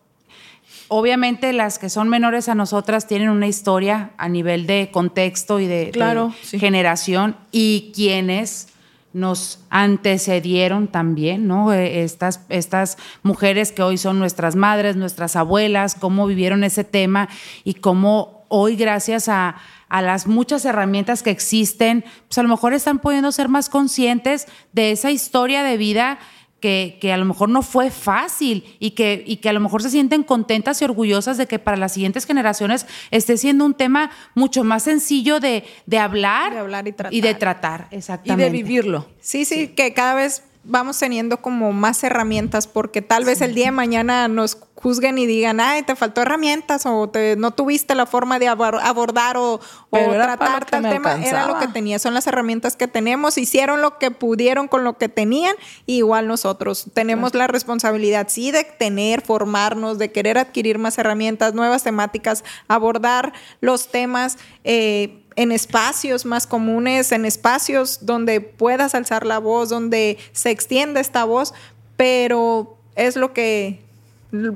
obviamente las que son menores a nosotras tienen una historia a nivel de contexto y de, de Claro, sí. generación y quienes nos antecedieron también, ¿no? Eh, Estas, estas mujeres que hoy son nuestras madres, nuestras abuelas, cómo vivieron ese tema y cómo hoy, gracias a, a las muchas herramientas que existen, pues a lo mejor están pudiendo ser más conscientes de esa historia de vida que, que a lo mejor no fue fácil y que, y que a lo mejor se sienten contentas y orgullosas de que para las siguientes generaciones esté siendo un tema mucho más sencillo de, de hablar, De hablar y tratar. y de tratar, y exactamente. de vivirlo. Sí, sí, que cada vez vamos teniendo como más herramientas porque tal vez el día de mañana nos juzguen y digan, ay, te faltó herramientas o te, no tuviste la forma de abor- abordar o, tratar tal tema. Era lo que tenía, son las herramientas que tenemos, hicieron lo que pudieron con lo que tenían, y igual nosotros tenemos la responsabilidad, sí, de tener, formarnos, de querer adquirir más herramientas, nuevas temáticas, abordar los temas. eh, en espacios más comunes, en espacios donde puedas alzar la voz, donde se extienda esta voz, pero es lo que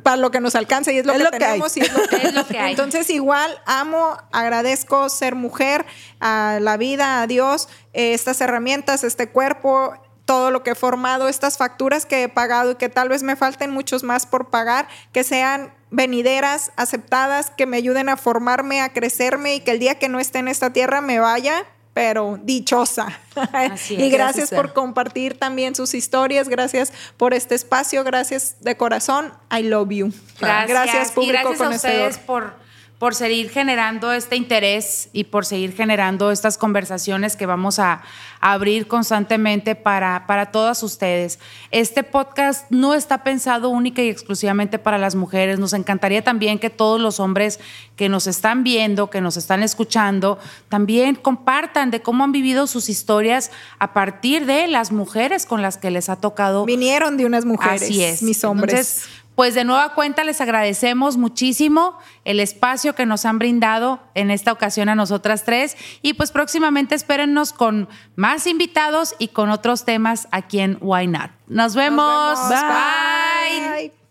para lo que nos alcanza y es lo que tenemos y es lo que, hay. Entonces igual amo, agradezco ser mujer, a la vida, a Dios, eh, estas herramientas, este cuerpo, todo lo que he formado, estas facturas que he pagado y que tal vez me falten muchos más por pagar, que sean venideras, aceptadas, que me ayuden a formarme, a crecerme y que el día que no esté en esta tierra me vaya pero dichosa. y gracias, por compartir también sus historias, gracias por este espacio, gracias de corazón. I love you. Gracias, gracias público y gracias a ustedes por por seguir generando este interés y por seguir generando estas conversaciones que vamos a, abrir constantemente para, para todas ustedes. Este podcast no está pensado única y exclusivamente para las mujeres. Nos encantaría también que todos los hombres que nos están viendo, que nos están escuchando, también compartan de cómo han vivido sus historias a partir de las mujeres con las que les ha tocado. Vinieron de unas mujeres, Así es. mis hombres. Pues de nueva cuenta les agradecemos muchísimo el espacio que nos han brindado en esta ocasión a nosotras tres y pues próximamente espérennos con más invitados y con otros temas aquí en Why Not. Nos vemos. Bye.